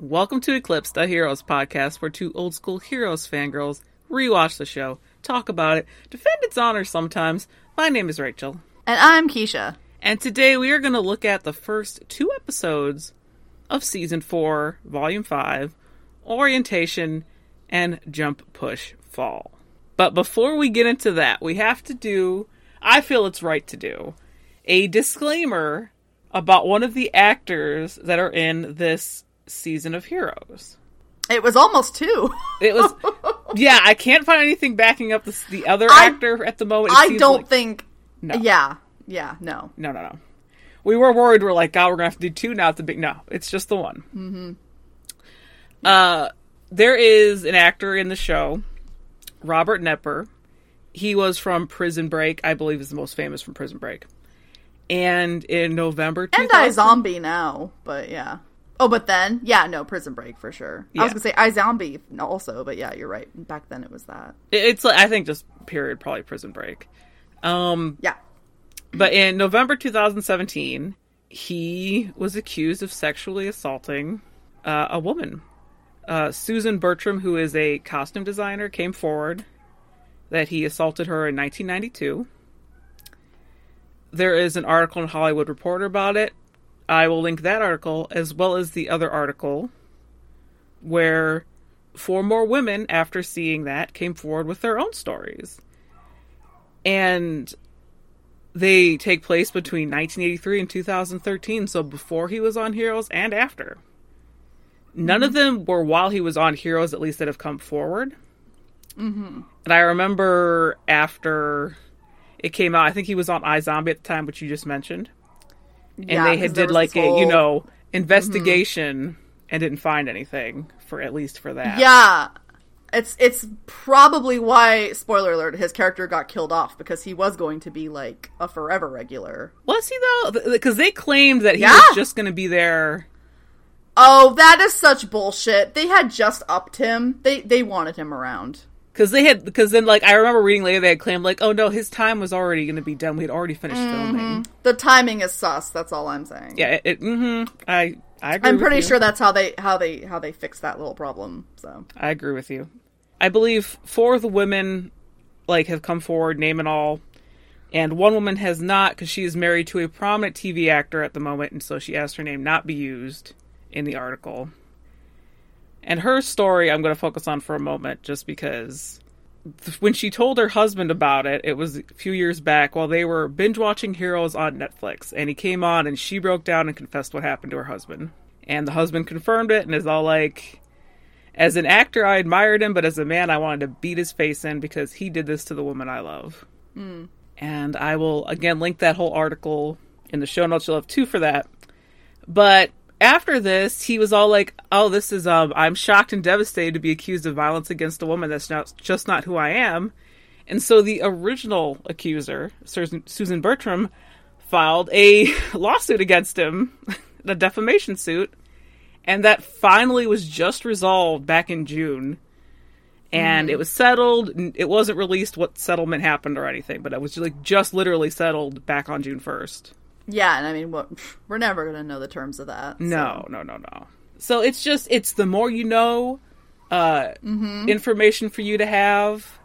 Welcome to Eclipse, the Heroes podcast, where two old school Heroes fangirls rewatch the show, talk about it, defend its honor sometimes. My name is Rachel. And I'm Keisha. And today we are going to look at the first two episodes of Season 4, Volume 5 Orientation and Jump Push Fall. But before we get into that, we have to do, I feel it's right to do, a disclaimer about one of the actors that are in this season of Heroes. It was almost two. It was, yeah. I can't find anything backing up the, the other I- actor at the moment. It I don't like- think. No. Yeah. Yeah. No. No, no, no. We were worried. We're like, God, we're gonna have to do two now. At the big, no, it's just the one. Mm-hmm. Uh, there is an actor in the show, Robert Knepper. He was from Prison Break. I believe is the most famous from Prison Break. And in November, And 2000 I Zombie now, but yeah. Oh, but then yeah, no Prison Break for sure. I was gonna say iZombie also, but yeah, you're right. Back then it was that. it's I think just period probably Prison Break. Um, Yeah. But in November 2017, he was accused of sexually assaulting uh, a woman. Uh, Susan Bertram, who is a costume designer, came forward that he assaulted her in 1992. There is an article in Hollywood Reporter about it. I will link that article as well as the other article where four more women, after seeing that, came forward with their own stories. And they take place between 1983 and 2013, so before he was on Heroes and after. None of them were while he was on Heroes, at least that have come forward. Mm-hmm. And I remember after it came out, I think he was on iZombie at the time, which you just mentioned. And Yeah, they had did like a, you whole- Mm-hmm. know, investigation and didn't find anything for at least for that. Yeah. It's it's probably why spoiler alert his character got killed off because he was going to be like a forever regular. Was he though? Because they claimed that he Yeah. was just going to be there. Oh, that is such bullshit. They had just upped him. They they wanted him around. Because they had, because then like I remember reading later they had claimed like, oh no, his time was already going to be done. We had already finished Mm-hmm. filming. The timing is sus. That's all I'm saying. Yeah, it. it mm-hmm, I I agree. I'm pretty sure that's how they how they how they fixed that little problem. So I agree with you. I believe four of the women like have come forward, name and all, and one woman has not because she is married to a prominent TV actor at the moment, and so she asked her name not be used in the article. And her story, I'm going to focus on for a moment, just because when she told her husband about it, it was a few years back while they were binge watching Heroes on Netflix, and he came on and she broke down and confessed what happened to her husband. And the husband confirmed it and is all like, as an actor, I admired him, but as a man, I wanted to beat his face in because he did this to the woman I love. Hmm. And I will again link that whole article in the show notes. You'll have two for that. But after this, he was all like, "Oh, this is um, I'm shocked and devastated to be accused of violence against a woman. That's not just not who I am." And so the original accuser, Susan Bertram, filed a lawsuit against him, a defamation suit, and that finally was just resolved back in June. And it was settled. It wasn't released what settlement happened or anything, but it was like just literally settled back on June first. Yeah, and I mean, we're never gonna know the terms of that. so- No, no, no, no. So it's just it's the more you know, uh, Mm-hmm. information for you to have.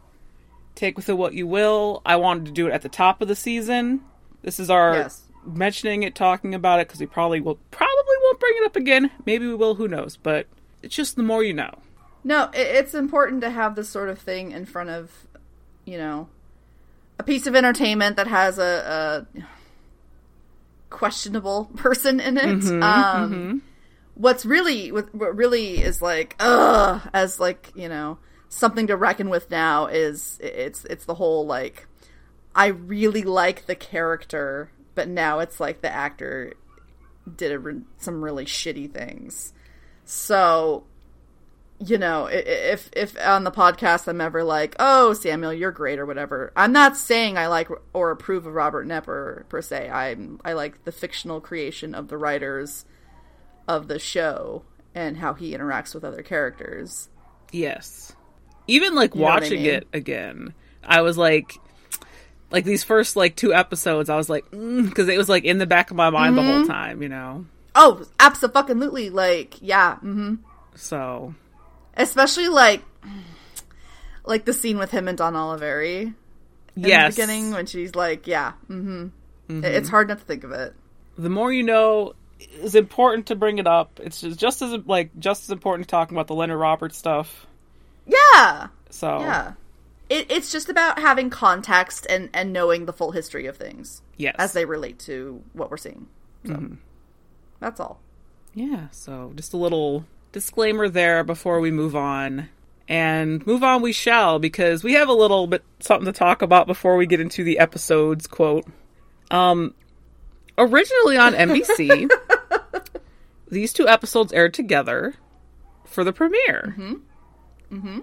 Take with it what you will. I wanted to do it at the top of the season. This is our Yes. mentioning it, talking about it because we probably will probably won't bring it up again. Maybe we will. Who knows? But it's just the more you know. No, it's important to have this sort of thing in front of, you know, a piece of entertainment that has a, a questionable person in it. Mm-hmm, um, What's really, what what really is like, ugh, as like you know something to reckon with now is it's it's the whole like, I really like the character, but now it's like the actor did a re- some really shitty things. So you know, if if on the podcast I'm ever like, "Oh, Samuel, you're great" or whatever, I'm not saying I like or approve of Robert Knepper per se. I'm I like the fictional creation of the writers of the show and how he interacts with other characters. Yes. Even like You what I watching mean? it again, I was like, like these first like two episodes, I was like, because it was like in the back of my mind the Mm-hmm. whole time, you know. Oh, absolutely. Like, yeah. hmm So Especially like, like the scene with him and Dawn Olivieri in yes, the beginning when she's like, yeah. mm-hmm. It's hard not to think of it. the more you know is important to bring it up. It's just, just as like just as important to talking about the Leonard Roberts stuff. Yeah. So Yeah. It, it's just about having context and, and knowing the full history of things yes, as they relate to what we're seeing. So that's all. Yeah, so just a little disclaimer there before we move on. And move on we shall, because we have a little bit something to talk about before we get into the episodes, quote. Um originally on NBC, these two episodes aired together for the premiere. Mm-hmm. Mm-hmm.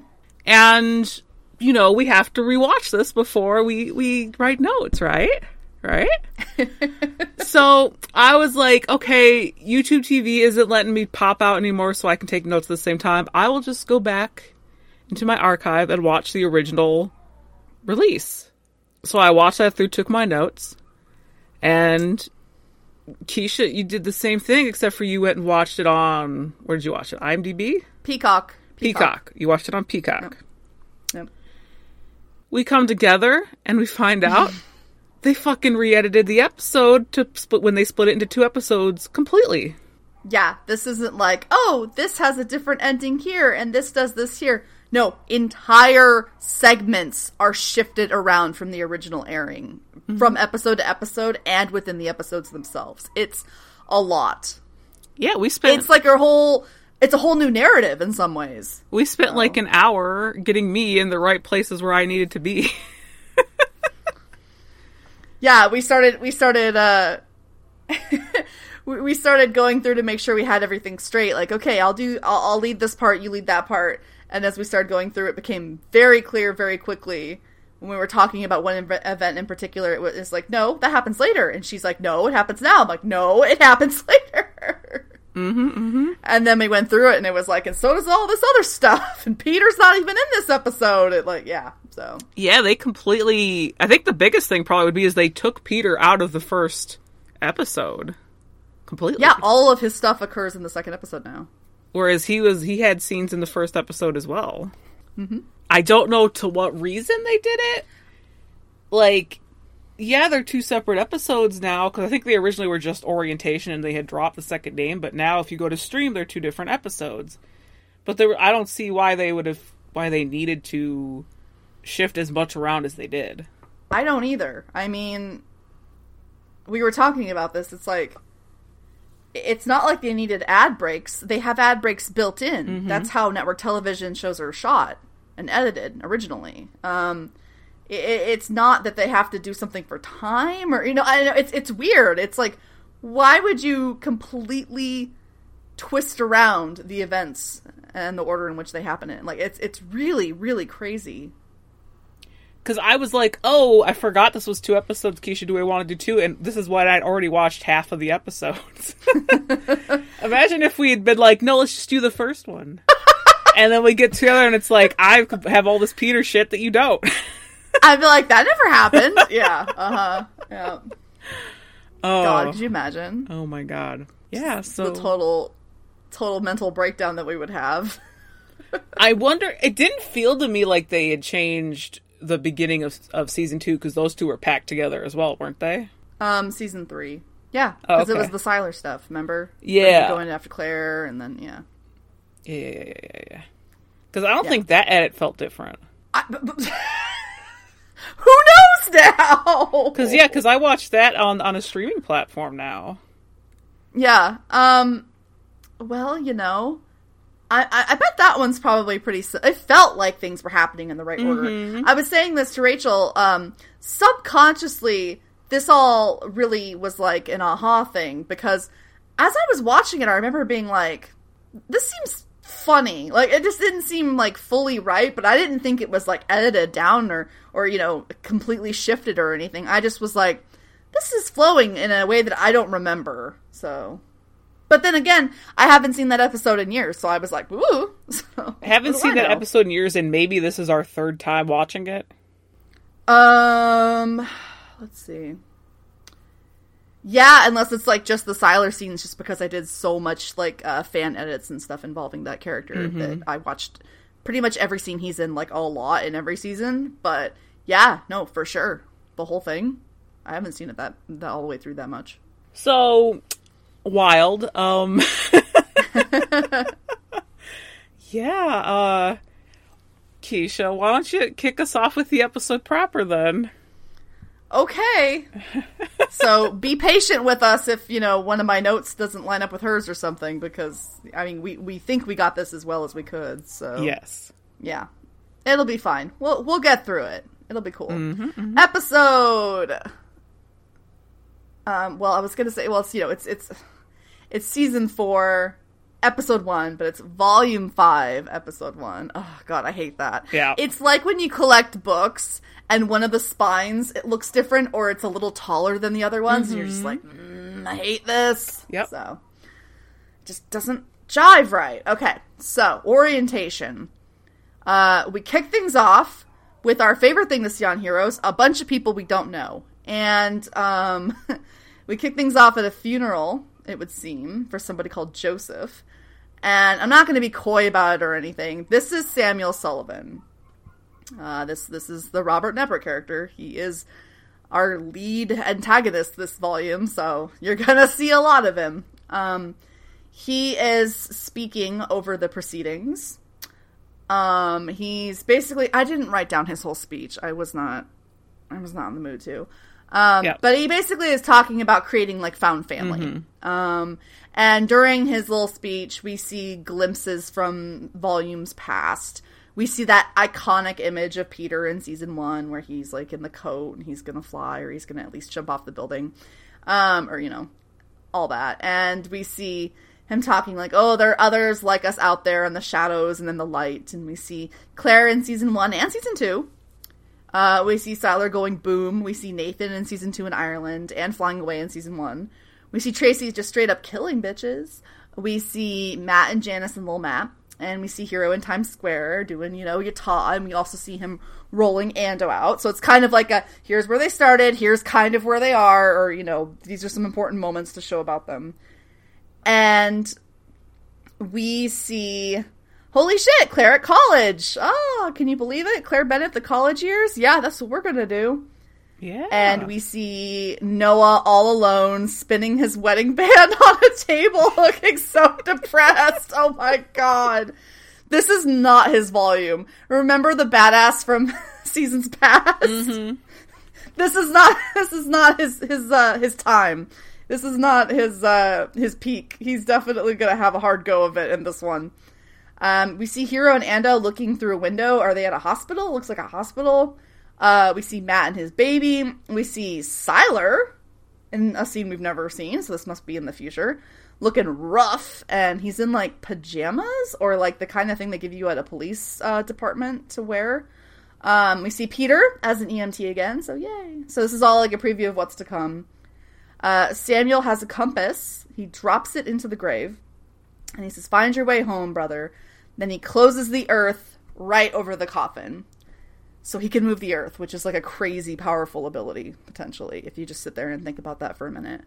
And you know, we have to rewatch this before we we write notes, right? Right? so I was like, okay, YouTube TV isn't letting me pop out anymore so I can take notes at the same time. I will just go back into my archive and watch the original release. So I watched that through, took my notes, and Keisha, you did the same thing except for you went and watched it on where did you watch it? IMDb? Peacock. Peacock. You watched it on Peacock. Yep. We come together and we find out they fucking re-edited the episode to split when they split it into two episodes completely. Yeah, this isn't like, oh, this has a different ending here and this does this here. No, entire segments are shifted around from the original airing, mm-hmm. from episode to episode and within the episodes themselves. It's a lot. Yeah, we spent It's like a whole it's a whole new narrative in some ways. we spent like an hour getting me in the right places where I needed to be. Yeah, we started we started uh we started going through to make sure we had everything straight. Like, okay, I'll do I'll, I'll lead this part, you lead that part. And as we started going through, it became very clear very quickly when we were talking about one ev- event in particular. It was like, no, that happens later, and she's like, no, it happens now. I'm like, no, it happens later. mm-hmm, mm-hmm. And then we went through it, and it was like, and so does all this other stuff. And Peter's not even in this episode. It like, yeah. So Yeah, they completely. I think the biggest thing probably would be is they took Peter out of the first episode completely. yeah, all of his stuff occurs in the second episode now. Whereas he was he had scenes in the first episode as well. Mm-hmm. I don't know to what reason they did it. Like, yeah, they're two separate episodes now because I think they originally were just orientation and they had dropped the second name. But now, if you go to stream, they're two different episodes. But there, I don't see why they would have why they needed to shift as much around as they did. I don't either. I mean, we were talking about this. It's like it's not like they needed ad breaks. They have ad breaks built in. That's how network television shows are shot and edited originally. Um, it, it's not that they have to do something for time or you know. I know it's it's weird. It's like why would you completely twist around the events and the order in which they happen in? Like it's it's really really crazy. Because I was like, oh, I forgot this was two episodes. Keisha, do I want to do two? And this is what I'd already watched half of the episodes. Imagine if we had been like, no, let's just do the first one. and then we get together and it's like, I have all this Peter shit that you don't. I'd be like, that never happened. yeah. Uh huh. Yeah. oh, God, could you imagine oh my god. Yeah, so the total, total mental breakdown that we would have? I wonder, it didn't feel to me like they had changed the beginning of, of season two because those two were packed together as well, weren't they? Um, season three. Yeah, Oh, because it was the Sylar stuff. Remember? Yeah. Going after Claire, and then yeah. Yeah, yeah, yeah, yeah, yeah. Because I don't Yeah. think that edit felt different. I, but- but- who knows now? Because yeah, because I watched that on on a streaming platform now. Yeah. Um. Well, you know, I, I bet that one's probably pretty. It felt like things were happening in the right order. I was saying this to Rachel. Um, subconsciously, this all really was like an aha thing because as I was watching it, I remember being like, "This seems." funny like it just didn't seem like fully right but i didn't think it was like edited down or or you know completely shifted or anything i just was like this is flowing in a way that I don't remember. So, but then again, I haven't seen that episode in years, so I was like, "Ooh." So, I haven't seen I that episode in years, and maybe this is our third time watching it. Um, let's see. Yeah, unless it's like just the Sylar scenes, just because I did so much like uh, fan edits and stuff involving that character Mm-hmm. that I watched pretty much every scene he's in, like a lot in every season. But yeah, no, for sure, the whole thing. I haven't seen it that, that all the way through that much. So wild. Um Yeah, uh Keisha, why don't you kick us off with the episode proper then? Okay, so be patient with us if you know one of my notes doesn't line up with hers or something, because I mean we we think we got this as well as we could. So Yes. Yeah. It'll be fine. We'll we'll get through it. It'll be cool. Episode. Um. Well, I was gonna say. Well, it's you know, it's it's it's season four, episode one, but it's volume five, episode one. Oh God, I hate that. Yeah. It's like when you collect books and one of the spines it looks different or it's a little taller than the other ones, and you're just like, mm, I hate this. Yep. So it just doesn't jive right. Okay, so orientation. Uh, we kick things off with our favorite thing to see on Heroes: a bunch of people we don't know, and um, we kick things off at a funeral. It would seem for somebody called Joseph, and I'm not going to be coy about it or anything. This is Samuel Sullivan. Uh, this this is the Robert Knepper character. He is our lead antagonist this volume, so you're gonna see a lot of him. Um, he is speaking over the proceedings. Um, he's basically I didn't write down his whole speech. I was not I was not in the mood to. Um, Yeah. but he basically is talking about creating like found family. Um, and during his little speech, we see glimpses from volumes past. We see that iconic image of Peter in season one where he's like in the coat and he's gonna fly or he's gonna at least jump off the building. Um, or you know, all that. And we see him talking like, oh, there are others like us out there in the shadows and in the light. And we see Claire in season one and season two. Uh, we see Sylar going boom. We see Nathan in season two in Ireland and flying away in season one. We see Tracy just straight up killing bitches. We see Matt and Janice and Lil Matt. And we see Hiro in Times Square doing, you know, Utah. And we also see him rolling Ando out. So it's kind of like a here's where they started, here's kind of where they are, or, you know, these are some important moments to show about them. And we see holy shit claire at college. Oh can you believe it? Claire bennett the college years? Yeah that's what we're gonna do. Yeah. and we see noah all alone spinning his wedding band on a table looking so depressed. Oh my god. This is not his volume. Remember the badass from seasons past? This is not this is not his his uh his time. This is not his uh his peak. He's definitely gonna have a hard go of it in this one um we see Hiro and ando looking through a window are they at a hospital looks like a hospital uh we see matt and his baby we see Sylar in a scene we've never seen so this must be in the future looking rough and he's in like pajamas or like the kind of thing they give you at a police uh, department to wear um, we see Peter as an EMT again, so yay. So this is all like a preview of what's to come. Uh, Samuel has a compass. He drops it into the grave, and he says, "Find your way home, brother." Then he closes the earth right over the coffin, so he can move the earth, which is like a crazy powerful ability potentially if you just sit there and think about that for a minute.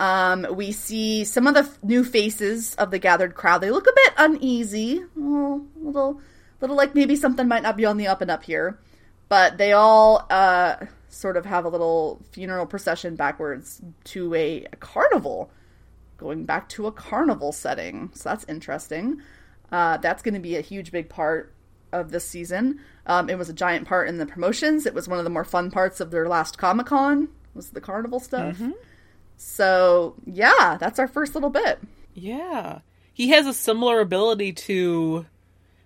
Um, we see some of the f- new faces of the gathered crowd. They look a bit uneasy, a little, little, like maybe something might not be on the up and up here. But they all uh, sort of have a little funeral procession backwards to a, carnival, going back to a carnival setting. So that's interesting. Uh, that's going to be a huge, big part of this season. Um, it was a giant part in the promotions. It was one of the more fun parts of their last Comic Con. Was the carnival stuff. So yeah, that's our first little bit. Yeah. He has a similar ability to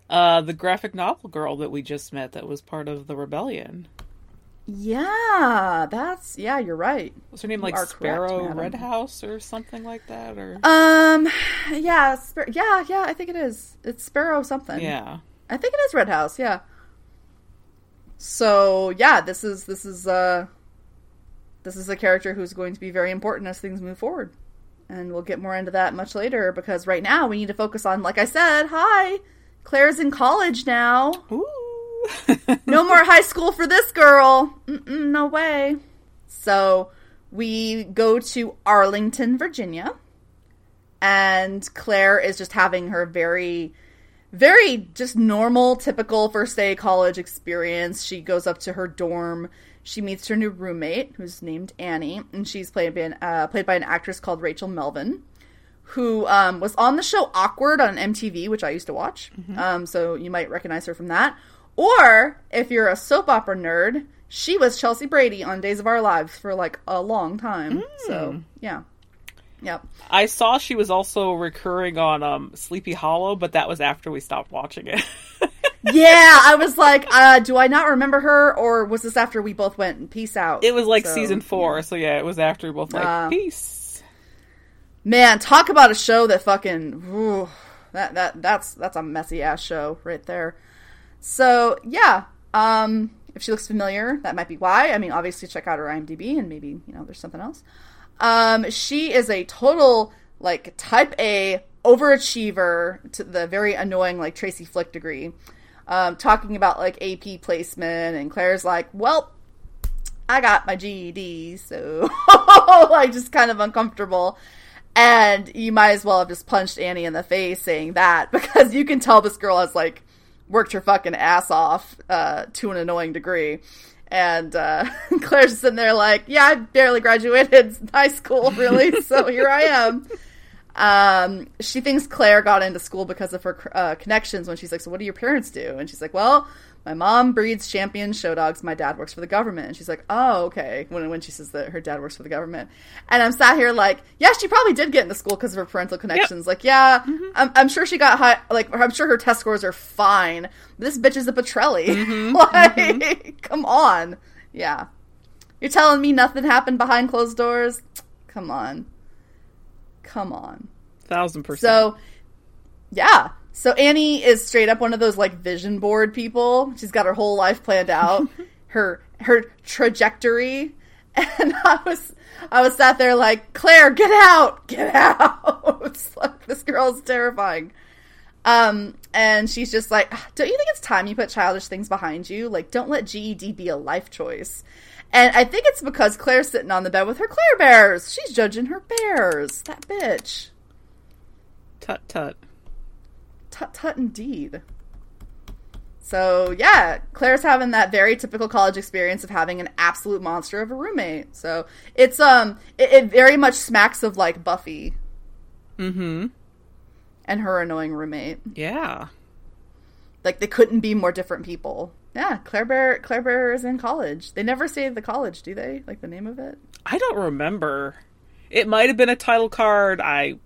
uh, the graphic novel girl that we just met that was part of the rebellion. Yeah, that's yeah, you're right. Was her name You like correct, Sparrow madam. Red House or something like that? Or Um, yeah, Spar- yeah, yeah. I think it is. It's Sparrow something. yeah, I think it is Red House. Yeah. So yeah, this is this is uh this is a character who's going to be very important as things move forward, and we'll get more into that much later because right now we need to focus on, like I said, hi, Claire's in college now. ooh, no more high school for this girl. Mm-mm, no way. So we go to Arlington, Virginia, and Claire is just having her very, very just normal, typical first day college experience. She goes up to her dorm. She meets her new roommate, who's named Annie, and she's played by an, uh, played by an actress called Rachel Melvin, who um, was on the show Awkward on MTV, which I used to watch. Um, so you might recognize her from that. Or if you're a soap opera nerd, she was Chelsea Brady on Days of Our Lives for like a long time. So yeah, yep. I saw she was also recurring on um, Sleepy Hollow, but that was after we stopped watching it. yeah, I was like, uh, do I not remember her, or was this after we both went peace out? it was like So, season four, so yeah, it was after we both like Uh, peace. Man, talk about a show that fucking ooh, that that that's that's a messy ass show right there. So yeah, um, if she looks familiar, that might be why. I mean, obviously check out her IMDb and maybe you know there's something else. Um, she is a total like type A overachiever to the very annoying like Tracy Flick degree. Um, talking about like AP placement, and Claire's like, well, I got my GED, so like just kind of uncomfortable. And you might as well have just punched Annie in the face saying that because you can tell this girl has like worked her fucking ass off uh, to an annoying degree. And uh, Claire's sitting there like, yeah, I barely graduated high school, really, so here I am. Um, she thinks Claire got into school because of her uh, connections when she's like, so what do your parents do? And she's like, well, my mom breeds champion show dogs. My dad works for the government. And she's like, oh, okay. When, when she says that her dad works for the government. And I'm sat here like, yeah, she probably did get into school because of her parental connections. Like, yeah, mm-hmm. I'm, I'm sure she got high, like, I'm sure her test scores are fine. This bitch is a Petrelli. Mm-hmm. like, mm-hmm. come on. Yeah. You're telling me nothing happened behind closed doors? Come on. Come on. Thousand percent. So, yeah. So Annie is straight up one of those like vision board people. She's got her whole life planned out, her her trajectory, and I was I was sat there like Claire, get out, get out. like this girl is terrifying. Um, and she's just like, don't you think it's time you put childish things behind you? Like, don't let GED be a life choice. And I think it's because Claire's sitting on the bed with her Claire bears. She's judging her bears. That bitch. tut tut. Tut tut indeed. So yeah, Claire's having that very typical college experience of having an absolute monster of a roommate. So it's um it, it very much smacks of like Buffy Mm-hmm. and her annoying roommate. Yeah. Like they couldn't be more different people. Yeah, Claire Bear Claire Bear is in college. They never say the college, do they? Like the name of it? I don't remember. It might have been a title card. I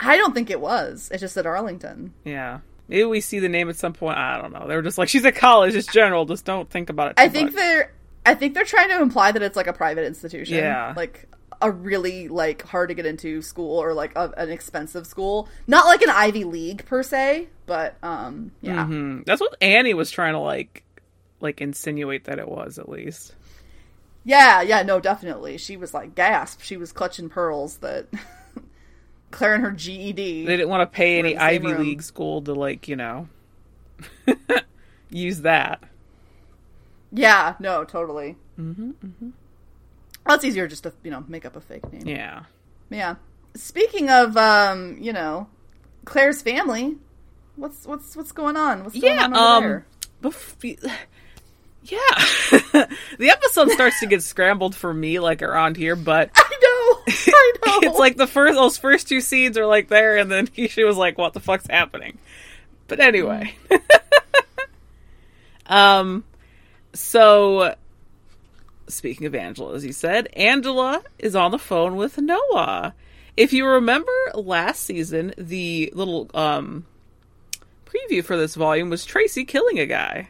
I don't think it was. It's just said Arlington. yeah. Maybe we see the name at some point. I don't know. They were just like, she's at college. It's general. Just don't think about it. I think much. they're I think they're trying to imply that it's like a private institution. Yeah. Like a really like hard to get into school or like a, an expensive school. Not like an Ivy League per se, but um yeah. Mhm. That's what Annie was trying to like, like insinuate that it was at least. Yeah, yeah, no, definitely. She was like gasp. She was clutching pearls that Claire and her GED. They didn't want to pay any in the same Ivy room. League school to like, you know, use that. Yeah, no, totally. Mm-hmm, mm-hmm. Well, it's easier just to you know make up a fake name. Yeah. Yeah. Speaking of, um, you know, Claire's family, what's what's what's going on? What's going Yeah, on over um, there? Bef- yeah. the episode starts to get scrambled for me, like around here, but it's like the first those first two scenes are like there, and then she was like, "What the fuck's happening?" But anyway, um, so speaking of Angela, as you said, Angela is on the phone with Noah. If you remember last season, the little um preview for this volume was Tracy killing a guy.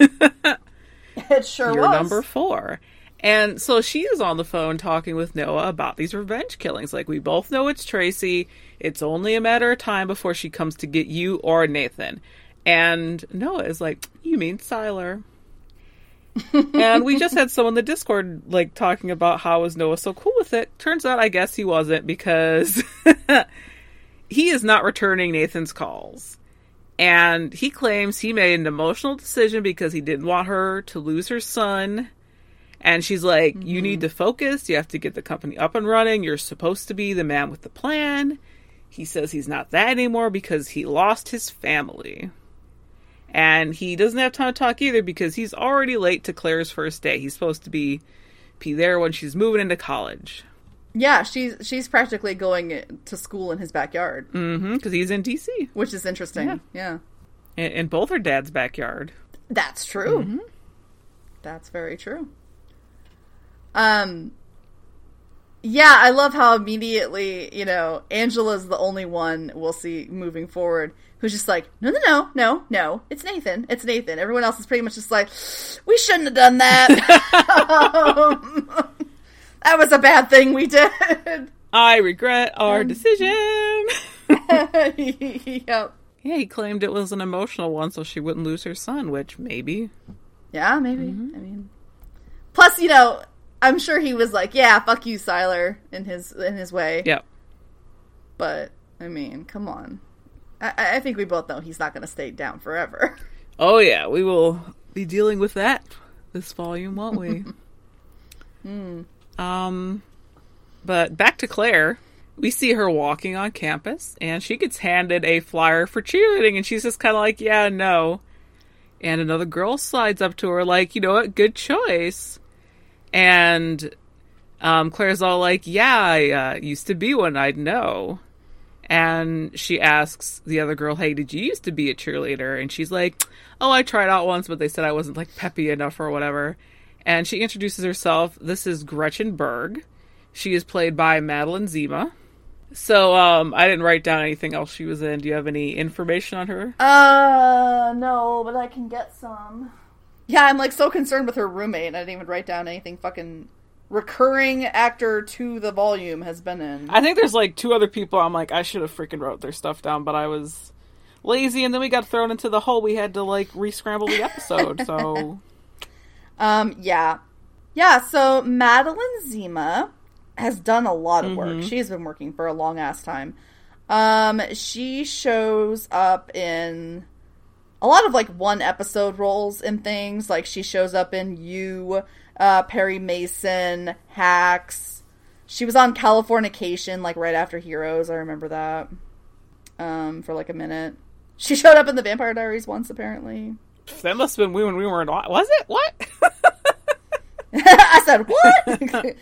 it sure You're was. number four. And so she is on the phone talking with Noah about these revenge killings. Like, we both know it's Tracy. It's only a matter of time before she comes to get you or Nathan. And Noah is like, You mean Sylar? and we just had someone in the Discord like talking about how is Noah so cool with it. Turns out I guess he wasn't because he is not returning Nathan's calls. And he claims he made an emotional decision because he didn't want her to lose her son And she's like, You need to focus. You have to get the company up and running. You're supposed to be the man with the plan. He says he's not that anymore because he lost his family. And he doesn't have time to talk either because he's already late to Claire's first day. He's supposed to be be there when she's moving into college. Yeah, she's she's practically going to school in his backyard, Mm-hmm. Because he's in DC. which is interesting. Yeah. yeah. In, in both her dad's backyard. That's true. Mm-hmm. That's very true. Um yeah, I love how immediately, you know, Angela's the only one we'll see moving forward who's just like, no, no, no, no, no, it's Nathan, it's Nathan. Everyone else is pretty much just like, we shouldn't have done that. Um, that was a bad thing we did. I regret our Um, decision. yep. Yeah, he claimed it was an emotional one so she wouldn't lose her son, which maybe. Yeah, maybe. Mm-hmm. I mean, plus, you know, I'm sure he was like, "Yeah, fuck you, Sylar," in his in his way. Yeah. But I mean, come on. I, I- think we both know he's not going to stay down forever. Oh, yeah, we will be dealing with that this volume, won't we? Hmm. Um, but back to Claire. We see her walking on campus, and she gets handed a flyer for cheerleading, and she's just kind of like, yeah, no. And another girl slides up to her, like, you know what, good choice. And um, Claire's all like, yeah, I uh, used to be one, I'd know. And she asks the other girl, hey, did you used to be a cheerleader? And she's like, oh, I tried out once, but they said I wasn't like peppy enough or whatever. And she introduces herself. This is Gretchen Berg. She is played by Madeline Zima. So um, I didn't write down anything else she was in. Do you have any information on her? Uh, no, but I can get some. Yeah, I'm like so concerned with her roommate. and I didn't even write down anything fucking recurring actor to the volume has been in. I think there's like two other people. I'm like, I should have freaking wrote their stuff down, but I was lazy, and then we got thrown into the hole. We had to like re-scramble the episode. So Um, yeah. Yeah, so Madeline Zima has done a lot of work. She's been working for a long ass time. Um, she shows up in a lot of like one episode roles and things. Like she shows up in You, uh, Perry Mason, Hacks. She was on Californication like right after Heroes. I remember that. Um, for like a minute. She showed up in the Vampire Diaries once, apparently. that must have been we when we weren't. on- Was it what? I said, "What?"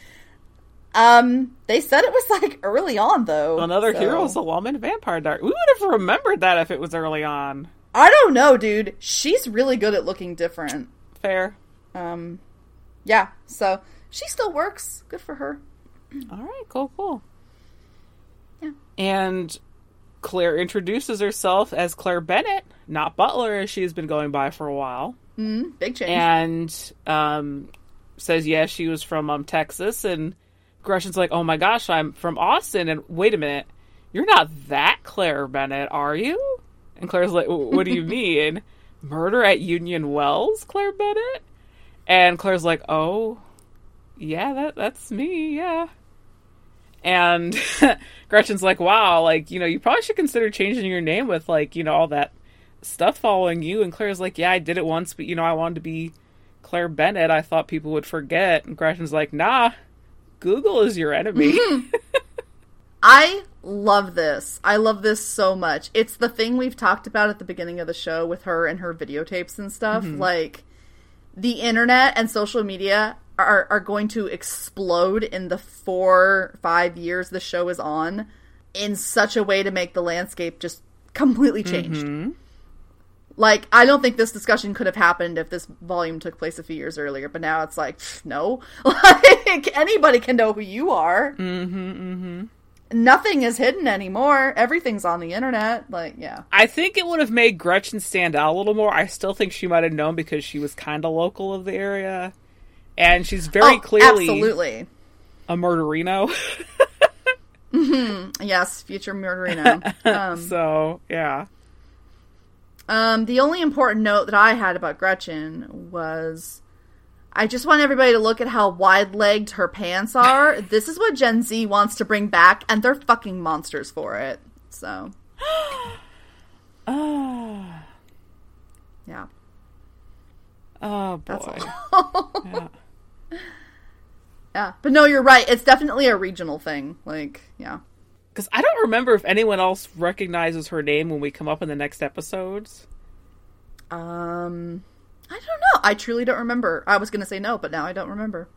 um, they said it was like early on though. Another so- Heroes alum in Vampire Diaries. We would have remembered that if it was early on. I don't know, dude. She's really good at looking different. Fair. Um, yeah. So she still works. Good for her. All right, cool, cool. Yeah. And Claire introduces herself as Claire Bennett, not Butler, as she has been going by for a while, Mm, big change. and um, says, yeah, she was from um, Texas. And Gretchen's like, oh my gosh, I'm from Austin. And wait a minute, you're not that Claire Bennett, are you? And Claire's like, what do you mean? Murder at Union Wells, Claire Bennett? And Claire's like, oh, yeah, that that's me, yeah. And Gretchen's like, wow, like, you know, you probably should consider changing your name with, like, you know, all that stuff following you. And Claire's like, yeah, I did it once, but, you know, I wanted to be Claire Bennett. I thought people would forget. And Gretchen's like, nah, Google is your enemy. I love this. I love this so much. It's the thing we've talked about at the beginning of the show with her and her videotapes and stuff. Mm-hmm. Like the internet and social media are are going to explode in the 4 5 years the show is on in such a way to make the landscape just completely changed. Mm-hmm. Like I don't think this discussion could have happened if this volume took place a few years earlier, but now it's like pff, no. Like anybody can know who you are mm-hmm, nothing is hidden anymore. Everything's on the internet. Like, yeah. I think it would have made Gretchen stand out a little more. I still think she might have known because she was kind of local of the area. And she's very Oh, clearly absolutely. a murderino. Yes, future murderino. um, so, yeah. um, the only important note that I had about Gretchen was I just want everybody to look at how wide legged her pants are. this is what Gen Z wants to bring back, and they're fucking monsters for it. So, Oh, yeah. oh That's boy. all. Yeah. yeah, but no, you're right. It's definitely a regional thing. Like, yeah. Because I don't remember if anyone else recognizes her name when we come up in the next episodes. Um, I don't know. I truly don't remember. I was gonna say no, but now I don't remember.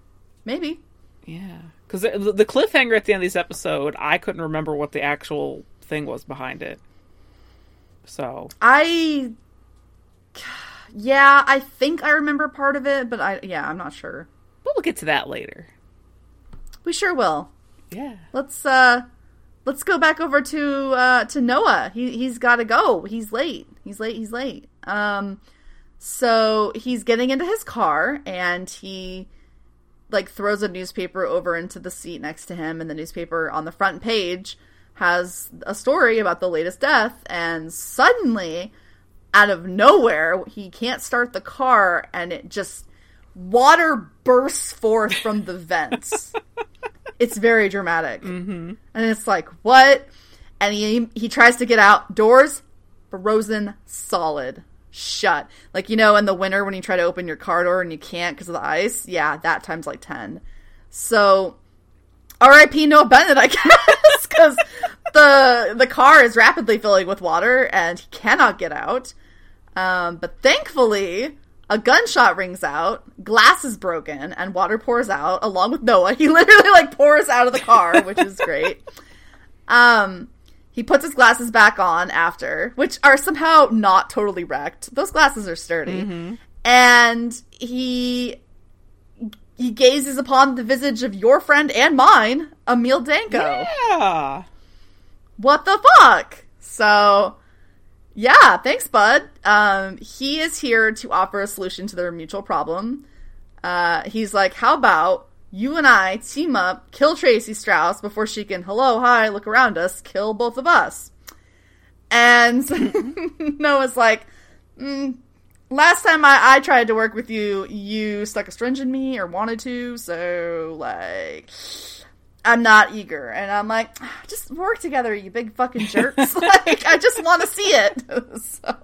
Maybe. Yeah, because the, the cliffhanger at the end of this episode, I couldn't remember what the actual thing was behind it. So I, yeah, I think I remember part of it, but I, yeah, I'm not sure. But we'll get to that later. We sure will. Yeah. Let's uh, let's go back over to uh to Noah. He he's got to go. He's late. He's late. He's late. Um, so he's getting into his car and he like throws a newspaper over into the seat next to him and the newspaper on the front page has a story about the latest death and suddenly out of nowhere he can't start the car and it just water bursts forth from the vents. It's very dramatic. Mm-hmm. and it's like what? And he he tries to get out doors frozen solid shut. Like you know in the winter when you try to open your car door and you can't because of the ice? Yeah that times like 10 so rip noah bennett i guess because the the car is rapidly filling with water and he cannot get out. Um, but thankfully a gunshot rings out glass is broken and water pours out along with noah. He literally like pours out of the car which is great. Um he puts his glasses back on after, which are somehow not totally wrecked. Those glasses are sturdy. And he he gazes upon the visage of your friend and mine, Emil Danko. Yeah. What the fuck? So yeah, thanks, bud. Um, he is here to offer a solution to their mutual problem. Uh, he's like, how about you and I team up, kill Tracy Strauss before she can, hello, hi, look around us, kill both of us. And Noah's like, mm, last time I, I tried to work with you, you stuck a string in me or wanted to, so, like, I'm not eager. And I'm like, just work together, you big fucking jerks. like, I just want to see it. so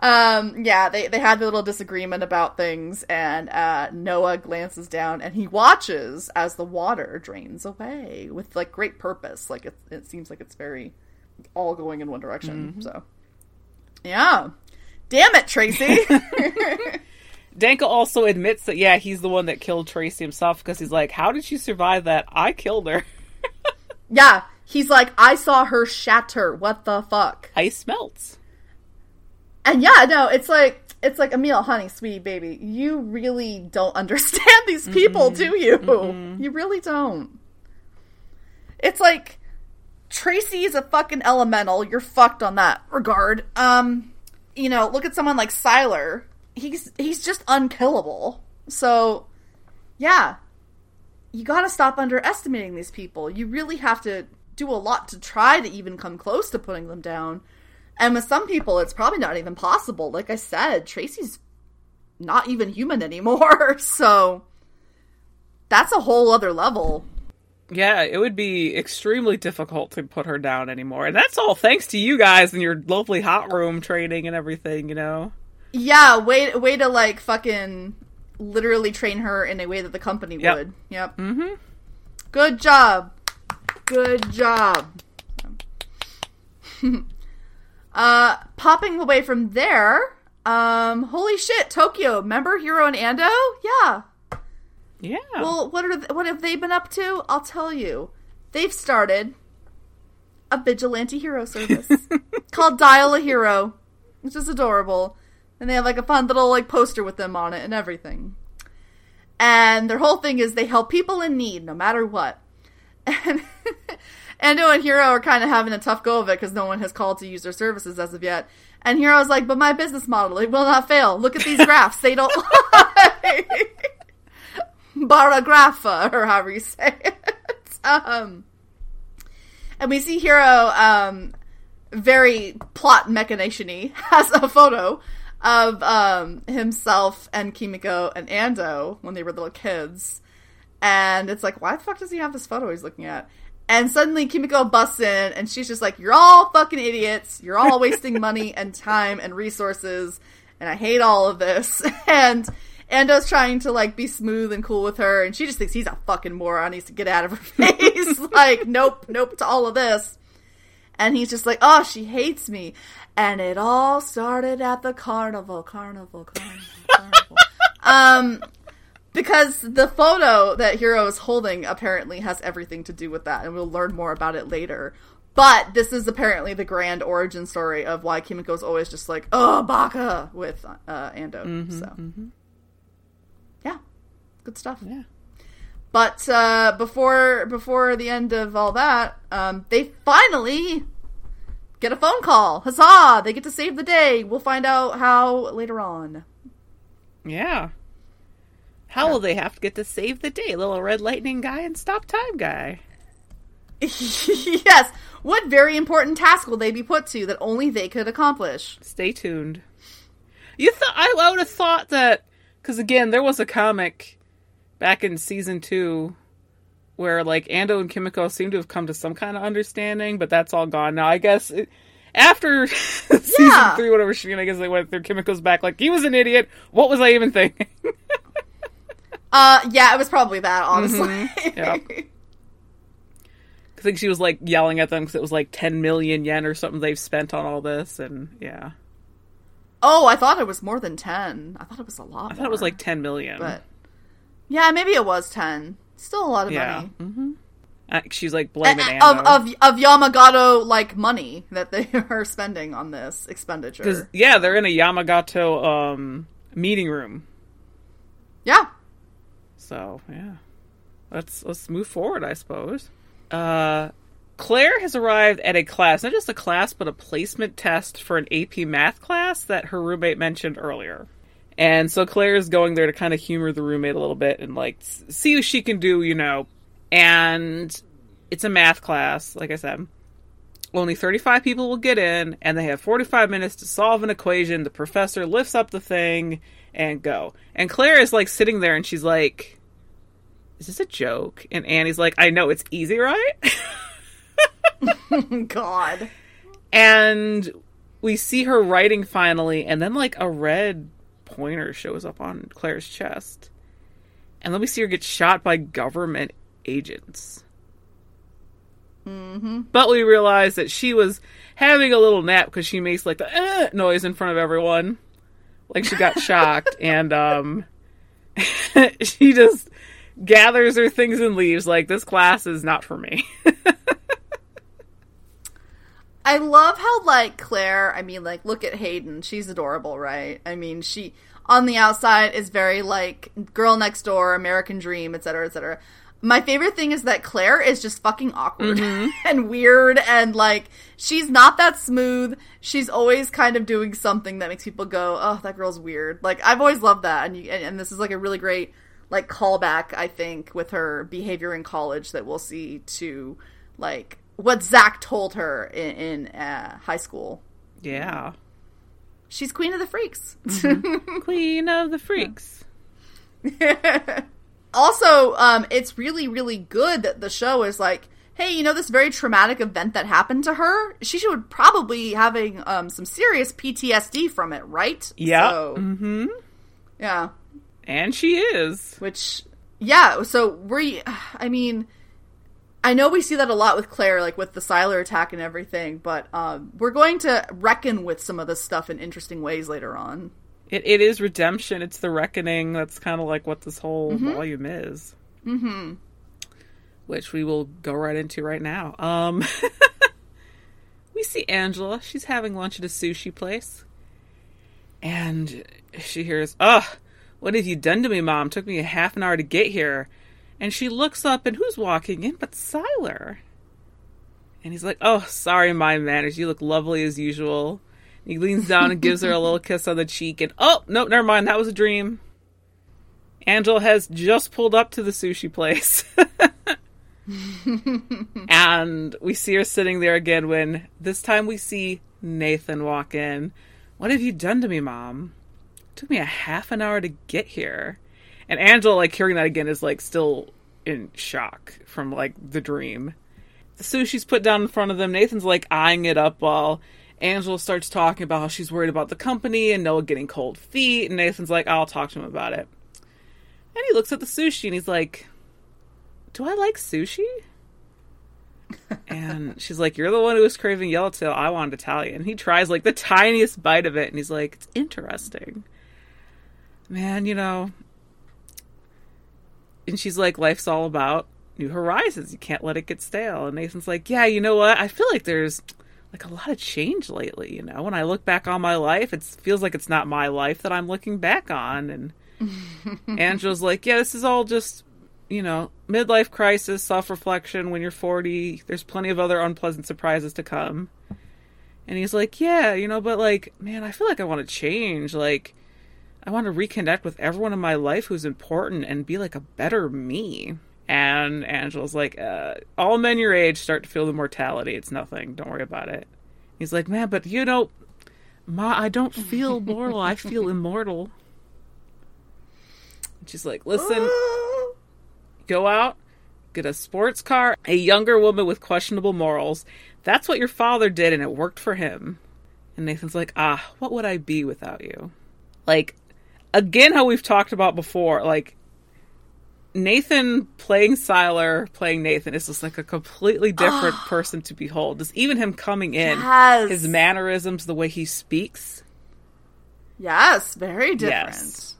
um yeah they they had a little disagreement about things and uh noah glances down and he watches as the water drains away with like great purpose. Like it, it seems like it's very all going in one direction. So yeah. Damn it tracy. Danko also admits that yeah, he's the one that killed Tracy himself because he's like, "How did she survive that? I killed her. yeah. He's like i saw her shatter. What the fuck? Ice melts." And yeah, no, it's like it's like Emil, honey, sweetie baby, you really don't understand these people, do you? You really don't. It's like Tracy is a fucking elemental. You're fucked on that regard. Um, you know, look at someone like Sylar. He's he's just unkillable. So, yeah. You got to stop underestimating these people. You really have to do a lot to try to even come close to putting them down. And with some people, it's probably not even possible. Like I said, Tracy's not even human anymore. So that's a whole other level. Yeah, it would be extremely difficult to put her down anymore, and that's all thanks to you guys and your lovely hot room training and everything. You know. Yeah, way way to like fucking literally train her in a way that the company Yep. would. Yep. Mm-hmm. Good job. Good job. uh popping away from there, um holy shit, Tokyo, remember Hiro and Ando? Yeah. Yeah. Well, what are th- what have they been up to? I'll tell you. They've started a vigilante hero service called Dial a Hero, which is adorable. And they have like a fun little like poster with them on it and everything. And their whole thing is they help people in need no matter what. And Ando and Hiro are kind of having a tough go of it because no one has called to use their services as of yet. And Hiro's like, but my business model, it will not fail. Look at these graphs. They don't lie. Barographa, or however you say it. Um, and we see Hero, um, very plot machination has a photo of um, himself and Kimiko and Ando when they were little kids. And it's like, why the fuck does he have this photo he's looking at? And suddenly Kimiko busts in and she's just like, You're all fucking idiots. You're all wasting money and time and resources. And I hate all of this. And Ando's trying to like be smooth and cool with her, and she just thinks he's a fucking moron. He's to get out of her face. like, nope, nope to all of this. And he's just like, oh, she hates me. And it all started at the carnival, carnival, carnival, carnival. um, because the photo that Hiro is holding apparently has everything to do with that, and we'll learn more about it later. But this is apparently the grand origin story of why Kimiko's always just like, oh, baka with uh, Ando. Mm-hmm, so, yeah, good stuff. Yeah. But uh, before before the end of all that, um, they finally get a phone call. Huzzah! They get to save the day. We'll find out how later on. Yeah. How will they have to get to save the day? Little red lightning guy and stop time guy. yes. What very important task will they be put to that only they could accomplish? Stay tuned. You thought I, I would have thought that because again, there was a comic back in season two where like Ando and Kimiko seem to have come to some kind of understanding, but that's all gone now. I guess it, after season Yeah. three, whatever shenanigans they went through, Kimiko's back like he was an idiot. What was I even thinking? Uh, yeah, it was probably that, honestly. Yep. I think she was like yelling at them because it was like 10 million yen or something they've spent on all this, and yeah, oh, I thought it was more than 10. I thought it was a lot I thought it was like 10 million. But, yeah, maybe it was 10. Still a lot of yeah, money. hmm she's like blaming Ando. of, of, of Yamagato, like, money that they are spending on this expenditure. Yeah, they're in a Yamagato um, meeting room. Yeah. So yeah, let's let's move forward, I suppose. Uh, Claire has arrived at a class, not just a class, but a placement test for an AP math class that her roommate mentioned earlier. And so Claire is going there to kind of humor the roommate a little bit and like see what she can do, you know. And it's a math class, like I said. Only 35 people will get in, and they have 45 minutes to solve an equation. The professor lifts up the thing and go. And Claire is like sitting there and she's like, Is this a joke? And Annie's like, I know it's easy, right? God. and we see her writing finally, and then like a red pointer shows up on Claire's chest. And then we see her get shot by government agents. Mm-hmm. But we realize that she was having a little nap because she makes like the eh, noise in front of everyone, like she got shocked, and um, she just gathers her things and leaves. Like this class is not for me. I love how like Claire, I mean like look at Hayden, she's adorable, right? I mean, she on the outside is very like girl next door, American dream, etc., etc. My favorite thing is that Claire is just fucking awkward mm-hmm. and weird and like she's not that smooth. She's always kind of doing something that makes people go, "Oh, that girl's weird." Like I've always loved that and you, and, and this is like a really great like callback I think with her behavior in college that we'll see to like what Zach told her in, in uh, high school. yeah, She's queen of the freaks. queen of the freaks. also, um, it's really, really good that the show is like, hey, you know, this very traumatic event that happened to her, she should probably having um, some serious PTSD from it, right? Yeah. So, hmm yeah. And she is. Which, yeah. So we, I mean, I know we see that a lot with Claire, like with the Sylar attack and everything, but um, we're going to reckon with some of this stuff in interesting ways later on. It, it is redemption. It's the reckoning. That's kind of like what this whole volume is. Mm-hmm. Which we will go right into right now. Um, we see Angela. She's having lunch at a sushi place, and she hears, "Ugh, what have you done to me, Mom? Took me a half an hour to get here." And she looks up, and who's walking in but Sylar? And he's like, "Oh, sorry, my manners. You look lovely as usual." He leans down and gives her a little kiss on the cheek, and oh, no, never mind. That was a dream. Angela has just pulled up to the sushi place. and we see her sitting there again when this time we see Nathan walk in. What have you done to me, Mom? Took me a half an hour to get here. And Angela, like, hearing that again is, like, still in shock from, like, the dream. The sushi's put down in front of them. Nathan's, like, eyeing it up while Angela starts talking about how she's worried about the company and Noah getting cold feet. And Nathan's like, I'll talk to him about it. And he looks at the sushi and he's like, Do I like sushi? and she's like, You're the one who was craving yellowtail. I wanted Italian. He tries like the tiniest bite of it and he's like, It's interesting. Man, you know. And she's like, Life's all about new horizons. You can't let it get stale. And Nathan's like, Yeah, you know what? I feel like there's like a lot of change lately, you know. When I look back on my life, it feels like it's not my life that I'm looking back on and Angela's like, Yeah, this is all just you know, midlife crisis, self reflection when you're 40. There's plenty of other unpleasant surprises to come. And he's like, Yeah, you know, but like, man, I feel like I want to change. Like, I want to reconnect with everyone in my life who's important and be like a better me. And Angela's like, uh, All men your age start to feel the mortality. It's nothing. Don't worry about it. He's like, Man, but you know, Ma, I don't feel mortal. I feel immortal. And she's like, Listen go out, get a sports car, a younger woman with questionable morals. That's what your father did, and it worked for him. And Nathan's like, ah, what would I be without you? Like, again, how we've talked about before, like, Nathan playing Sylar, playing Nathan is just like a completely different ah. person to behold. Just even him coming in, Yes. his mannerisms, the way he speaks. Yes, very different. Yes.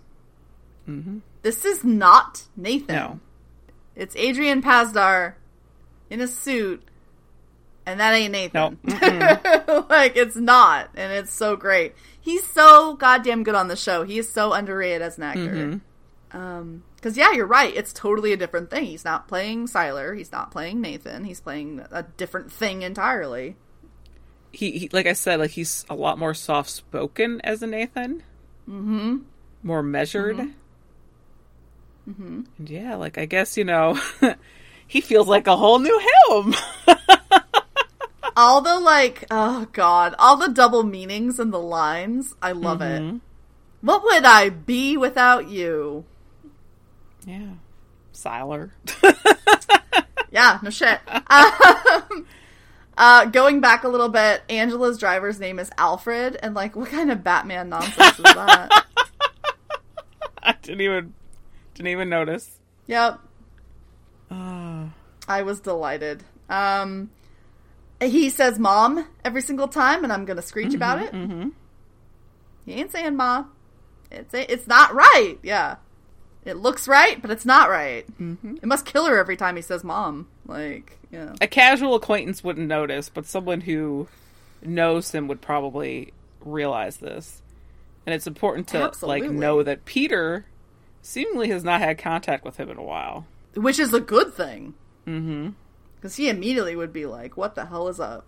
This is not Nathan. No. It's Adrian Pasdar in a suit, and that ain't Nathan. like it's not, and it's so great. He's so goddamn good on the show. He is so underrated as an actor. Um, because yeah, you're right. It's totally a different thing. He's not playing Sylar. He's not playing Nathan. He's playing a different thing entirely. he, he like I said, like he's a lot more soft spoken as a Nathan. Mm-hmm. More measured. Mm-hmm. And yeah, like I guess you know, he feels like a whole new him. all the like, oh god, all the double meanings in the lines. I love it. What would I be without you? yeah, Sylar. Yeah, no shit. um, uh, going back a little bit, Angela's driver's name is Alfred, and like, what kind of Batman nonsense is that? I didn't even didn't even notice. yep, Uh, I was delighted. Um, he says "mom" every single time, and I'm gonna screech about it. mhm. He ain't saying "ma." It's it's not right. Yeah, it looks right, but it's not right. Mm-hmm. It must kill her every time he says "mom." Like, yeah. A casual acquaintance wouldn't notice, but someone who knows him would probably realize this. And it's important to Absolutely. like know that Peter seemingly has not had contact with him in a while. which is a good thing. Mm-hmm. Because he immediately would be like, "What the hell is up?"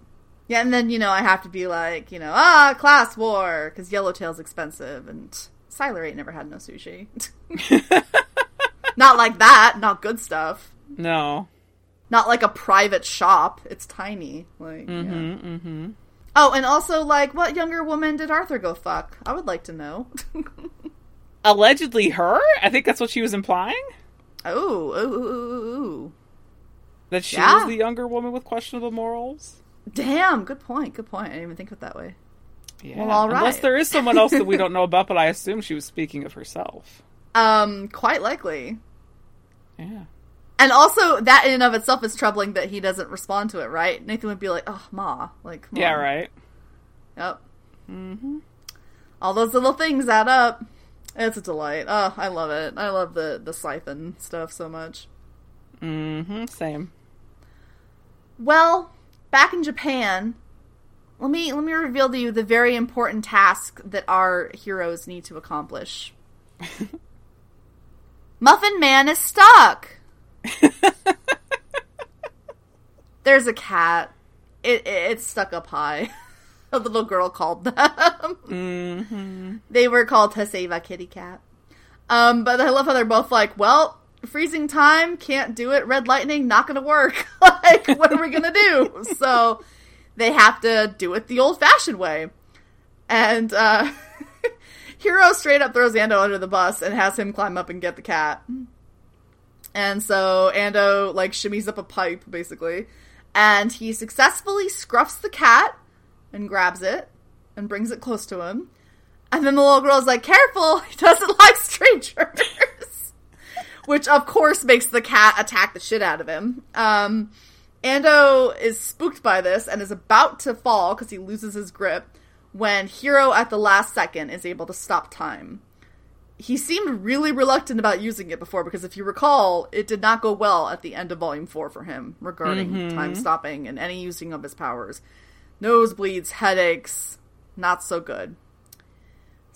Yeah, and then you know I have to be like, you know, ah, class war, because Yellowtail's expensive, and Sylar ain't never had no sushi. not like that. Not good stuff. No. Not like a private shop. It's tiny. Like, yeah. Mm-hmm. Oh, and also like, what younger woman did Arthur go fuck? I would like to know. Allegedly her? I think that's what she was implying. oh, ooh, ooh, ooh, ooh. That she Yeah. was the younger woman with questionable morals. damn, good point. Good point. I didn't even think of it that way. Yeah. Well, all Unless there is someone else that we don't know about, but I assume she was speaking of herself. Um, quite likely. Yeah. And also, that in and of itself is troubling that he doesn't respond to it, right? Nathan would be like, "Oh, ma, like, Yeah, on." right. Yep. Mm-hmm. All those little things add up. It's a delight. Oh, I love it. I love the the Scythen stuff so much. Mm-hmm. Same. Well, back in Japan, let me let me reveal to you the very important task that our heroes need to accomplish. Muffin Man is stuck. There's a cat. It, it it's stuck up high. a little girl called them. Mm-hmm. They were called Haseva Kitty Cat. Um, but I love how they're both like, well, freezing time, can't do it. Red lightning, not gonna work. like, what are we gonna do? So they have to do it the old fashioned way. And uh, Hiro straight up throws Ando under the bus and has him climb up and get the cat. And so Ando like shimmies up a pipe basically, and he successfully scruffs the cat and grabs it and brings it close to him. And then the little girl's like, "Careful, he doesn't like strangers." Which of course makes the cat attack the shit out of him. Um, Ando is spooked by this and is about to fall because he loses his grip when Hiro at the last second is able to stop time. He seemed really reluctant about using it before because if you recall, it did not go well at the end of volume 4 for him regarding time stopping and any using of his powers. Nosebleeds, headaches, not so good.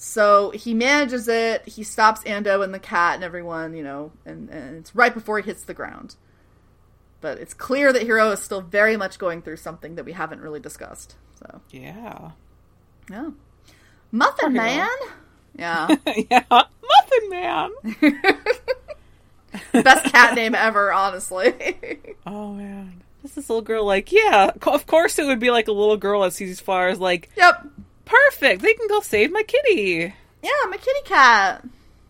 So he manages it. He stops Ando and the cat and everyone, you know, and, and it's right before he hits the ground. But it's clear that Hiro is still very much going through something that we haven't really discussed. So Yeah. yeah, Muffin. Man. Yeah, yeah. Muffin Man. best cat name ever, honestly. Oh man. This is little girl like, yeah, of course it would be like a little girl that sees these flowers like, yep. Perfect, they can go save my kitty. Yeah, my kitty cat.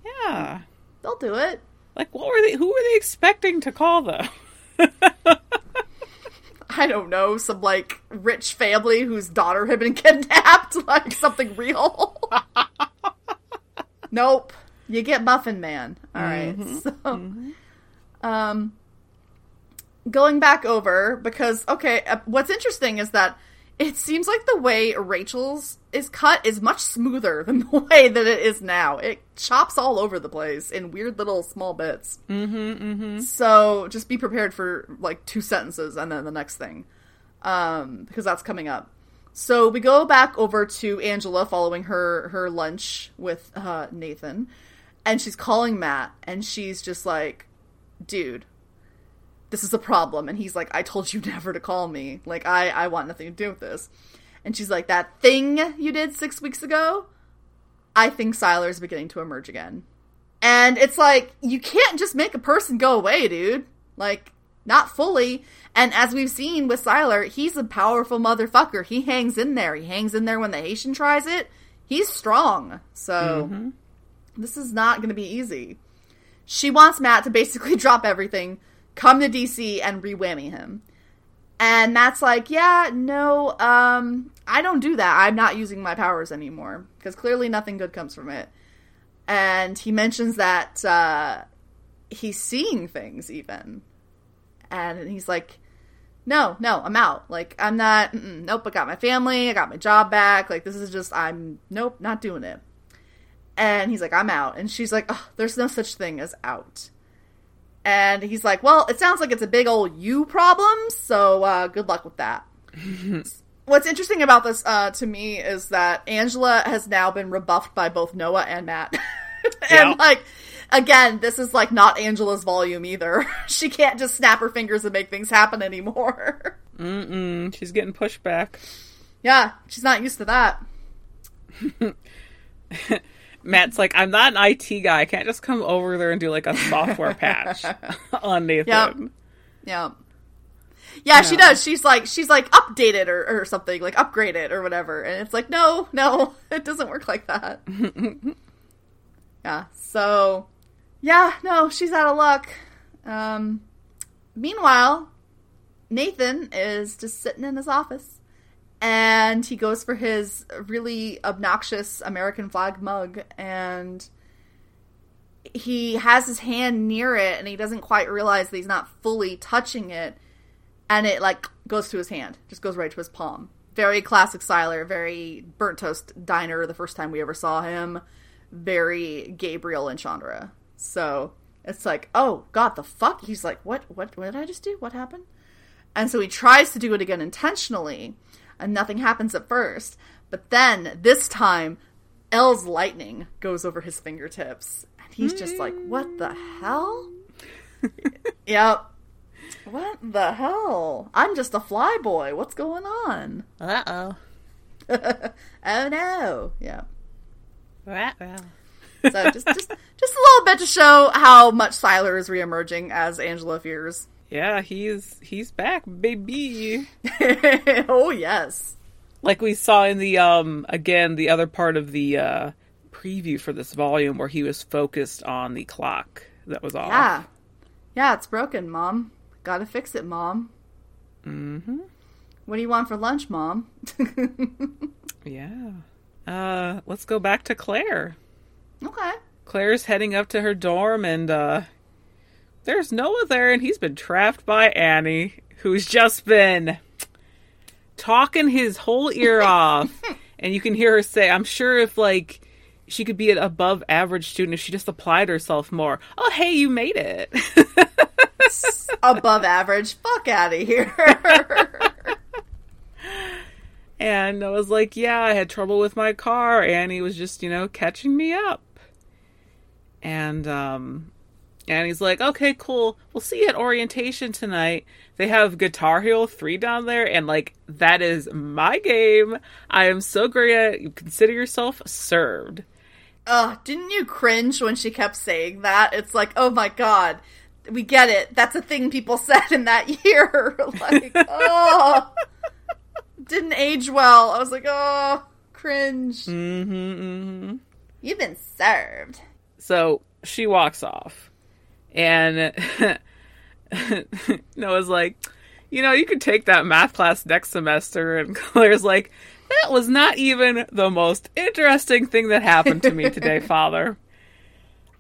Yeah. They'll do it. Like what were they who were they expecting to call them? I don't know, some like rich family whose daughter had been kidnapped, like something real. nope. You get Muffin Man. All right. So, um, going back over because okay, uh, what's interesting is that it seems like the way Rachel's is cut is much smoother than the way that it is now. It chops all over the place in weird little small bits. mm-hmm, mm-hmm. So just be prepared for like two sentences and then the next thing, um, because that's coming up. So we go back over to Angela following her her lunch with uh, Nathan, and she's calling Matt, and she's just like, "Dude, this is a problem." And he's like, "I told you never to call me. Like I I want nothing to do with this." And she's like, "That thing you did six weeks ago." I think Sylar's beginning to emerge again. And it's like, you can't just make a person go away, dude. Like, not fully. And as we've seen with Sylar, he's a powerful motherfucker. He hangs in there. He hangs in there when the Haitian tries it. He's strong. So, mm-hmm. this is not going to be easy. She wants Matt to basically drop everything, come to DC, and re whammy him. And Matt's like, yeah, no, um, I don't do that. I'm not using my powers anymore. Because clearly nothing good comes from it and he mentions that uh, he's seeing things even and he's like no no i'm out like i'm not nope i got my family i got my job back like this is just i'm nope not doing it and he's like i'm out and she's like oh, there's no such thing as out and he's like well it sounds like it's a big old you problem so uh, good luck with that what's interesting about this uh, to me is that Angela has now been rebuffed by both Noah and Matt. and Yeah. like again, this is like not Angela's volume either. she can't just snap her fingers and make things happen anymore. Mm-mm. She's getting pushed back. yeah, she's not used to that. Matt's like, I'm not an IT guy. I can't just come over there and do like a software patch on Nathan. Yep. Yeah. Yeah, she does. She's like she's like update it or, or something, like upgrade it or whatever. And it's like, no, no, it doesn't work like that. yeah. So yeah, no, she's out of luck. Um meanwhile, Nathan is just sitting in his office and he goes for his really obnoxious American flag mug and he has his hand near it and he doesn't quite realize that he's not fully touching it and it like goes to his hand just goes right to his palm. Very classic Sylar, very burnt toast diner the first time we ever saw him. Very gabriel and chandra. So it's like oh god the fuck? He's like what what what did i just do? What happened? And so he tries to do it again intentionally and nothing happens at first but then this time Elle's lightning goes over his fingertips and he's just like what the hell yep what the hell? I'm just a fly boy. What's going on? Uh oh. oh no. Yeah. Uh-oh. So just just just a little bit to show how much Sylar is reemerging as Angela fears. Yeah, he's he's back, baby. oh yes. Like we saw in the um again the other part of the uh preview for this volume where he was focused on the clock that was off. Yeah. Yeah, it's broken, Mom. Gotta fix it, Mom. Mm-hmm. What do you want for lunch, Mom? Yeah. Uh let's go back to Claire. okay. Claire's heading up to her dorm and uh there's Noah there, and he's been trapped by Annie, who's just been talking his whole ear off. And you can hear her say, I'm sure if, like, she could be an above average student if she just applied herself more. Oh, hey, you made it. Above average. Fuck out of here. and I was like, yeah, I had trouble with my car. Annie was just, you know, catching me up. And, um, and he's like, okay, cool. We'll see you at orientation tonight. They have Guitar Hero 3 down there, and like, that is my game. I am so great at it. You consider yourself served. Ugh, didn't you cringe when she kept saying that? It's like, oh my god, we get it. That's a thing people said in that year. like, oh, didn't age well. I was like, oh, cringe. Mm-hmm, mm-hmm. You've been served. So she walks off, and Noah's like, you know, you could take that math class next semester. And Claire's like, that was not even the most interesting thing that happened to me today, Father.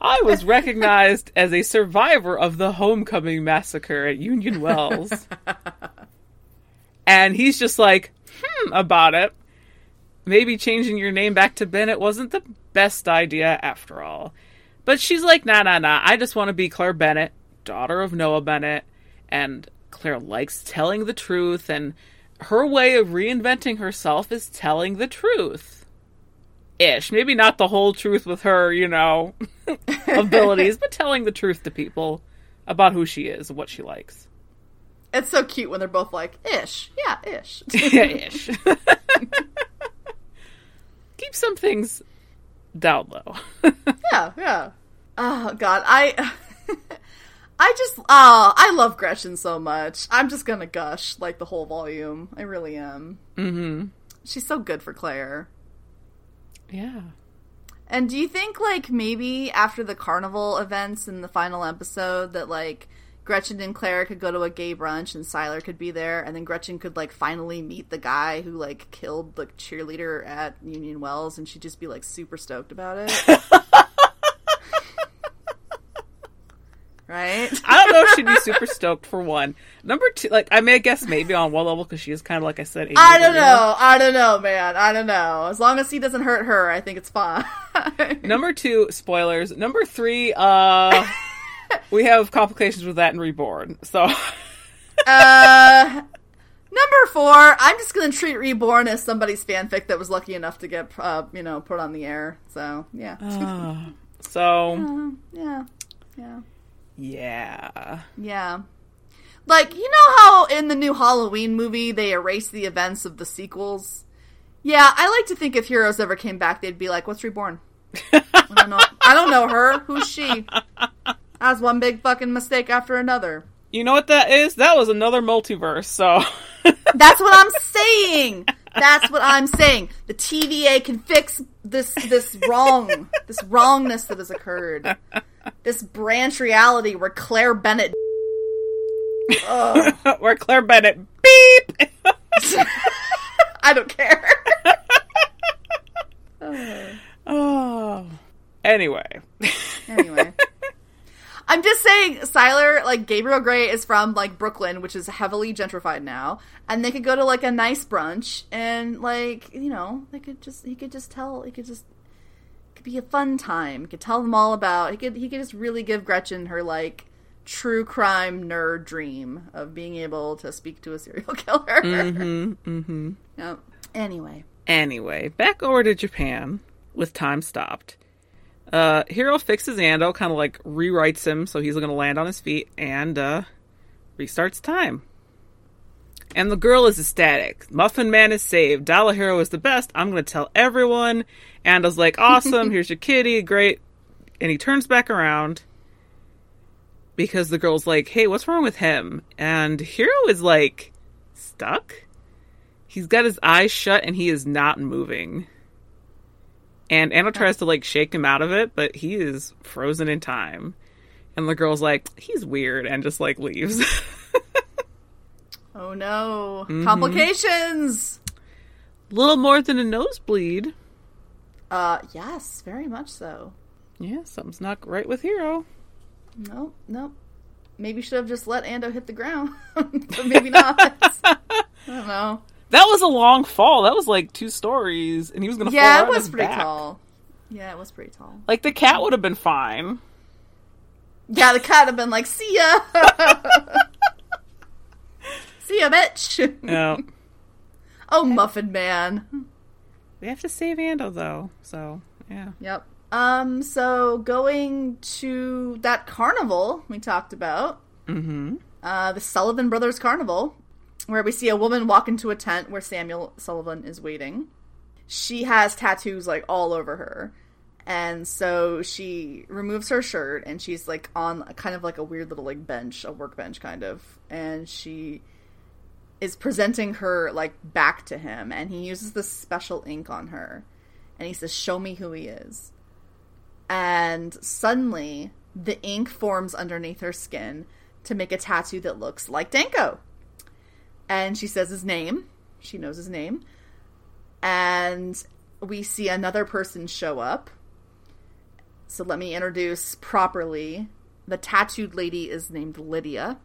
I was recognized as a survivor of the homecoming massacre at Union Wells. and he's just like, hmm, about it. Maybe changing your name back to Bennett wasn't the best idea after all. But she's like, nah, nah, nah. I just want to be Claire Bennett, daughter of Noah Bennett. And Claire likes telling the truth, and her way of reinventing herself is telling the truth. Ish. Maybe not the whole truth with her, you know, abilities, but telling the truth to people about who she is and what she likes. It's so cute when they're both like, ish. Yeah, ish. yeah, ish. Keep some things down low. yeah, yeah. Oh god, I I just oh, I love Gretchen so much. I'm just gonna gush like the whole volume. I really am. Mm-hmm. She's so good for Claire. Yeah. And do you think like maybe after the carnival events in the final episode that like Gretchen and Claire could go to a gay brunch and Sylar could be there and then Gretchen could like finally meet the guy who like killed the cheerleader at Union Wells and she'd just be like super stoked about it. right? I don't know if she'd be super stoked for one. Number two, like I may guess maybe on one level because she is kind of like I said. I don't know. I don't know, man. I don't know. As long as he doesn't hurt her, I think it's fine. Number two, spoilers. Number three, uh, we have complications with that in Reborn. So, uh. Number four, I'm just gonna treat Reborn as somebody's fanfic that was lucky enough to get, uh, you know, put on the air. So yeah. Uh, so yeah, yeah. Yeah. Yeah. Like, you know how in the new Halloween movie they erase the events of the sequels? Yeah, I like to think if heroes ever came back, they'd be like, "What's reborn?" I don't know. I don't know her. Who's she? That was one big fucking mistake after another. You know what that is? That was another multiverse. So that's what I'm saying. That's what I'm saying. The TVA can fix this this wrong, this wrongness that has occurred. This branch reality where Claire Bennett where Claire Bennett beep. I don't care. oh. Anyway. Anyway. I'm just saying, Sylar, like Gabriel Gray, is from like Brooklyn, which is heavily gentrified now, and they could go to like a nice brunch and like you know they could just he could just tell he could just it could be a fun time. He could tell them all about he could he could just really give Gretchen her like true crime nerd dream of being able to speak to a serial killer. Mm-hmm. Mm-hmm. Yep. Anyway. Anyway, back over to Japan with time stopped. Uh, Hiro fixes Ando, kind of like rewrites him so he's going to land on his feet and uh, restarts time. And the girl is ecstatic. Muffin Man is saved. Dollar Hero is the best. I'm going to tell everyone. Ando's like, awesome. Here's your kitty. Great. And he turns back around because the girl's like, hey, what's wrong with him? And Hiro is like, stuck? He's got his eyes shut and he is not moving. And Ando tries to like shake him out of it, but he is frozen in time. And the girl's like, he's weird, and just like leaves. oh no. Mm-hmm. Complications! Little more than a nosebleed. Uh, yes, very much so. Yeah, something's not right with Hiro. Nope, nope. maybe should have just let Ando hit the ground, but maybe not. I don't know. That was a long fall. That was like two stories, and he was gonna fall Yeah, it was pretty back. tall. Yeah, it was pretty tall. Like the cat would have been fine. Yeah, the cat would have been like, "See ya, see ya, bitch." No, oh, Muffin Man. we have to save Ando though. So yeah. Yep. Um. So going to that carnival we talked about, Mm-hmm. uh, the Sullivan Brothers Carnival, where we see a woman walk into a tent where Samuel Sullivan is waiting. She has tattoos like all over her. And so she removes her shirt and she's like on kind of like a weird little like bench, a workbench kind of. And she is presenting her like back to him and he uses this special ink on her. And he says, "Show me who he is." And suddenly the ink forms underneath her skin to make a tattoo that looks like Danko. And she says his name. She knows his name. And we see another person show up. So let me introduce properly. The tattooed lady is named Lydia.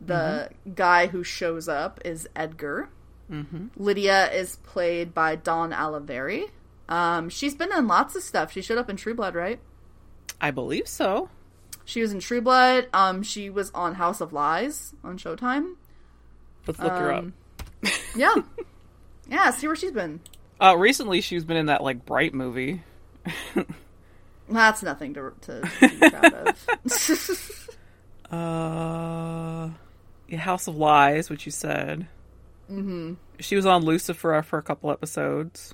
The guy who shows up is Edgar. Mm-hmm. Lydia is played by Dawn Olivieri. Um, she's been in lots of stuff. She showed up in True Blood, right? I believe so. She was in True Blood. Um, she was on House of Lies on Showtime. Let's look her up. Um, Yeah, yeah. See where she's been. Uh, recently she's been in that like Bright movie. That's nothing to to be proud of. Uh, yeah, House of Lies, which you said. Mm-hmm. She was on Lucifer for a couple episodes.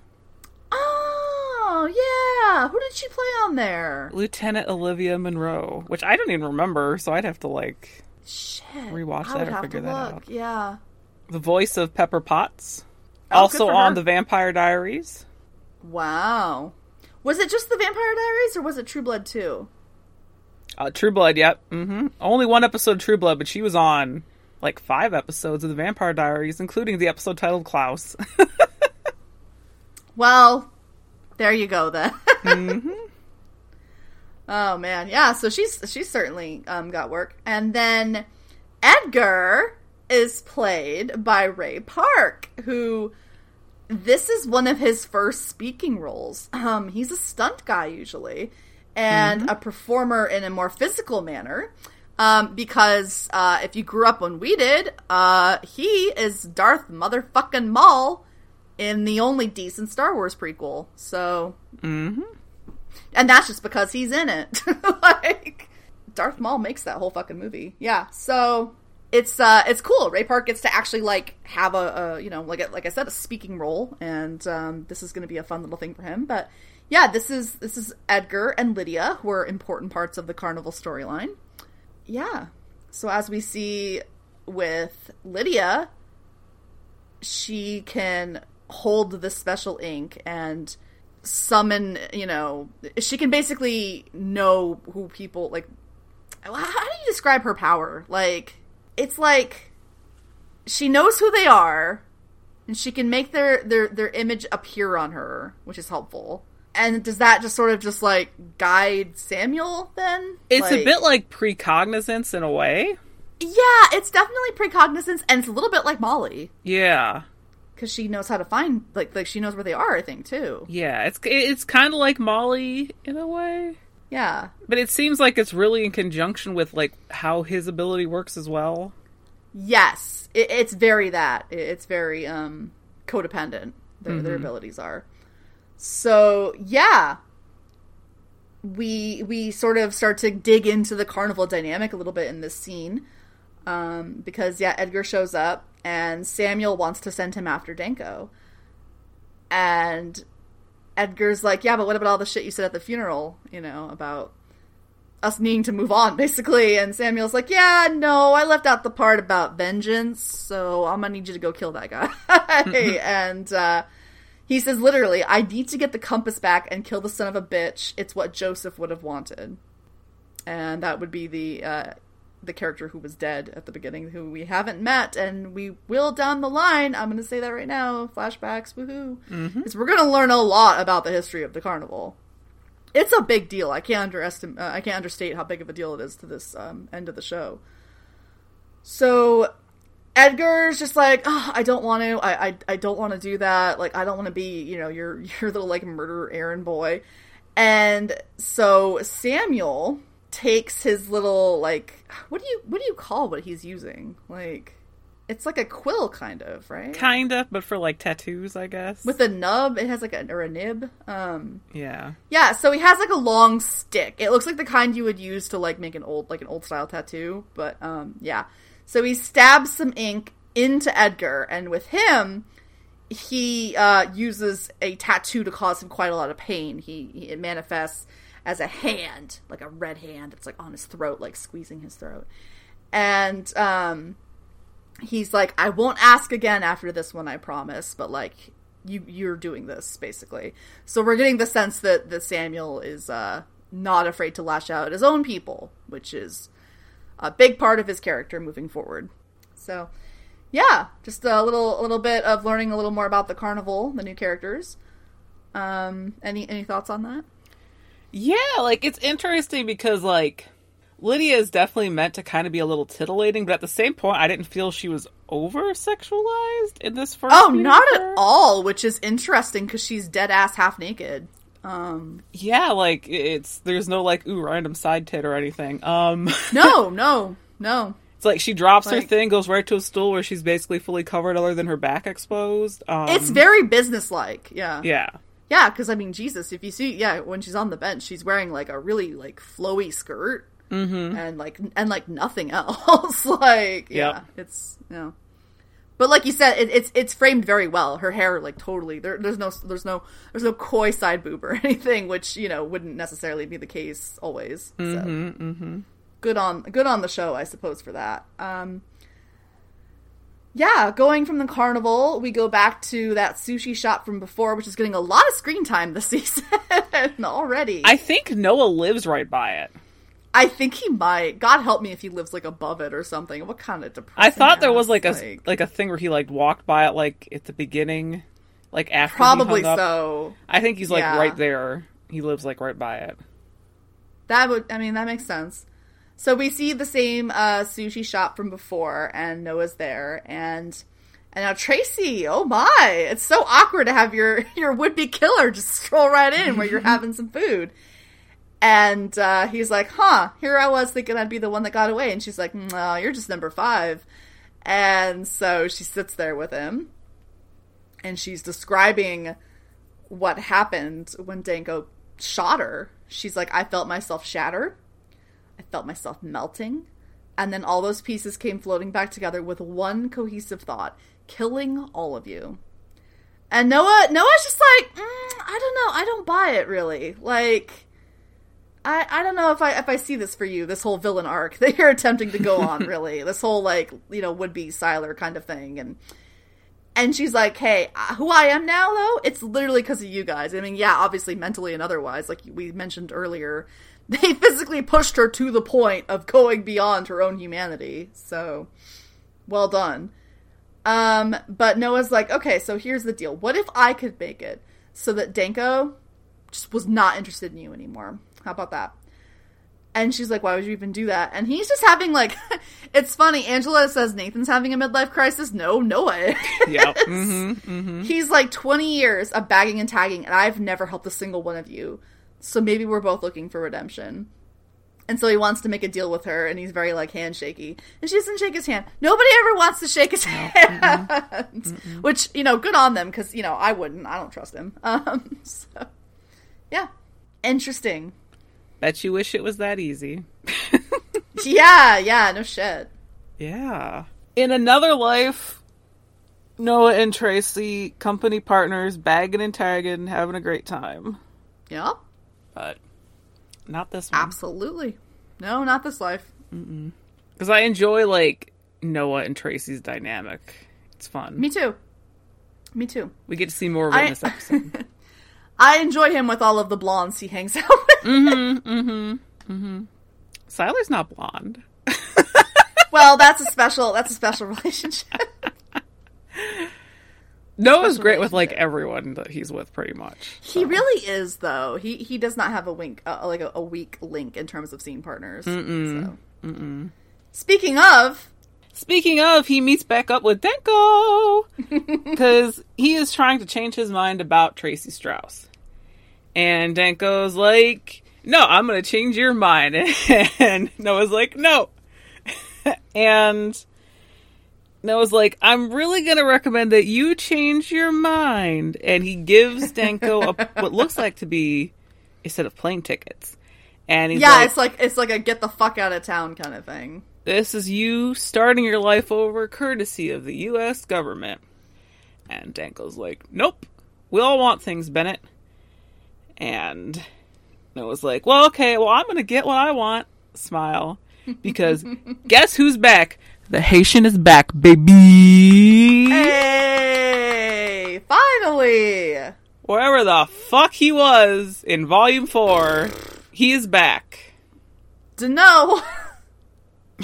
oh yeah, who did she play on there? Lieutenant Olivia Monroe, which I don't even remember, so I'd have to like Shit, Rewatch I that or figure that look. out. Yeah. the voice of Pepper Potts. Oh, also on the Vampire Diaries. Wow. Was it just the Vampire Diaries, or was it True Blood too? Uh, True Blood, yep. hmm Only one episode of True Blood, but she was on like five episodes of the Vampire Diaries, including the episode titled Klaus. Well, there you go then. Mm-hmm. Oh man, yeah. So she's she's certainly um, got work, and then Edgar is played by Ray Park, who this is one of his first speaking roles. Um, he's a stunt guy usually, and a performer in a more physical manner. Um, because uh, if you grew up when we did, uh, he is Darth motherfucking Maul in the only decent Star Wars prequel. So hmm and that's just because he's in it. like Darth Maul makes that whole fucking movie. Yeah. So it's uh it's cool. Ray Park gets to actually like have a, a you know like a, like I said a speaking role, and um, this is going to be a fun little thing for him. But yeah, this is this is Edgar and Lydia who are important parts of the carnival storyline. Yeah. So as we see with Lydia, she can hold the special ink and summon, you know, she can basically know who people like how do you describe her power? Like it's like she knows who they are and she can make their their their image appear on her, which is helpful. And does that just sort of just like guide Samuel then? It's a bit like precognizance in a way. Yeah, it's definitely precognizance and it's a little bit like Molly Yeah, because she knows how to find like like she knows where they are, I think, too. yeah. It's it's kind of like Molly in a way, Yeah. but it seems like it's really in conjunction with like how his ability works as well. Yes, it, it's very that. It- It's very um codependent. Their their abilities are. So yeah, we we sort of start to dig into the carnival dynamic a little bit in this scene, um, because yeah, Edgar shows up and Samuel wants to send him after Danko, and Edgar's like, yeah, but what about all the shit you said at the funeral? You know about us needing to move on, basically. And Samuel's like, yeah, no, I left out the part about vengeance, so I'm gonna need you to go kill that guy. and uh, he says, literally, I need to get the compass back and kill the son of a bitch. It's what Joseph would have wanted. And that would be the uh, the character who was dead at the beginning, who we haven't met, and we will down the line. I'm gonna say that right now. Flashbacks, woohoo! Because we're gonna learn a lot about the history of the carnival. it's a big deal. I can't underestimate. Uh, I can't understate how big of a deal it is to this um, end of the show. So Edgar's just like, oh, I don't want to. I, I, I don't want to do that. Like, I don't want to be, you know, your your little like murder errand boy. And so Samuel takes his little like, what do you what do you call what he's using? Like, it's like a quill, kind of, right? Kinda, but for like tattoos, I guess. With a nub, it has like a or a nib. Um, yeah, yeah. So he has like a long stick. It looks like the kind you would use to like make an old like an old style tattoo. But um, yeah. So he stabs some ink into Edgar, and with him, he uh, uses a tattoo to cause him quite a lot of pain. He, he it manifests as a hand, like a red hand. It's like on his throat, like squeezing his throat. And um, he's like, "I won't ask again after this one, I promise." But like, you you're doing this basically. So we're getting the sense that that Samuel is uh, not afraid to lash out at his own people, which is a big part of his character moving forward. So, yeah, just a little a little bit of learning a little more about the carnival, the new characters. Um, any any thoughts on that? Yeah, like it's interesting because like Lydia is definitely meant to kind of be a little titillating, but at the same point, I didn't feel she was over sexualized in this first. Oh, not at all, which is interesting because she's dead ass half naked. Um, yeah, like it's there's no like ooh random side tit or anything. Um, no, no, no. It's like she drops like, her thing, goes right to a stool where she's basically fully covered, other than her back exposed. Um, it's very businesslike. Yeah, yeah, yeah. Because I mean, Jesus, if you see, yeah, when she's on the bench, she's wearing like a really like flowy skirt. Mm-hmm. and like and like nothing else. like yeah, yep. it's you know. But like you said, it, it's it's framed very well. Her hair, like totally, there, there's no there's no there's no coy side boob or anything, which you know wouldn't necessarily be the case always. Mm-hmm, mm-hmm. good on good on the show, I suppose, for that. Um, yeah, going from the carnival, we go back to that sushi shop from before, which is getting a lot of screen time this season already. I think Noah lives right by it. I think he might. God help me if he lives like above it or something. What kind of depressing? I thought there was like, like a like a thing where he like walked by it like at the beginning, like after. Probably so. I think he's like yeah. right there. He lives like right by it. That would. I mean, that makes sense. So we see the same uh, sushi shop from before, and Noah's there, and and now Tracy. Oh my! It's so awkward to have your your would be killer just stroll right in where you're having some food. And uh, he's like, huh, here I was thinking I'd be the one that got away. And she's like, no, you're just number five. And so she sits there with him and she's describing what happened when Danko shot her. She's like, I felt myself shatter. I felt myself melting. And then all those pieces came floating back together with one cohesive thought killing all of you. And Noah, Noah's just like, mm, I don't know, I don't buy it really. Like, I, I don't know if I if I see this for you, this whole villain arc that you're attempting to go on, really. this whole like, you know, would be Sylar kind of thing. And and she's like, "Hey, who I am now though, it's literally because of you guys. I mean, yeah, obviously mentally and otherwise, like we mentioned earlier, they physically pushed her to the point of going beyond her own humanity. So, well done. Um, but Noah's like, "Okay, so here's the deal. What if I could make it so that Danko just was not interested in you anymore?" How about that? And she's like, why would you even do that? And he's just having like, it's funny. Angela says Nathan's having a midlife crisis. No, Noah. yeah. Mm-hmm, mm-hmm. He's like 20 years of bagging and tagging, and I've never helped a single one of you. So maybe we're both looking for redemption. And so he wants to make a deal with her, and he's very like handshaky. And she doesn't shake his hand. Nobody ever wants to shake his hand, mm-mm. Mm-mm. which you know, good on them because you know I wouldn't. I don't trust him. Um, so yeah, interesting. Bet you wish it was that easy. yeah, yeah, no shit. Yeah. In another life, Noah and Tracy, company partners, bagging and tagging, having a great time. Yeah. But not this one. Absolutely. No, not this life. Because I enjoy, like, Noah and Tracy's dynamic. It's fun. Me too. Me too. We get to see more of it I... in this episode. I enjoy him with all of the blondes he hangs out with. mm-hmm, mm-hmm, mm-hmm. Sylar's not blonde. well, that's a special. That's a special relationship. Noah's great with like everyone that he's with, pretty much. He really is, though. He he does not have a wink, uh, like a, a weak link in terms of scene partners. So. Speaking of, Speaking of, he meets back up with Danko because he is trying to change his mind about Tracy Strauss, and Danko's like, "No, I'm going to change your mind," and Noah's like, "No," and Noah's like, "I'm really going to recommend that you change your mind," and he gives Danko a, what looks like to be a set of plane tickets, and he's yeah, like, it's like it's like a get the fuck out of town kind of thing. this is you starting your life over courtesy of the U.S. government. And Danko's like, nope, we all want things, Bennett. And it was like, well, okay, well, I'm going to get what I want. Smile. Because guess who's back? The Haitian is back, baby. Hey, finally! Wherever the fuck he was in Volume 4, he is back. To know.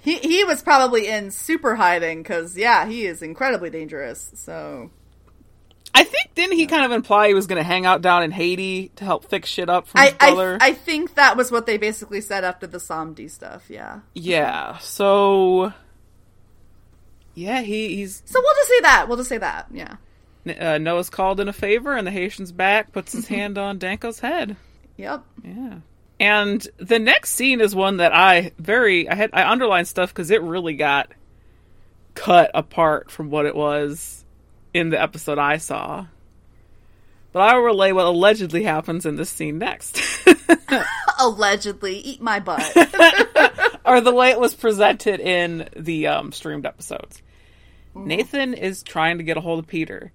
he he was probably in super hiding because yeah, he is incredibly dangerous. So I think, didn't he kind of imply he was going to hang out down in Haiti to help fix shit up from his I? I I think that was what they basically said after the Somdi stuff. Yeah. Yeah. So yeah, he he's So we'll just say that. We'll just say that. Yeah. uh, Noah's called in a favor, and the Haitian's back, puts his hand on Danko's head. Yep. Yeah. And the next scene is one that I very I had I underlined stuff because it really got cut apart from what it was in the episode I saw. But I will relay what allegedly happens in this scene next. Allegedly, eat my butt. or the way it was presented in the um, streamed episodes. Nathan is trying to get a hold of Peter,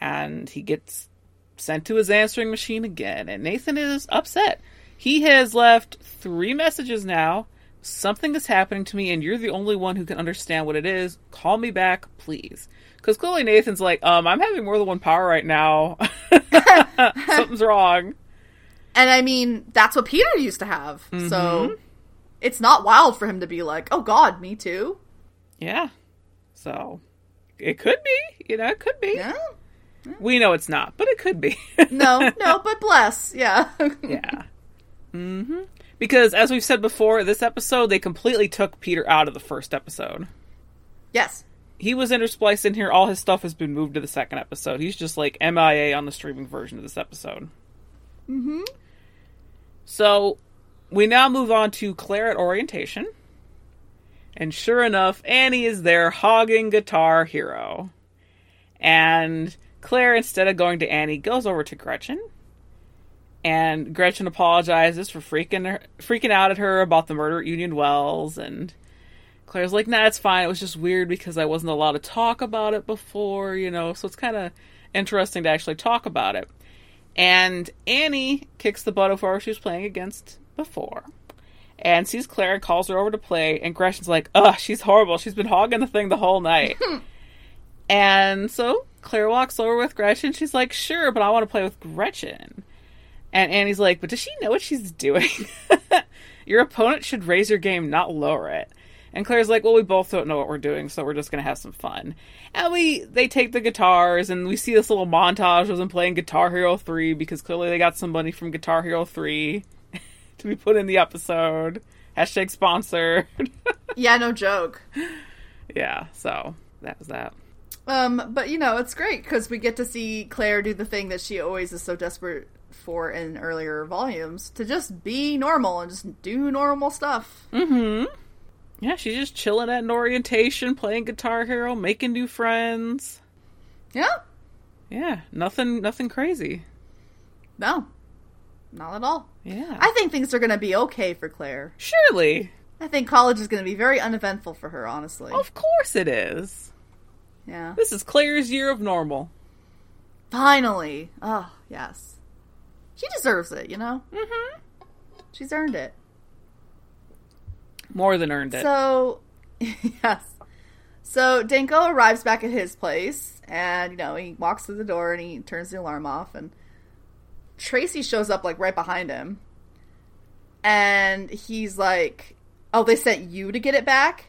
and he gets sent to his answering machine again. And Nathan is upset. He has left three messages now. Something is happening to me, and you're the only one who can understand what it is. Call me back, please. Because clearly Nathan's like, um, I'm having more than one power right now. Something's wrong. and I mean, that's what Peter used to have. Mm-hmm. So it's not wild for him to be like, "Oh God, me too." Yeah. So it could be. You know, it could be. Yeah. We know it's not, but it could be. No, no, but bless. Yeah. yeah. hmm Because as we've said before, this episode they completely took Peter out of the first episode. yes. He was interspliced in here. All his stuff has been moved to the second episode. He's just like MIA on the streaming version of this episode. Mm-hmm. So we now move on to Claire at orientation. And sure enough, Annie is there hogging Guitar Hero. And Claire, instead of going to Annie, goes over to Gretchen. And Gretchen apologizes for freaking her, freaking out at her about the murder at Union Wells. And Claire's like, nah, it's fine. It was just weird because I wasn't allowed to talk about it before, you know, so it's kind of interesting to actually talk about it. And Annie kicks the butt of whoever she was playing against before. And sees Claire and calls her over to play. And Gretchen's like, ugh, she's horrible. She's been hogging the thing the whole night. and so Claire walks over with Gretchen. She's like, sure, but I want to play with Gretchen. And Annie's like, but does she know what she's doing? your opponent should raise your game, not lower it. And Claire's like, well, we both don't know what we're doing, so we're just gonna have some fun. And we they take the guitars, and we see this little montage of them playing Guitar Hero Three because clearly they got some money from Guitar Hero Three to be put in the episode. Hashtag sponsored. Yeah, no joke. yeah, so that was that. Um, but you know, it's great because we get to see Claire do the thing that she always is so desperate for in earlier volumes to just be normal and just do normal stuff. Mm-hmm. Yeah, she's just chilling at an orientation, playing Guitar Hero, making new friends. Yeah. Yeah, nothing, nothing crazy. No. Not at all. Yeah, I think things are going to be okay for Claire. surely, I think college is going to be very uneventful for her, honestly. of course it is. Yeah. This is Claire's year of normal. Finally. Oh, yes. She deserves it, you know? Mm-hmm. She's earned it. More than earned it. So, yes. So Danko arrives back at his place, and you know he walks through the door and he turns the alarm off, and Tracy shows up like right behind him, and he's like, "Oh, they sent you to get it back,"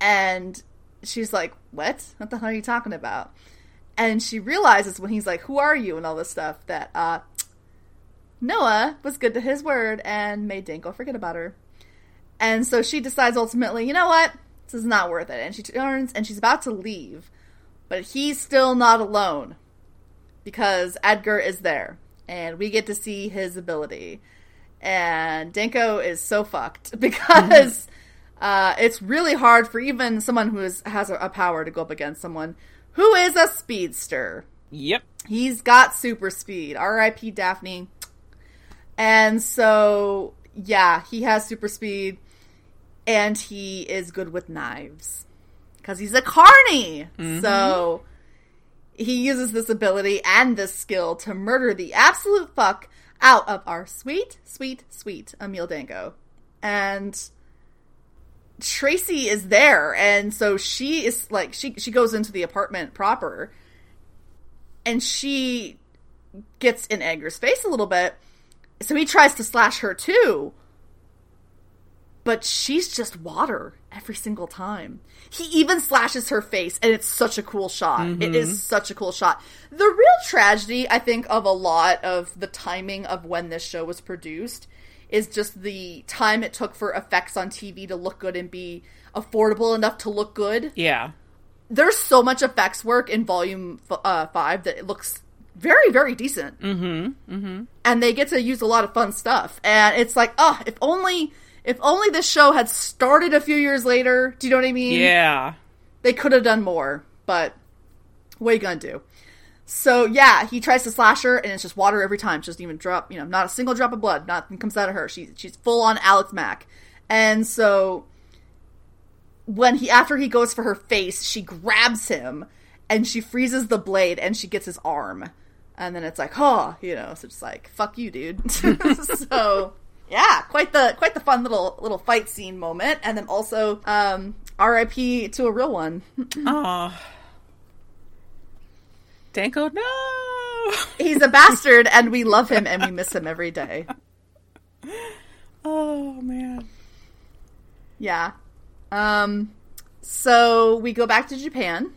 and she's like, "What? What the hell are you talking about?" And she realizes when he's like, "Who are you?" and all this stuff that uh, Noah was good to his word and made Danko forget about her. And so she decides ultimately, you know what? This is not worth it. And she turns and she's about to leave, but he's still not alone because Edgar is there and we get to see his ability. And Danko is so fucked because uh, it's really hard for even someone who is, has a, a power to go up against someone who is a speedster. Yep. He's got super speed. R.I.P. Daphne. And so, yeah, he has super speed and he is good with knives because he's a carny. Mm-hmm. So he uses this ability and this skill to murder the absolute fuck out of our sweet, sweet, sweet Emile Danko. And Tracy is there, and so she is like she she goes into the apartment proper, and she gets in Edgar's face a little bit. So he tries to slash her too, but she's just water every single time. He even slashes her face, and it's such a cool shot. It is such a cool shot. The real tragedy, I think, of a lot of the timing of when this show was produced is just the time it took for effects on TV to look good and be affordable enough to look good. Yeah. There's so much effects work in Volume f- uh, Five that it looks very, very decent. Mm-hmm. Mm-hmm. And they get to use a lot of fun stuff. And it's like, oh, if only, if only this show had started a few years later. Do you know what I mean? Yeah. they could have done more, but what are you gonna do? So yeah, he tries to slash her, and it's just water every time. She doesn't even drop, you know, not a single drop of blood. Nothing comes out of her. She's she's full on Alex Mack, and so when he after he goes for her face, she grabs him and she freezes the blade, and she gets his arm, and then it's like, oh, you know, so it's like, fuck you, dude. so yeah, quite the quite the fun little little fight scene moment, and then also um, R.I.P. to a real one. Oh. Danko, no. He's a bastard, and we love him, and we miss him every day. Oh man. Yeah. Um. So we go back to Japan,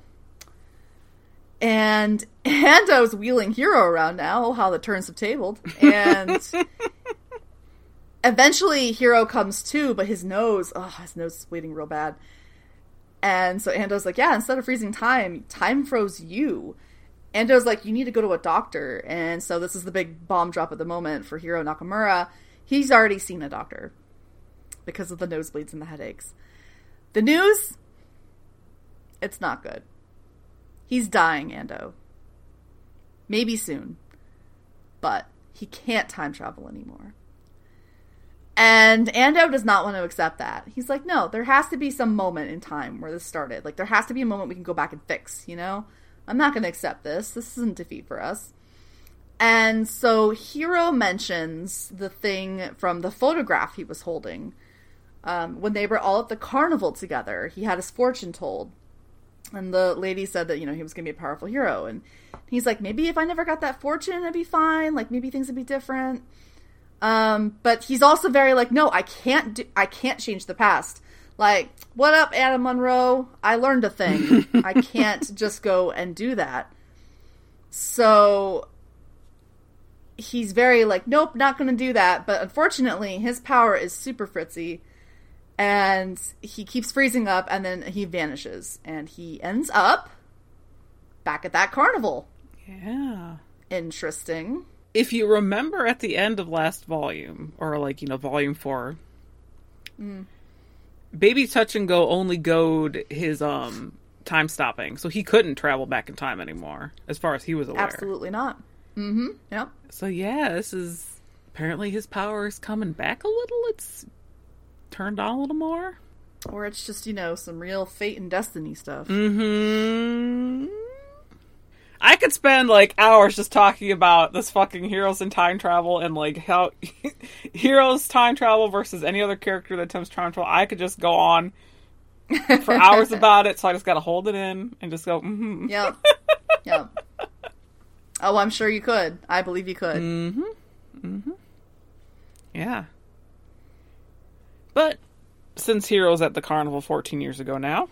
and Ando's wheeling Hiro around now. Oh, how the turns have tabled, and. Eventually, Hiro comes too, but his nose, oh, his nose is bleeding real bad. And so Ando's like, yeah, instead of freezing time, time froze you. Ando's like, you need to go to a doctor. And so this is the big bomb drop at the moment for Hiro Nakamura. He's already seen a doctor because of the nosebleeds and the headaches. The news, it's not good. He's dying, Ando. Maybe soon. But he can't time travel anymore. And Ando does not want to accept that. He's like, no, there has to be some moment in time where this started. Like, there has to be a moment we can go back and fix, you know? I'm not going to accept this. This isn't defeat for us. And so Hiro mentions the thing from the photograph he was holding. Um, when they were all at the carnival together, he had his fortune told. And the lady said that, you know, he was going to be a powerful hero. And he's like, maybe if I never got that fortune, it'd be fine. Like, maybe things would be different. Um, but he's also very like, no, I can't do, I can't change the past. Like, what up, Adam Monroe? I learned a thing. I can't just go and do that. So he's very like, nope, not going to do that. But unfortunately, his power is super fritzy, and he keeps freezing up, and then he vanishes, and he ends up back at that carnival. Yeah. Interesting. If you remember at the end of last volume, or like, you know, volume four, Baby Touch and Go only goad his um time stopping, so he couldn't travel back in time anymore, as far as he was aware. Absolutely not. Mm-hmm. Yep. So yeah, this is apparently his power is coming back a little. It's turned on a little more. Or it's just, you know, some real fate and destiny stuff. Hmm. I could spend like hours just talking about this fucking heroes in time travel and like how heroes time travel versus any other character that attempts time travel. I could just go on for hours about it, so I just gotta hold it in and just go. Mm-hmm. Yep. yep. Oh, I'm sure you could. I believe you could. Mm-hmm. Mm-hmm. Yeah. But since Hiro's at the carnival 14 years ago now,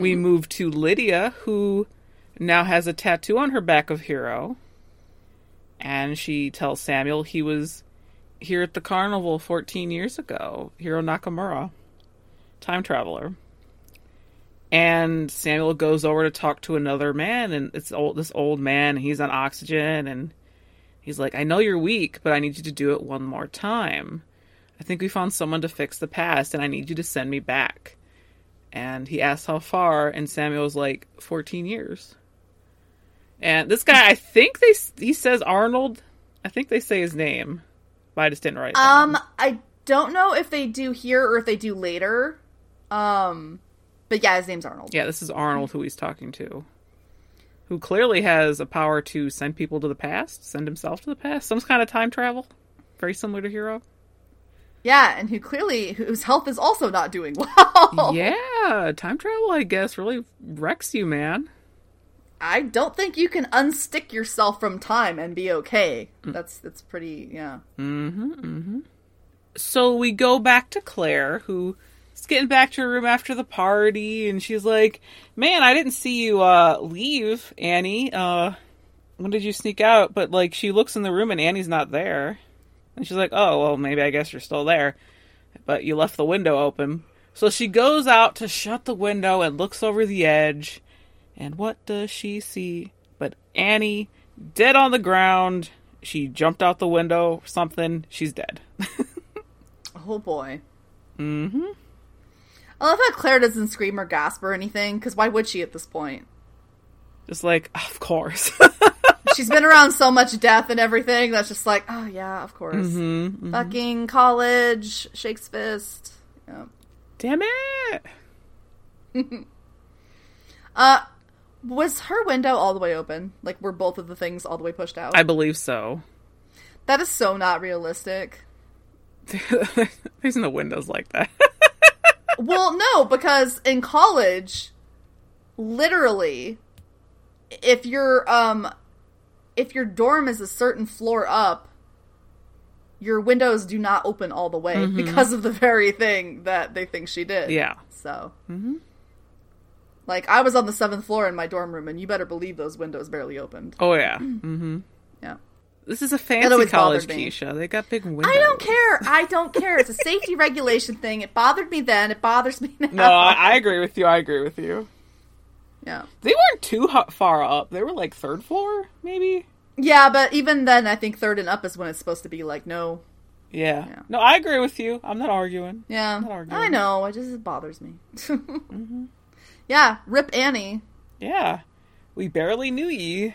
We move to Lydia, who now has a tattoo on her back of Hiro. And she tells Samuel he was here at the carnival 14 years ago. Hiro Nakamura, time traveler. And Samuel goes over to talk to another man, and it's old, this old man. He's on oxygen, and he's like, "I know you're weak, but I need you to do it one more time. I think we found someone to fix the past, and I need you to send me back." And he asks how far, and Samuel's like, 14 years. And this guy, I think they he says Arnold. I think they say his name, but I just didn't write. Um, I don't know if they do here or if they do later. Um, but yeah, his name's Arnold. Yeah, this is Arnold who he's talking to. Who clearly has a power to send people to the past, send himself to the past, some kind of time travel. Very similar to Hiro. Yeah, and who clearly whose health is also not doing well. Yeah, time travel, I guess, really wrecks you, man. I don't think you can unstick yourself from time and be okay. That's that's pretty yeah. Mm-hmm. So we go back to Claire, who is getting back to her room after the party, and she's like, "Man, I didn't see you uh, leave, Annie. Uh, when did you sneak out?" But like, she looks in the room and Annie's not there, and she's like, "Oh, well, maybe I guess you're still there, but you left the window open." So she goes out to shut the window and looks over the edge, and what does she see? But Annie, dead on the ground. She jumped out the window, something. She's dead. Oh boy. Mm-hmm. I love how Claire doesn't scream or gasp or anything, because why would she at this point? Just like, of course. She's been around so much death and everything that's just like, oh yeah, of course. Mm-hmm, Fucking college, shakes fist. Yeah. Damn it. Uh, was her window all the way open? Like, were both of the things all the way pushed out? I believe so. That is so not realistic. There's no windows like that. well, no, because in college, literally, if your um, if your dorm is a certain floor up, your windows do not open all the way because of the very thing that they think she did. yeah. So, like, I was on the seventh floor in my dorm room, and you better believe those windows barely opened. Oh, yeah. Mm-hmm. Yeah. This is a fancy college. Keisha. They got big windows. I don't care. I don't care. It's a safety regulation thing. It bothered me then. It bothers me now. No, I, I agree with you. I agree with you. yeah. They weren't too far up. They were like third floor, maybe? Yeah, but even then, I think third and up is when it's supposed to be like, no. Yeah. Yeah. No, I agree with you. I'm not arguing. Yeah. Not arguing. I know. It just it bothers me. Yeah. Rip Annie. Yeah. We barely knew ye.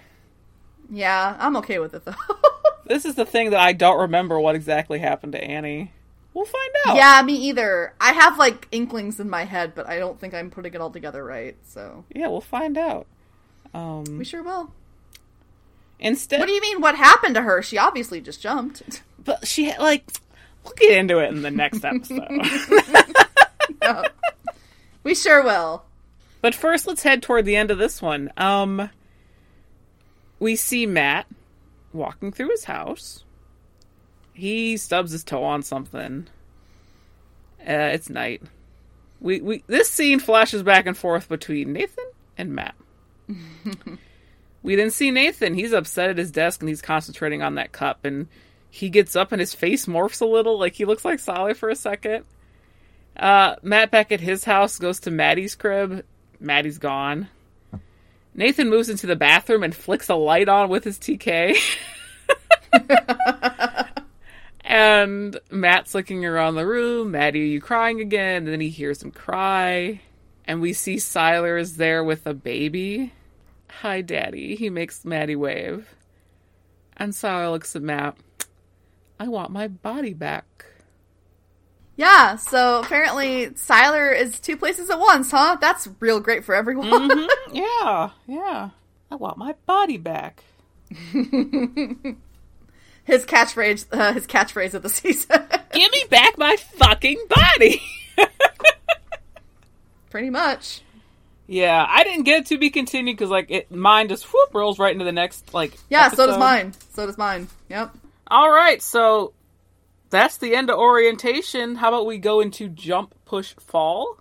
Yeah. I'm okay with it, though. This is the thing that I don't remember what exactly happened to Annie. We'll find out. yeah, me either. I have like inklings in my head, but I don't think I'm putting it all together right. So Yeah, we'll find out. Um, we sure will. instead, What do you mean? What happened to her? She obviously just jumped. but she like, we'll get into it in the next episode. we sure will. But first, let's head toward the end of this one. Um, we see Matt walking through his house. He stubs his toe on something. Uh, it's night. We we this scene flashes back and forth between Nathan and Matt. we then see Nathan. He's upset at his desk and he's concentrating on that cup. And he gets up and his face morphs a little, like he looks like Sally for a second. Uh, Matt back at his house goes to Maddie's crib. Maddie's gone. Nathan moves into the bathroom and flicks a light on with his TK. and Matt's looking around the room. Maddie, are you crying again? And then he hears him cry. And we see Sylar is there with a baby. Hi, Daddy. He makes Maddie wave. And Sylar looks at Matt. I want my body back. Yeah, so apparently Sylar is two places at once, huh? That's real great for everyone. Mm-hmm. Yeah, yeah. I want my body back. his catchphrase, uh, his catchphrase of the season. Give me back my fucking body. Pretty much. yeah, I didn't get to be continued because like it mine just whoop rolls right into the next like Yeah, so does mine. So does mine. Yep. All right, so that's the end of orientation. How about we go into jump, push, fall?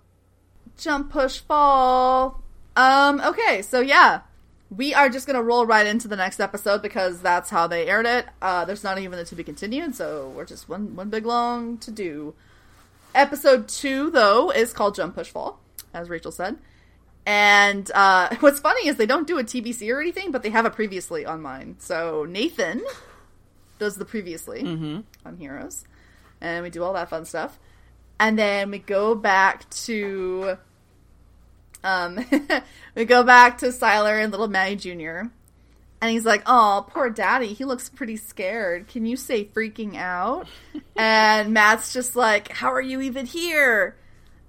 Jump, push, fall. Um, okay, so yeah. We are just gonna roll right into the next episode because that's how they aired it. Uh, there's not even a to be continued, so we're just one one big long to do. Episode two, though, is called Jump Push Fall, as Rachel said. And uh, what's funny is they don't do a TBC or anything, but they have a previously on mine. So Nathan does the previously on Heroes, and we do all that fun stuff. And then we go back to, um, we go back to Sylar and little Maddie Jr. And he's like, "Oh, poor daddy. He looks pretty scared. Can you say freaking out?" and Matt's just like, "How are you even here?"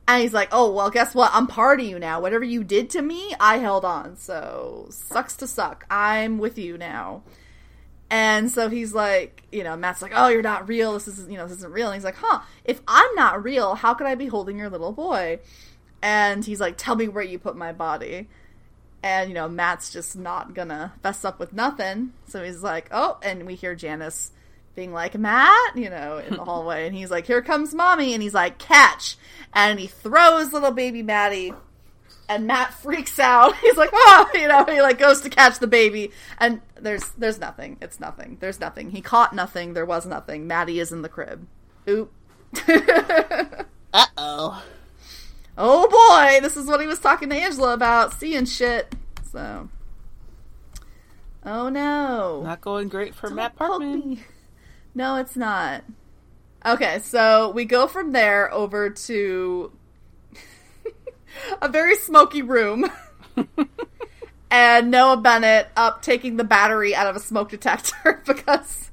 And he's like, "Oh, well, guess what? I'm part of you now. Whatever you did to me, I held on. So sucks to suck. I'm with you now." And so he's like, you know, Matt's like, "Oh, you're not real. This is, you know, this isn't real." And he's like, "Huh? If I'm not real, how could I be holding your little boy?" And he's like, "Tell me where you put my body." And you know, Matt's just not gonna fess up with nothing. So he's like, "Oh," and we hear Janice being like, "Matt," you know, in the hallway, and he's like, "Here comes mommy," and he's like, "Catch!" And he throws little baby Maddie, and Matt freaks out. He's like, "Oh," you know, he like goes to catch the baby, and there's there's nothing. It's nothing. There's nothing. He caught nothing. There was nothing. Maddie is in the crib. Oop. Uh oh. oh boy, this is what he was talking to Angela about, seeing shit. So, oh no, Not going great for Don't Matt Parkman. No, it's not. Okay, so we go from there over to a very smoky room. and Noah Bennett up taking the battery out of a smoke detector because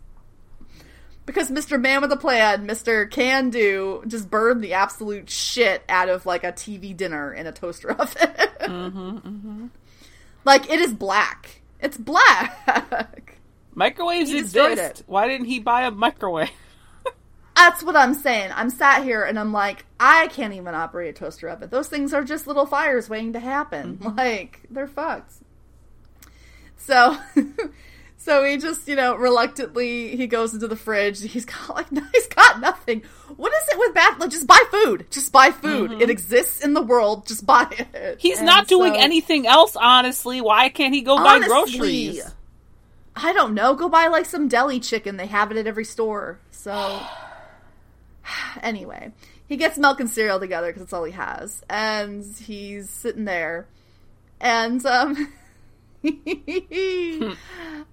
because Mr. Man with a Plan, Mr. Can Do, just burned the absolute shit out of like a TV dinner in a toaster oven. Mm-hmm, Like it is black. It's black. Microwaves exist. it. Why didn't he buy a microwave? That's what I'm saying. I'm sat here and I'm like, I can't even operate a toaster oven. Those things are just little fires waiting to happen. Mm-hmm. Like, they're fucked. So, so he just, you know, reluctantly he goes into the fridge. He's got like, he's got nothing. What is it with bad? Like, just buy food. Just buy food. Mm-hmm. It exists in the world. Just buy it. He's And not doing so- anything else, honestly. Why can't he go buy groceries? I don't know. Go buy like some deli chicken. They have it at every store. So anyway, he gets milk and cereal together because it's all he has, and he's sitting there, and um.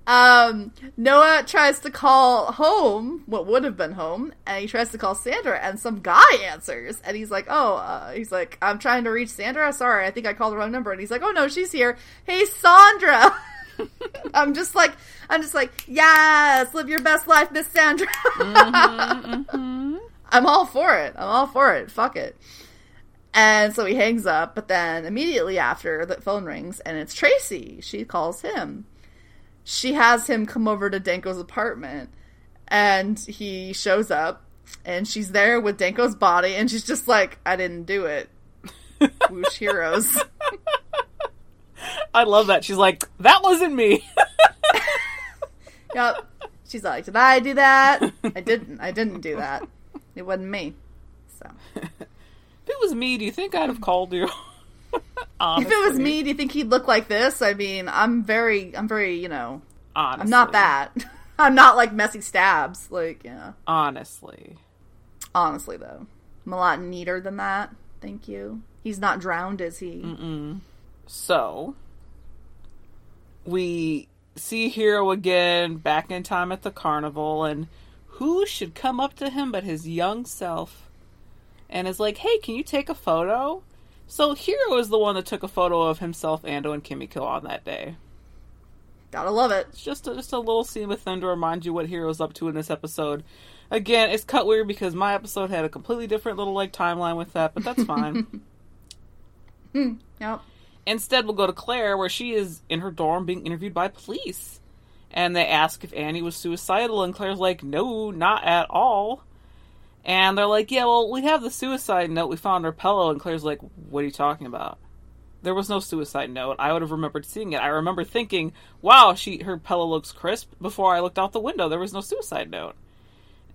um, Noah tries to call home, what would have been home, and he tries to call Sandra, and some guy answers, and he's like, "Oh, uh, he's like, I'm trying to reach Sandra. Sorry, I think I called the wrong number." And he's like, "Oh no, she's here. Hey, Sandra." I'm just like, I'm just like, yes, live your best life, Miss Sandra. I'm all for it. I'm all for it. Fuck it. And so he hangs up, but then immediately after, the phone rings, and it's Tracy. She calls him. She has him come over to Danko's apartment, and he shows up, and she's there with Danko's body, and she's just like, I didn't do it. Whoosh heroes. I love that. She's like, that wasn't me. Yep. She's like, Did I do that? I didn't. I didn't do that. It wasn't me. So if it was me, do you think I'd have called you? if it was me, do you think he'd look like this? I mean, I'm very I'm very, you know Honestly. I'm not that. I'm not like messy stabs. Like, yeah. Honestly. Honestly though. I'm a lot neater than that. Thank you. He's not drowned, is he? So, we see Hiro again back in time at the carnival, and who should come up to him but his young self and is like, hey, can you take a photo? So, Hiro is the one that took a photo of himself, Ando, and Kimiko on that day. Gotta love it. It's just a, just a little scene with them to remind you what Hiro's up to in this episode. Again, it's cut weird because my episode had a completely different little like timeline with that, but that's fine. Hmm, yep. Instead, we'll go to Claire, where she is in her dorm being interviewed by police. And they ask if Annie was suicidal, and Claire's like, no, not at all. And they're like, yeah, well, we have the suicide note. We found her pillow. And Claire's like, what are you talking about? There was no suicide note. I would have remembered seeing it. I remember thinking, wow, she her pillow looks crisp before I looked out the window. There was no suicide note.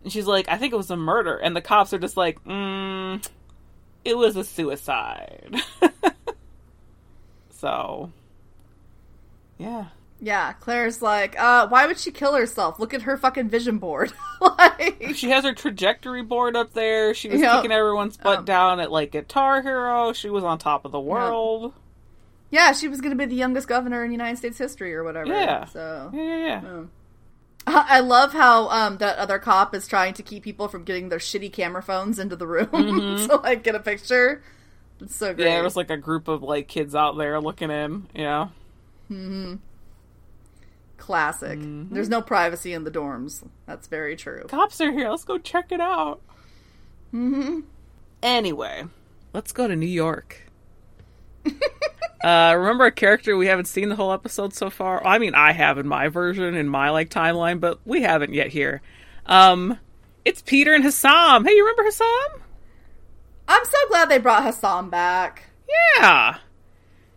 And she's like, I think it was a murder. And the cops are just like, mm, it was a suicide. so, yeah. Yeah, Claire's like, uh, why would she kill herself? Look at her fucking vision board. like, She has her trajectory board up there. She was Yep. kicking everyone's butt Um, down at like Guitar Hero. She was on top of the world. yeah, she was gonna be the youngest governor in United States history or whatever. Yeah. So Yeah, yeah, yeah. Oh. I love how um, that other cop is trying to keep people from getting their shitty camera phones into the room to like get a picture. It's so great. Yeah, there was like a group of like kids out there looking in. Yeah. Classic. Mm-hmm. There's no privacy in the dorms. That's very true. Cops are here. Let's go check it out. Mm-hmm. Anyway, let's go to New York. uh, remember a character we haven't seen the whole episode so far? I mean, I have in my version, in my like timeline, but we haven't yet here. Um, it's Peter and Hassam. Hey, you remember Hassam? I'm so glad they brought Hassan back. Yeah.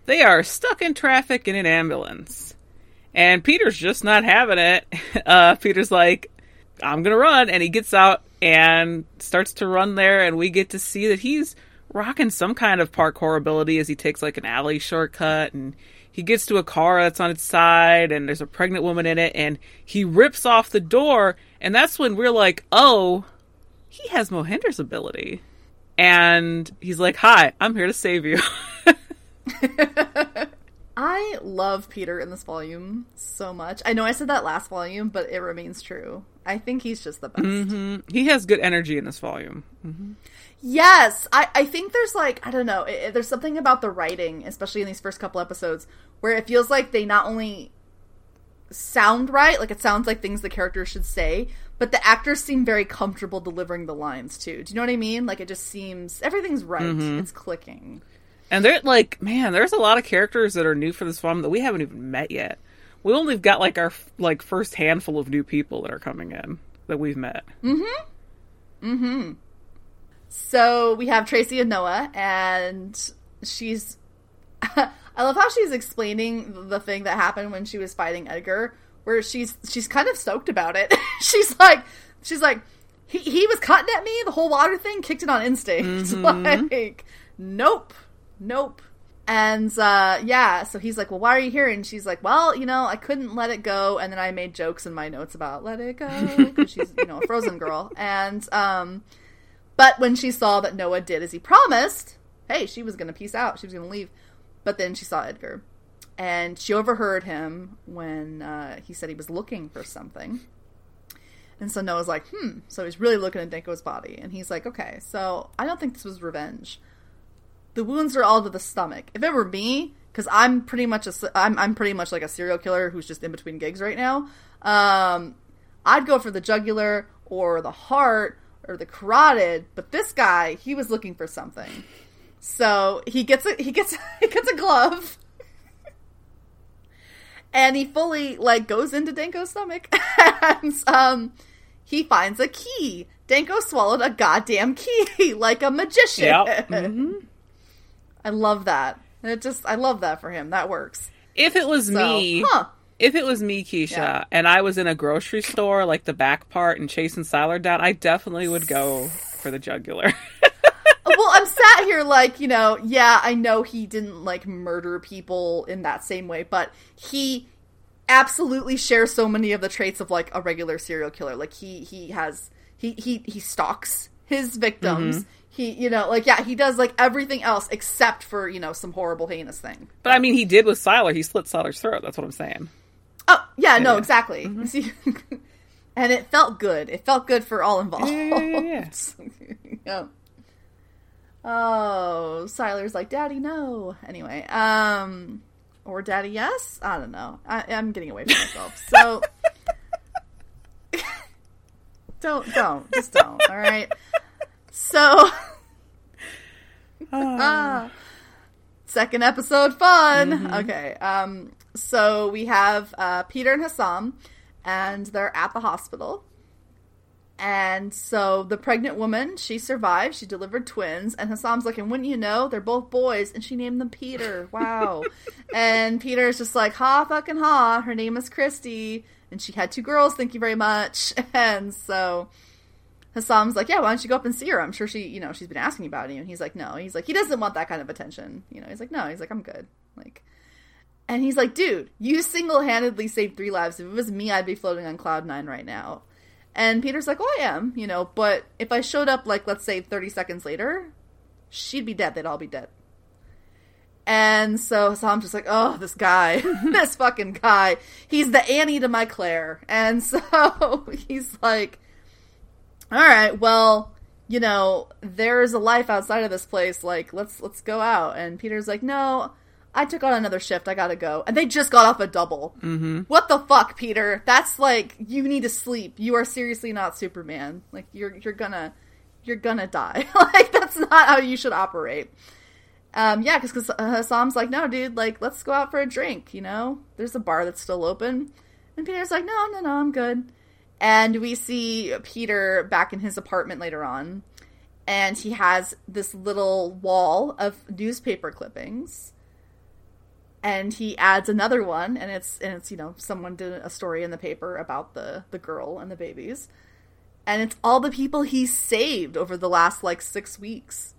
They are stuck in traffic in an ambulance. And Peter's just not having it. Uh, Peter's like, I'm gonna run. And he gets out and starts to run there. And we get to see that he's rocking some kind of parkour ability as he takes like an alley shortcut. And he gets to a car that's on its side. And there's a pregnant woman in it. And he rips off the door. And that's when we're like, oh, he has Mohinder's ability. And he's like, Hi, I'm here to save you. I love Peter in this volume so much. I know I said that last volume, but it remains true. I think he's just the best. Mm-hmm. he has good energy in this volume. Mm-hmm. Yes, I, I think there's like I don't know. It, it- there's something about the writing, especially in these first couple episodes, where it feels like they not only sound right, like it sounds like things the characters should say, but the actors seem very comfortable delivering the lines too. Do you know what I mean? Like it just seems everything's right. Mm-hmm. It's clicking. And they're like, man, there's a lot of characters that are new for this film that we haven't even met yet. We only got like our like first handful of new people that are coming in that we've met. Mm-hmm. Mm-hmm. So we have Tracy and Noah, and she's. I love how she's explaining the thing that happened when she was fighting Edgar, where she's she's kind of stoked about it. she's like, she's like, he he was cutting at me. The whole water thing kicked it on instinct. like, nope, nope. And uh, yeah, so he's like, "Well, why are you here?" And she's like, "Well, you know, I couldn't let it go." And then I made jokes in my notes about "let it go" because she's, you know, a frozen girl. And um, but when she saw that Noah did as he promised, hey, she was going to peace out. She was going to leave. But then she saw Edgar. And she overheard him when uh, he said he was looking for something. And so Noah's like, hmm. So he's really looking at Danko's body. And he's like, okay, so I don't think this was revenge. The wounds are all to the stomach. If it were me, because I'm pretty much a, I'm, I'm pretty much like a serial killer who's just in between gigs right now. Um, I'd go for the jugular or the heart or the carotid, but this guy, he was looking for something. So he gets a he gets he gets a glove. And he fully like goes into Danko's stomach and um he finds a key. Danko swallowed a goddamn key like a magician. Yep. Mm-hmm. I love that. It just I love that for him. That works. If it was So, me, huh. if it was me, Keisha, Yeah. and I was in a grocery store, like the back part, and chasing Sylar down, I definitely would go for the jugular. well, I'm sat here like, you know, yeah, I know he didn't like murder people in that same way, but he absolutely shares so many of the traits of like a regular serial killer. Like he he has he he he stalks his victims. Mm-hmm. He you know, like yeah, he does like everything else except for, you know, some horrible heinous thing. but I mean, he did with Sylar. He slit Sylar's throat. That's what I'm saying. Oh, yeah, no, Yeah. exactly. See, and it felt good. It felt good for all involved. Yeah, yeah, yeah, Yeah. Oh, Sylar's like, Daddy, no. Anyway, um, or Daddy, yes. I don't know. I, I'm getting away from myself. So, don't, don't, just don't. All right. So, ah, second episode fun. Okay. Um. So we have uh, Peter and Hassam, and they're at the hospital. And so the pregnant woman, she survived. She delivered twins. And Hassam's like, and wouldn't you know, they're both boys. And she named them Peter. Wow. and Peter's just like, ha, fucking ha. Her name is Christy. And she had two girls. Thank you very much. And so Hassam's like, yeah, why don't you go up and see her? I'm sure she, you know, she's been asking about you. And he's like, no. He's like, he doesn't want that kind of attention. You know, he's like, no. He's like, I'm good. Like, and he's like, dude, you single handedly saved three lives. If it was me, I'd be floating on cloud nine right now. And Peter's like, oh, I am, you know, but if I showed up, like, let's say 30 seconds later, she'd be dead. They'd all be dead. And so, so just like, oh, this guy, this fucking guy. He's the Annie to my Claire. And so he's like, all right, well, you know, there's a life outside of this place. Like, let's let's go out. And Peter's like, no, I took on another shift. I gotta go. And they just got off a double. Mm-hmm. What the fuck, Peter? That's like you need to sleep. You are seriously not Superman. Like you're you're gonna you're gonna die. like that's not how you should operate. Um, yeah, because Hassam's like, no, dude, like let's go out for a drink. You know, there's a bar that's still open. And Peter's like, no, no, no, I'm good. And we see Peter back in his apartment later on, and he has this little wall of newspaper clippings. And he adds another one and it's and it's you know someone did a story in the paper about the the girl and the babies. And it's all the people he saved over the last like six weeks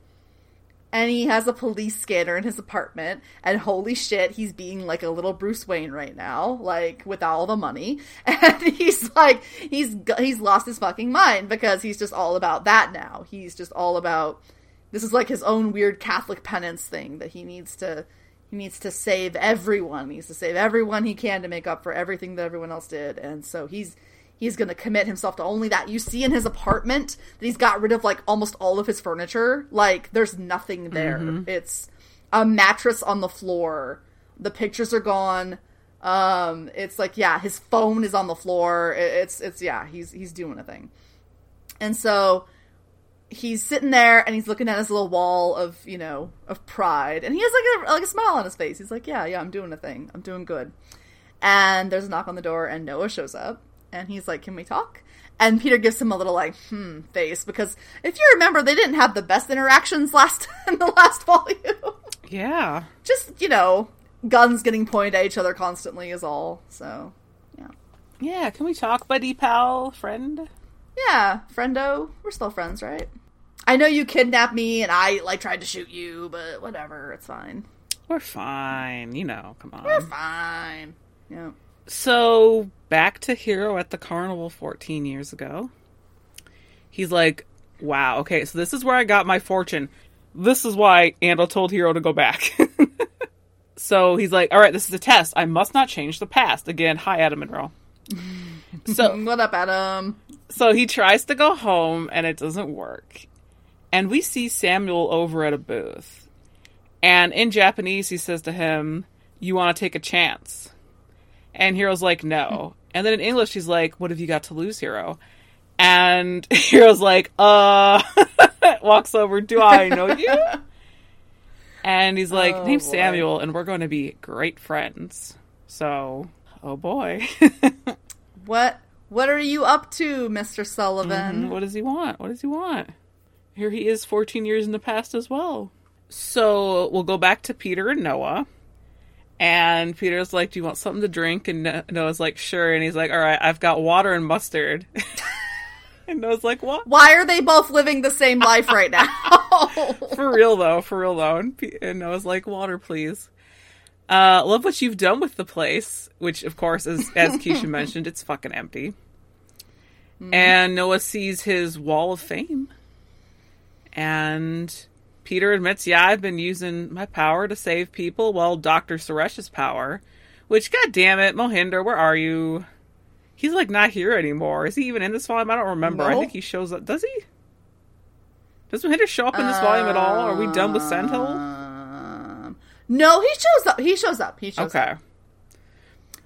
and he has a police scanner in his apartment and holy shit he's being like a little bruce wayne right now like with all the money and he's like he's he's lost his fucking mind because he's just all about that now he's just all about this is like his own weird catholic penance thing that he needs to he needs to save everyone. He needs to save everyone he can to make up for everything that everyone else did. And so he's he's going to commit himself to only that. You see in his apartment that he's got rid of like almost all of his furniture. Like there's nothing there. Mm-hmm. It's a mattress on the floor. The pictures are gone. Um, it's like yeah, his phone is on the floor. It's it's yeah, he's he's doing a thing. And so he's sitting there and he's looking at his little wall of you know of pride and he has like a like a smile on his face he's like yeah yeah i'm doing a thing i'm doing good and there's a knock on the door and noah shows up and he's like can we talk and peter gives him a little like hmm face because if you remember they didn't have the best interactions last in the last volume yeah just you know guns getting pointed at each other constantly is all so yeah yeah can we talk buddy pal friend yeah friendo we're still friends right I know you kidnapped me and I like tried to shoot you, but whatever, it's fine. We're fine, you know. Come on, we're fine. Yeah. So back to Hiro at the carnival 14 years ago. He's like, "Wow, okay, so this is where I got my fortune. This is why Ando told Hiro to go back." so he's like, "All right, this is a test. I must not change the past." Again, hi, Adam Monroe. So what up, Adam? So he tries to go home and it doesn't work and we see Samuel over at a booth. And in Japanese, he says to him, You want to take a chance? And Hiro's like, No. And then in English, he's like, What have you got to lose, Hiro? And Hiro's like, Uh, walks over, Do I know you? and he's like, oh, Name's boy. Samuel, and we're going to be great friends. So, oh boy. what? What are you up to, Mr. Sullivan? Mm-hmm. What does he want? What does he want? here he is 14 years in the past as well. So we'll go back to Peter and Noah. And Peter's like, Do you want something to drink? And Noah's like, Sure. And he's like, All right, I've got water and mustard. and Noah's like, What? Why are they both living the same life right now? for real, though. For real, though. And, P- and Noah's like, Water, please. Uh, love what you've done with the place, which, of course, is, as Keisha mentioned, it's fucking empty. Mm-hmm. And Noah sees his wall of fame and Peter admits, yeah, I've been using my power to save people. Well, Dr. Suresh's power. Which, god damn it, Mohinder, where are you? He's like not here anymore. Is he even in this volume? I don't remember. I think he shows up. Does he? Does Mohinder show up in this volume at all? Are we done with Sandhill? Um, no, he shows up. He shows up. He shows okay. up. Okay.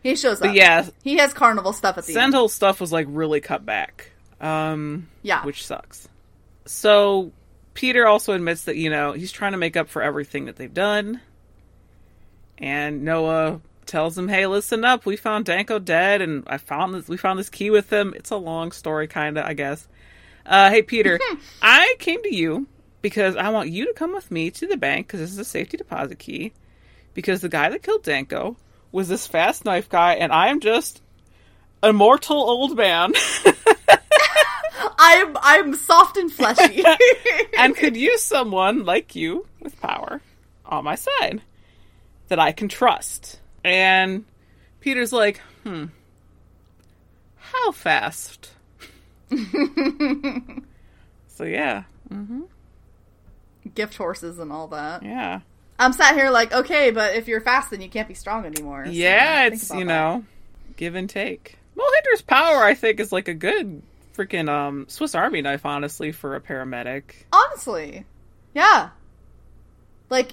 He shows up. But yeah, he has carnival stuff at the Sandhill end. stuff was like really cut back. Um, yeah, which sucks. So Peter also admits that, you know, he's trying to make up for everything that they've done. And Noah tells him, "Hey, listen up. We found Danko dead, and I found this. We found this key with him. It's a long story, kind of, I guess. Uh, hey, Peter, I came to you because I want you to come with me to the bank because this is a safety deposit key. Because the guy that killed Danko was this fast knife guy, and I am just a mortal old man. I'm I'm soft and fleshy. and could use someone like you with power on my side that I can trust. And Peter's like, hmm, how fast? so yeah, mm-hmm. Gift horses and all that. yeah, I'm sat here like, okay, but if you're fast, then you can't be strong anymore. So yeah. It's you that. know, give and take. Well, Hinder's power, I think, is like a good freaking um Swiss Army knife, honestly, for a paramedic. honestly, yeah. Like,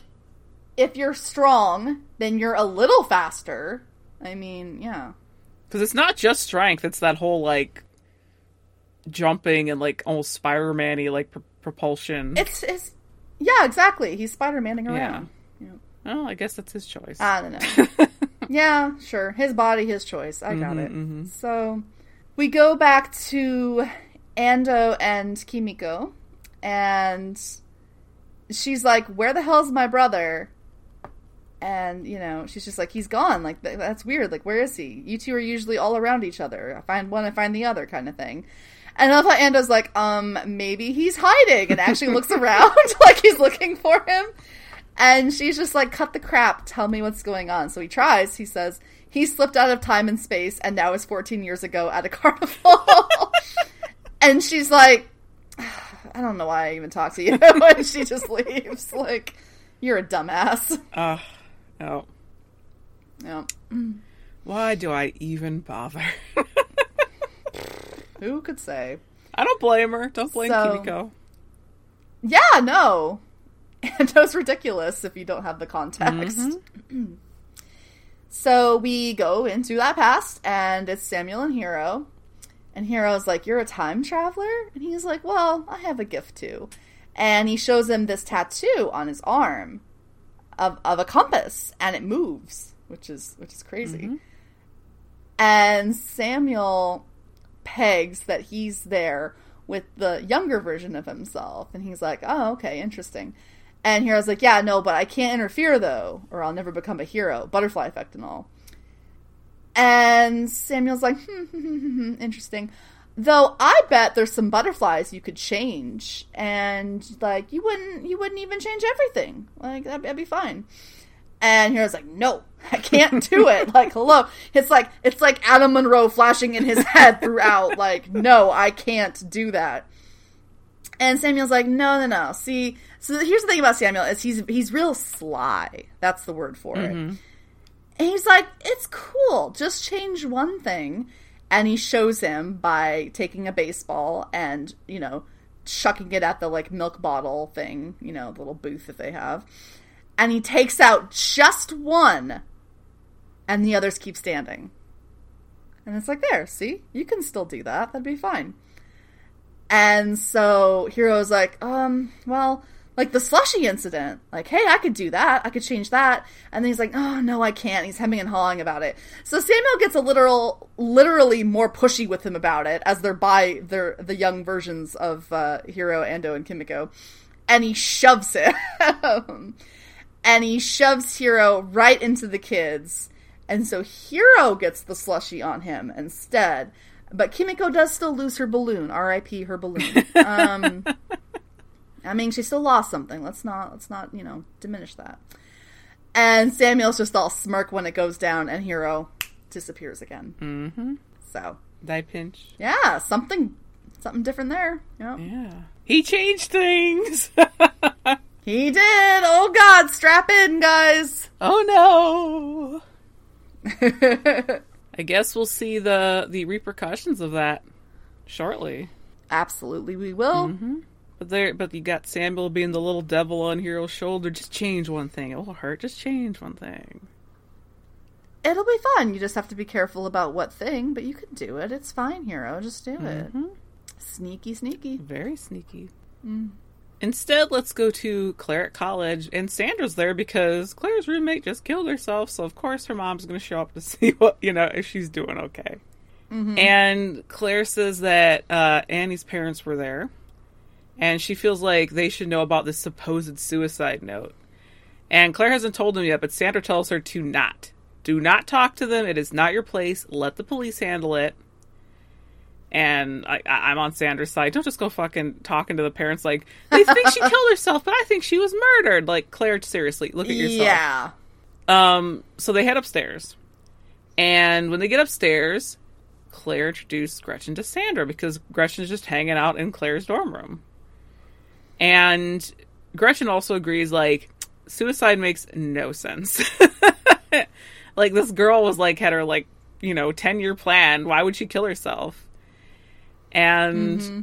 if you're strong, then you're a little faster. I mean, yeah. Because it's not just strength; it's that whole like jumping and like almost Spider-Man-y like pr- propulsion. It's it's yeah, exactly. He's Spider Manning Yeah. around. well, I guess that's his choice. I don't know. yeah, sure. His body, his choice. I got it. mhm. So we go back to Ando and Kimiko, and she's like, "Where the hell's my brother?" And you know, she's just like, "He's gone. Like th- that's weird. Like where is he? You two are usually all around each other. I find one, I find the other, kind of thing." And I thought Ando's like, um, maybe he's hiding, and actually looks around like he's looking for him. And she's just like, cut the crap, tell me what's going on. So he tries, he says, he slipped out of time and space and now is 14 years ago at a carnival. and she's like, I don't know why I even talk to you. and she just leaves. Like, you're a dumbass. Uh, oh, No. why do I even bother? Who could say? I don't blame her. Don't blame So- Kimiko. Yeah, no. Ando's ridiculous if you don't have the context. so we go into that past, and it's Samuel and Hiro. And Hiro's like, You're a time traveler? And he's like, Well, I have a gift too. And he shows him this tattoo on his arm of, of a compass, and it moves, which is which is crazy. Mm-hmm. And Samuel pegs that he's there with the younger version of himself. And he's like, oh, okay, interesting. And Hiro's like, yeah, no, but I can't interfere though, or I'll never become a hero. Butterfly effect and all. And Samuel's like, hmm, hmm, hmm, hmm, interesting. Though I bet there's some butterflies you could change, and like you wouldn't, you wouldn't even change everything. Like that'd, that'd be fine. And Hiro's like, no, I can't do it. like, hello. It's like it's like Adam Monroe flashing in his head throughout. Like, no, I can't do that. And Samuel's like, no, no, no. See, so here's the thing about Samuel is he's he's real sly. That's the word for it. Mm-hmm. And he's like, it's cool. Just change one thing. And he shows him by taking a baseball and, you know, chucking it at the like milk bottle thing, you know, the little booth that they have. And he takes out just one and the others keep standing. And it's like, there, see? You can still do that. That'd be fine. And so Hiro's like, um, well, like the slushy incident, like, hey, I could do that. I could change that. And then he's like, oh, no, I can't. He's hemming and hawing about it. So Samuel gets a literal, literally more pushy with him about it as they're by their, the young versions of, uh, Hiro, Ando, and Kimiko. And he shoves him. and he shoves Hiro right into the kids. And so Hiro gets the slushy on him instead. But Kimiko does still lose her balloon. R.I.P. her balloon. Um, I mean, she still lost something. Let's not, let's not, you know, diminish that. And Samuel's just all smirk when it goes down, and Hiro disappears again. Mm-hmm. So, Die pinch. yeah, something, something different there. Yep. Yeah. He changed things. He did. Oh God, strap in, guys. oh no. I guess we'll see the the repercussions of that shortly. Absolutely, we will. Mm-hmm. But there, but you got Samuel being the little devil on Hiro's shoulder. Just change one thing. It will hurt. Just change one thing. It'll be fun. You just have to be careful about what thing, but you can do it. It's fine, Hiro. Just do it. Mm-hmm. Sneaky, sneaky. Very sneaky. Mm. Instead, let's go to Claire at college, and Sandra's there because Claire's roommate just killed herself. So of course her mom's going to show up to see what you know if she's doing okay. And Claire says that uh, Annie's parents were there, and she feels like they should know about this supposed suicide note. And Claire hasn't told them yet, but Sandra tells her to not. Do not talk to them. It is not your place. Let the police handle it. And I, I'm on Sandra's side. Don't just go fucking talking to the parents like they think she killed herself, but I think she was murdered. Like Claire, seriously, look at yourself. Yeah. Um, so they head upstairs. And when they get upstairs, Claire introduced Gretchen to Sandra because Gretchen's just hanging out in Claire's dorm room. And Gretchen also agrees, like, suicide makes no sense. like, this girl was like, had her, like, you know, 10 year plan. Why would she kill herself? And mm-hmm.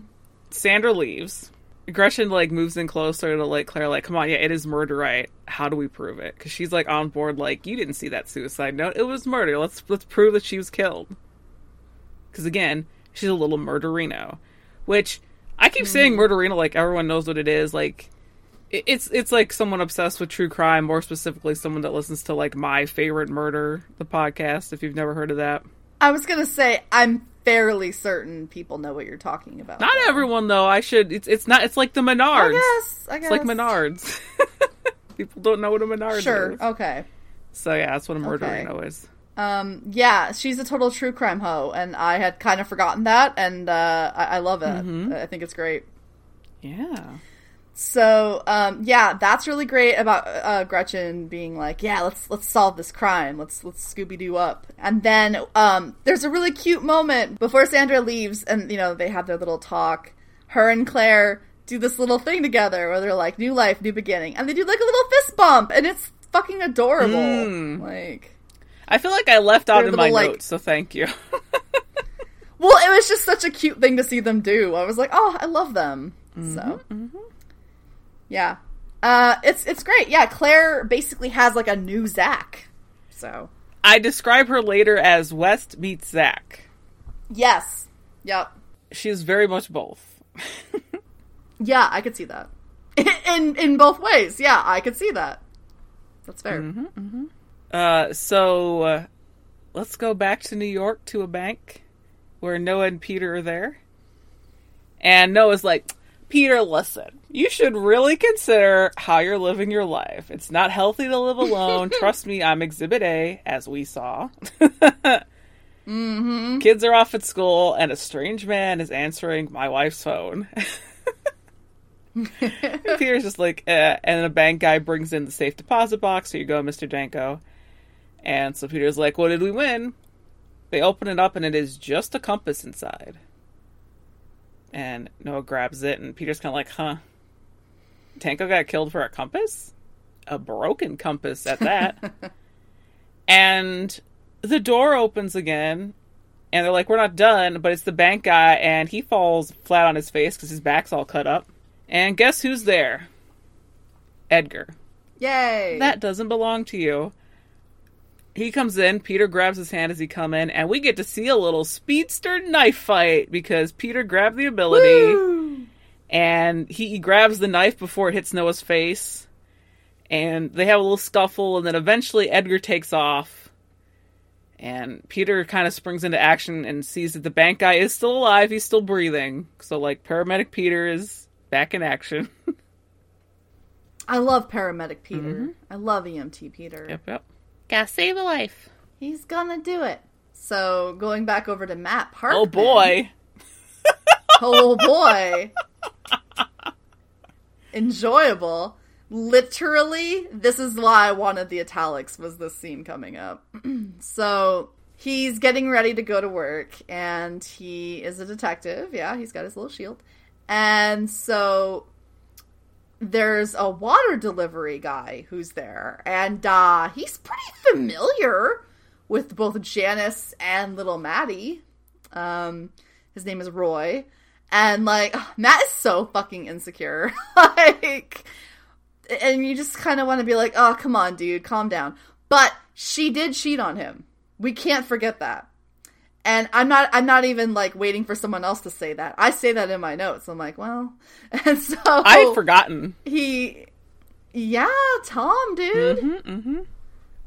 Sandra leaves. Gretchen like moves in closer to like Claire, like, come on, yeah, it is murder, right? How do we prove it? Because she's like on board, like, you didn't see that suicide note; it was murder. Let's let's prove that she was killed. Because again, she's a little murderino, which I keep mm-hmm. saying murderino like everyone knows what it is. Like, it- it's it's like someone obsessed with true crime, more specifically, someone that listens to like my favorite murder, the podcast. If you've never heard of that, I was gonna say I'm fairly certain people know what you're talking about. not everyone though. I should. It's it's not. It's like the Menards. I guess. I guess. It's like Menards. People don't know what a Menards Sure. is. Sure. Okay. So yeah, that's what a Okay. is. Um. Yeah, she's a total true crime hoe, and I had kind of forgotten that, and uh, I, I love it. Mm-hmm. I think it's great. Yeah. So, um, yeah, that's really great about uh, Gretchen being like, "Yeah, let's let's solve this crime. Let's let's Scooby Doo up." And then um, there's a really cute moment before Sandra leaves, and you know they have their little talk. Her and Claire do this little thing together where they're like, "New life, new beginning," and they do like a little fist bump, and it's fucking adorable. Mm. Like, I feel like I left out in my like- notes, so thank you. well, it was just such a cute thing to see them do. I was like, "Oh, I love them." So, yeah, uh, it's it's great. Yeah, Claire basically has like a new Zach. So, I describe her later as West meets Zach. yes, yep, She is very much both. yeah, I could see that in in both ways. Yeah, I could see that. That's fair. Uh, so uh, let's go back to New York to a bank where Noah and Peter are there. And Noah's like, Peter, listen, you should really consider how you're living your life. It's not healthy to live alone. Trust me, I'm Exhibit A, as we saw. mm-hmm. Kids are off at school, and a strange man is answering my wife's phone. Peter's just like, eh. and a bank guy brings in the safe deposit box. Here you go, Mr. Danko. And so Peter's like, What did we win? They open it up and it is just a compass inside. And Noah grabs it and Peter's kind of like, Huh? Danko got killed for a compass? A broken compass at that. and the door opens again and they're like, We're not done, but it's the bank guy and he falls flat on his face because his back's all cut up. And guess who's there? Edgar. Yay! That doesn't belong to you. He comes in, Peter grabs his hand as he come in, and we get to see a little speedster knife fight because Peter grabbed the ability Woo! And he, he grabs the knife before it hits Noah's face. And they have a little scuffle, and then eventually Edgar takes off. And Peter kind of springs into action and sees that the bank guy is still alive. He's still breathing. So, like, paramedic Peter is back in action. I love paramedic Peter. Mm-hmm. I love EMT Peter. yep, yep. Gotta save a life. He's gonna do it. So going back over to Matt Parkman. Oh boy. Oh boy. Enjoyable. Literally, this is why I wanted the italics was this scene coming up. so he's getting ready to go to work and he is a detective. Yeah, he's got his little shield. And so there's a water delivery guy who's there and uh he's pretty familiar with both Janice and little Maddie. Um his name is Roy. And like Matt is so fucking insecure. like and you just kind of want to be like, "Oh, come on, dude, calm down." But she did cheat on him. We can't forget that. And I'm not I'm not even like waiting for someone else to say that. I say that in my notes. I'm like, "Well." And so I had forgotten. he yeah tom dude Mm-hmm,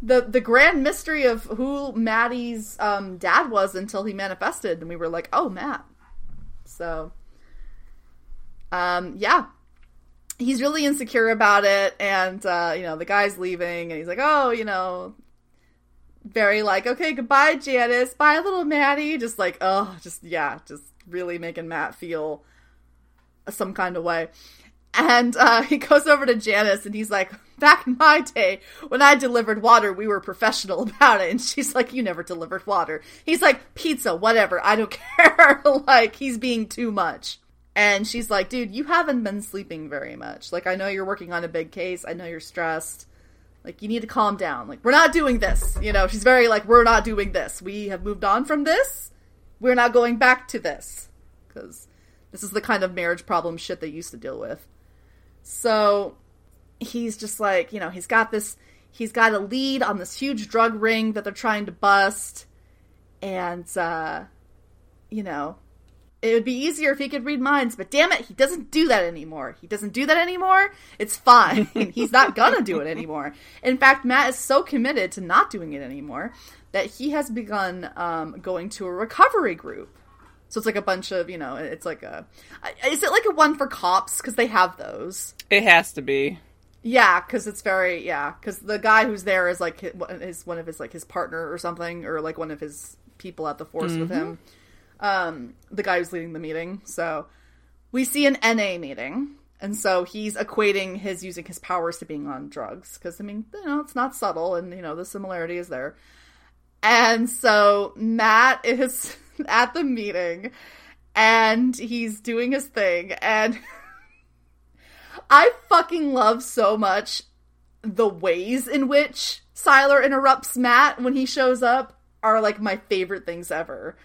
the the grand mystery of who maddie's um dad was until he manifested and we were like oh matt so um yeah he's really insecure about it and uh you know the guy's leaving and he's like oh you know very like, okay, goodbye, Janice. Bye, little Maddie. Just like, oh, just, yeah, just really making Matt feel some kind of way. And uh, he goes over to Janice and he's like, Back in my day, when I delivered water, we were professional about it. And she's like, You never delivered water. He's like, Pizza, whatever. I don't care. like, he's being too much. And she's like, Dude, you haven't been sleeping very much. Like, I know you're working on a big case. I know you're stressed. Like, you need to calm down. Like, we're not doing this. You know, she's very like, We're not doing this. We have moved on from this. We're not going back to this. Because this is the kind of marriage problem shit they used to deal with. So he's just like, you know, he's got this, he's got a lead on this huge drug ring that they're trying to bust. And, uh, you know, it would be easier if he could read minds, but damn it, he doesn't do that anymore. He doesn't do that anymore. It's fine. He's not gonna do it anymore. In fact, Matt is so committed to not doing it anymore that he has begun um, going to a recovery group. So it's like a bunch of, you know, it's like a. Is it like a one for cops? Because they have those. It has to be. Yeah, because it's very yeah. Because the guy who's there is like is one of his like his partner or something, or like one of his people at the force mm-hmm. with him. Um, the guy who's leading the meeting. So we see an NA meeting, and so he's equating his using his powers to being on drugs. Because I mean, you know, it's not subtle, and you know the similarity is there. And so Matt is at the meeting and he's doing his thing and I fucking love so much the ways in which Sylar interrupts Matt when he shows up are like my favorite things ever.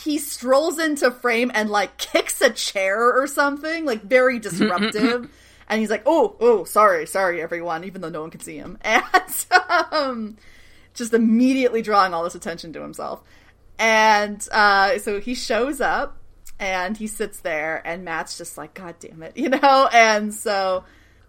He strolls into frame and like kicks a chair or something, like very disruptive. and he's like, "Oh, oh, sorry, sorry, everyone," even though no one can see him, and um, just immediately drawing all this attention to himself. And uh, so he shows up and he sits there, and Matt's just like, God damn it, you know? And so,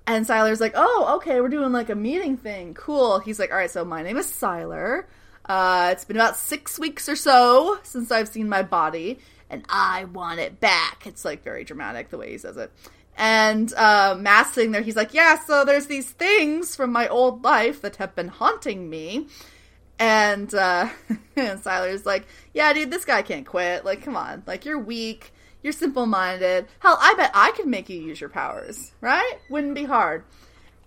and Sylar's like, Oh, okay, we're doing like a meeting thing. Cool. He's like, All right, so my name is Sylar. Uh, it's been about six weeks or so since I've seen my body, and I want it back. It's like very dramatic the way he says it. And uh, Matt's sitting there, he's like, Yeah, so there's these things from my old life that have been haunting me. And uh and Sylar's like, Yeah, dude, this guy can't quit. Like, come on. Like you're weak, you're simple minded. Hell, I bet I could make you use your powers, right? Wouldn't be hard.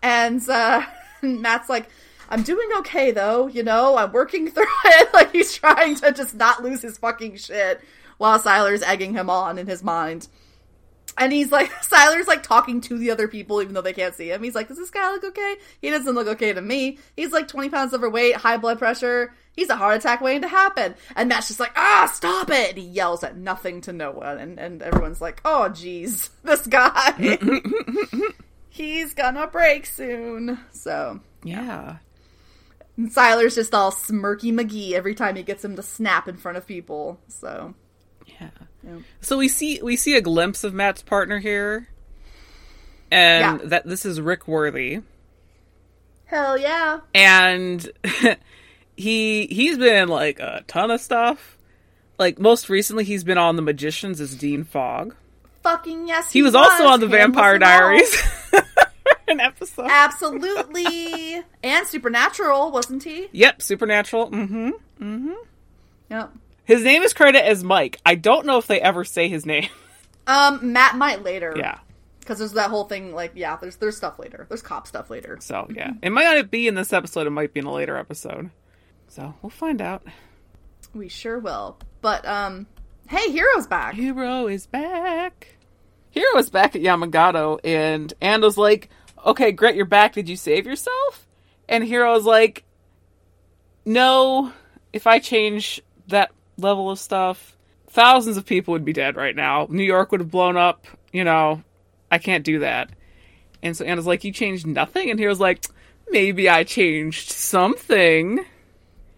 And uh Matt's like, I'm doing okay though, you know, I'm working through it. like he's trying to just not lose his fucking shit while Sylar's egging him on in his mind. And he's like, Sylar's like talking to the other people even though they can't see him. He's like, does this guy look okay? He doesn't look okay to me. He's like 20 pounds overweight, high blood pressure. He's a heart attack waiting to happen. And Matt's just like, ah, stop it! And he yells at nothing to no one. And, and everyone's like, oh, jeez, this guy. he's gonna break soon. So, yeah. And Sylar's just all smirky McGee every time he gets him to snap in front of people. So, yeah. So we see we see a glimpse of Matt's partner here, and yeah. that this is Rick Worthy. Hell yeah! And he he's been in like a ton of stuff. Like most recently, he's been on The Magicians as Dean Fogg. Fucking yes, he, he was, was, also on The Vampire Diaries. An episode, absolutely, and Supernatural, wasn't he? Yep, Supernatural. Mm-hmm. Mm-hmm. Yep. His name is credited as Mike. I don't know if they ever say his name. Um, Matt might later. Yeah. Because there's that whole thing, like, yeah, there's there's stuff later. There's cop stuff later. So yeah, it might not be in this episode. It might be in a later episode. So we'll find out. We sure will. But um, hey, Hiro's back. Hiro is back. Hiro is back at Yamagato, and Ando's like, "Okay, Gret, you're back. Did you save yourself?" And Hiro's like, "No. If I change that level of stuff, thousands of people would be dead right now. New York would have blown up. You know, I can't do that. And so Ando's like, You changed nothing? And he was like, Maybe I changed something.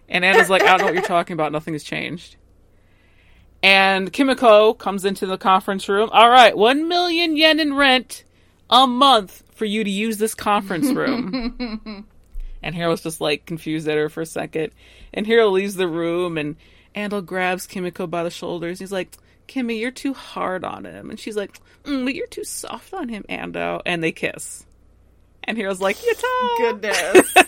And Ando's like, I don't know what you're talking about. Nothing has changed. And Kimiko comes into the conference room. All right, one million yen in rent a month for you to use this conference room. and Hiro's just like confused at her for a second. And Hiro leaves the room and Ando grabs Kimiko by the shoulders. He's like, Kimmy, you're too hard on him. And she's like, mm, but you're too soft on him, Ando. And they kiss. And Hiro's like, Yatta! Goodness.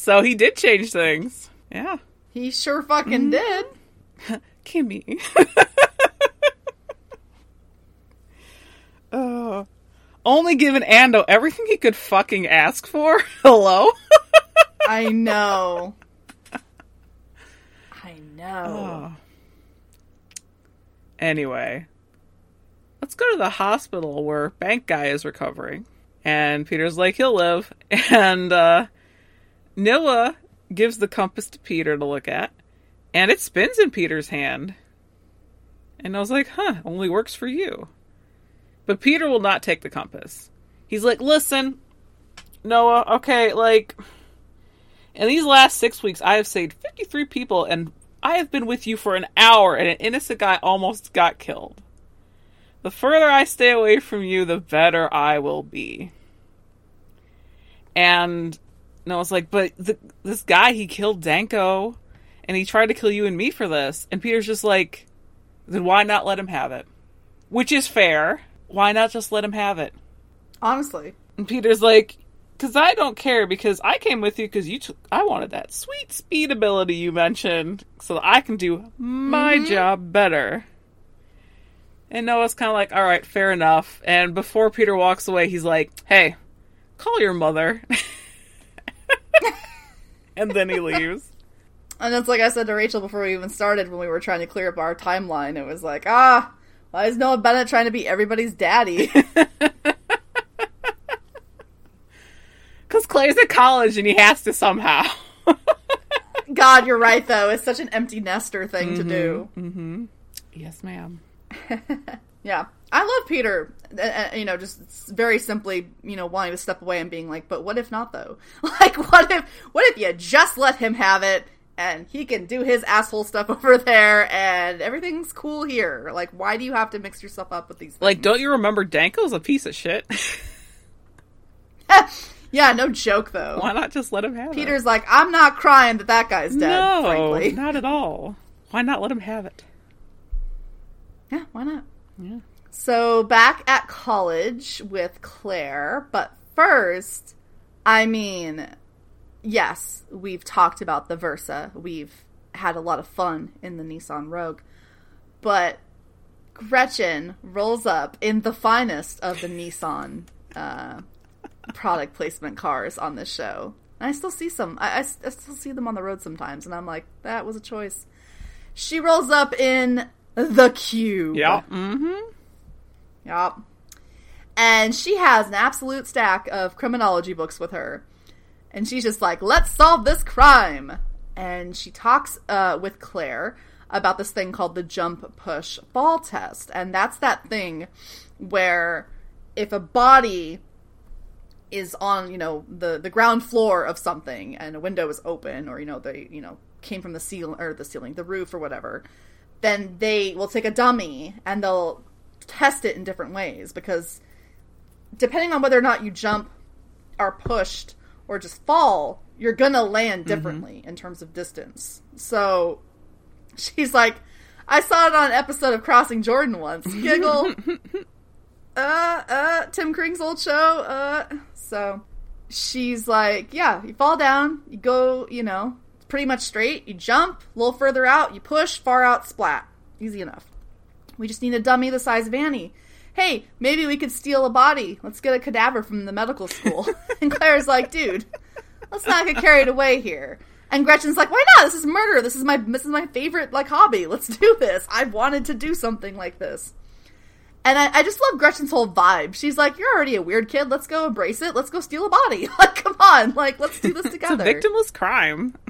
So he did change things. Yeah. He sure fucking did. Kimmy. oh. Only given Ando everything he could fucking ask for. Hello? I know. I know. Oh. Anyway, let's go to the hospital where Bank Guy is recovering. And Peter's like, he'll live. And uh, Nilla gives the compass to Peter to look at. And it spins in Peter's hand. And I was like, huh, only works for you. But Peter will not take the compass. He's like, listen, Noah, okay, like, in these last six weeks, I have saved 53 people, and I have been with you for an hour, and an innocent guy almost got killed. The further I stay away from you, the better I will be. And Noah's like, but the, this guy, he killed Danko, and he tried to kill you and me for this. And Peter's just like, then why not let him have it? Which is fair. Why not just let him have it? Honestly. And Peter's like, because I don't care because I came with you because you took. I wanted that sweet speed ability you mentioned so that I can do my job better. And Noah's kind of like, all right, fair enough. And before Peter walks away, he's like, hey, call your mother. and then he leaves. And it's like I said to Rachel before we even started when we were trying to clear up our timeline. It was like, ah, why is Noah Bennett trying to be everybody's daddy? Because Claire's at college and he has to somehow. God, you're right though. It's such an empty nester thing to do. mm-hmm. Yes, ma'am. Yeah, I love Peter. uh, uh, You know, just very simply, you know, wanting to step away and being like, "But what if not, though? Like, what if, what if you just let him have it and he can do his asshole stuff over there and everything's cool here? Like, why do you have to mix yourself up with these? Things? Like, don't you remember Danko's a piece of shit? Yeah, no joke though. Why not just let him have it? Peter's like, I'm not crying that that guy's dead. no, frankly, not at all. Why not let him have it? yeah, why not? Yeah. So back at college with Claire, but first, I mean, yes, we've talked about the Versa. We've had a lot of fun in the Nissan Rogue, but Gretchen rolls up in the finest of the Nissan uh, product placement cars on this show. And I still see some. I I still see them on the road sometimes, and I'm like, that was a choice. She rolls up in the cube. Yeah. Mm-hmm. Yup. And she has an absolute stack of criminology books with her. And she's just like, let's solve this crime. And she talks uh, with Claire about this thing called the jump push fall test. And that's that thing where if a body is on, you know, the, the ground floor of something and a window is open or, you know, they, you know, came from the ceiling or the ceiling, the roof or whatever, then they will take a dummy and they'll test it in different ways because depending on whether or not you jump are pushed or just fall, you're gonna land mm-hmm. differently in terms of distance. So she's like, I saw it on an episode of Crossing Jordan once. Giggle. uh, uh, Tim Kring's old show. Uh, so she's like, yeah, you fall down, you go, you know, it's pretty much straight, you jump, a little further out, you push, far out, splat. Easy enough. We just need a dummy the size of Annie. Hey, maybe we could steal a body. Let's get a cadaver from the medical school. and Claire's like, dude, let's not get carried away here. And Gretchen's like, why not? This is murder. This is my this is my favorite like hobby. Let's do this. I've wanted to do something like this. And I, I just love Gretchen's whole vibe. She's like, You're already a weird kid. Let's go embrace it. Let's go steal a body. Like, come on. Like, let's do this together." It's a victimless crime.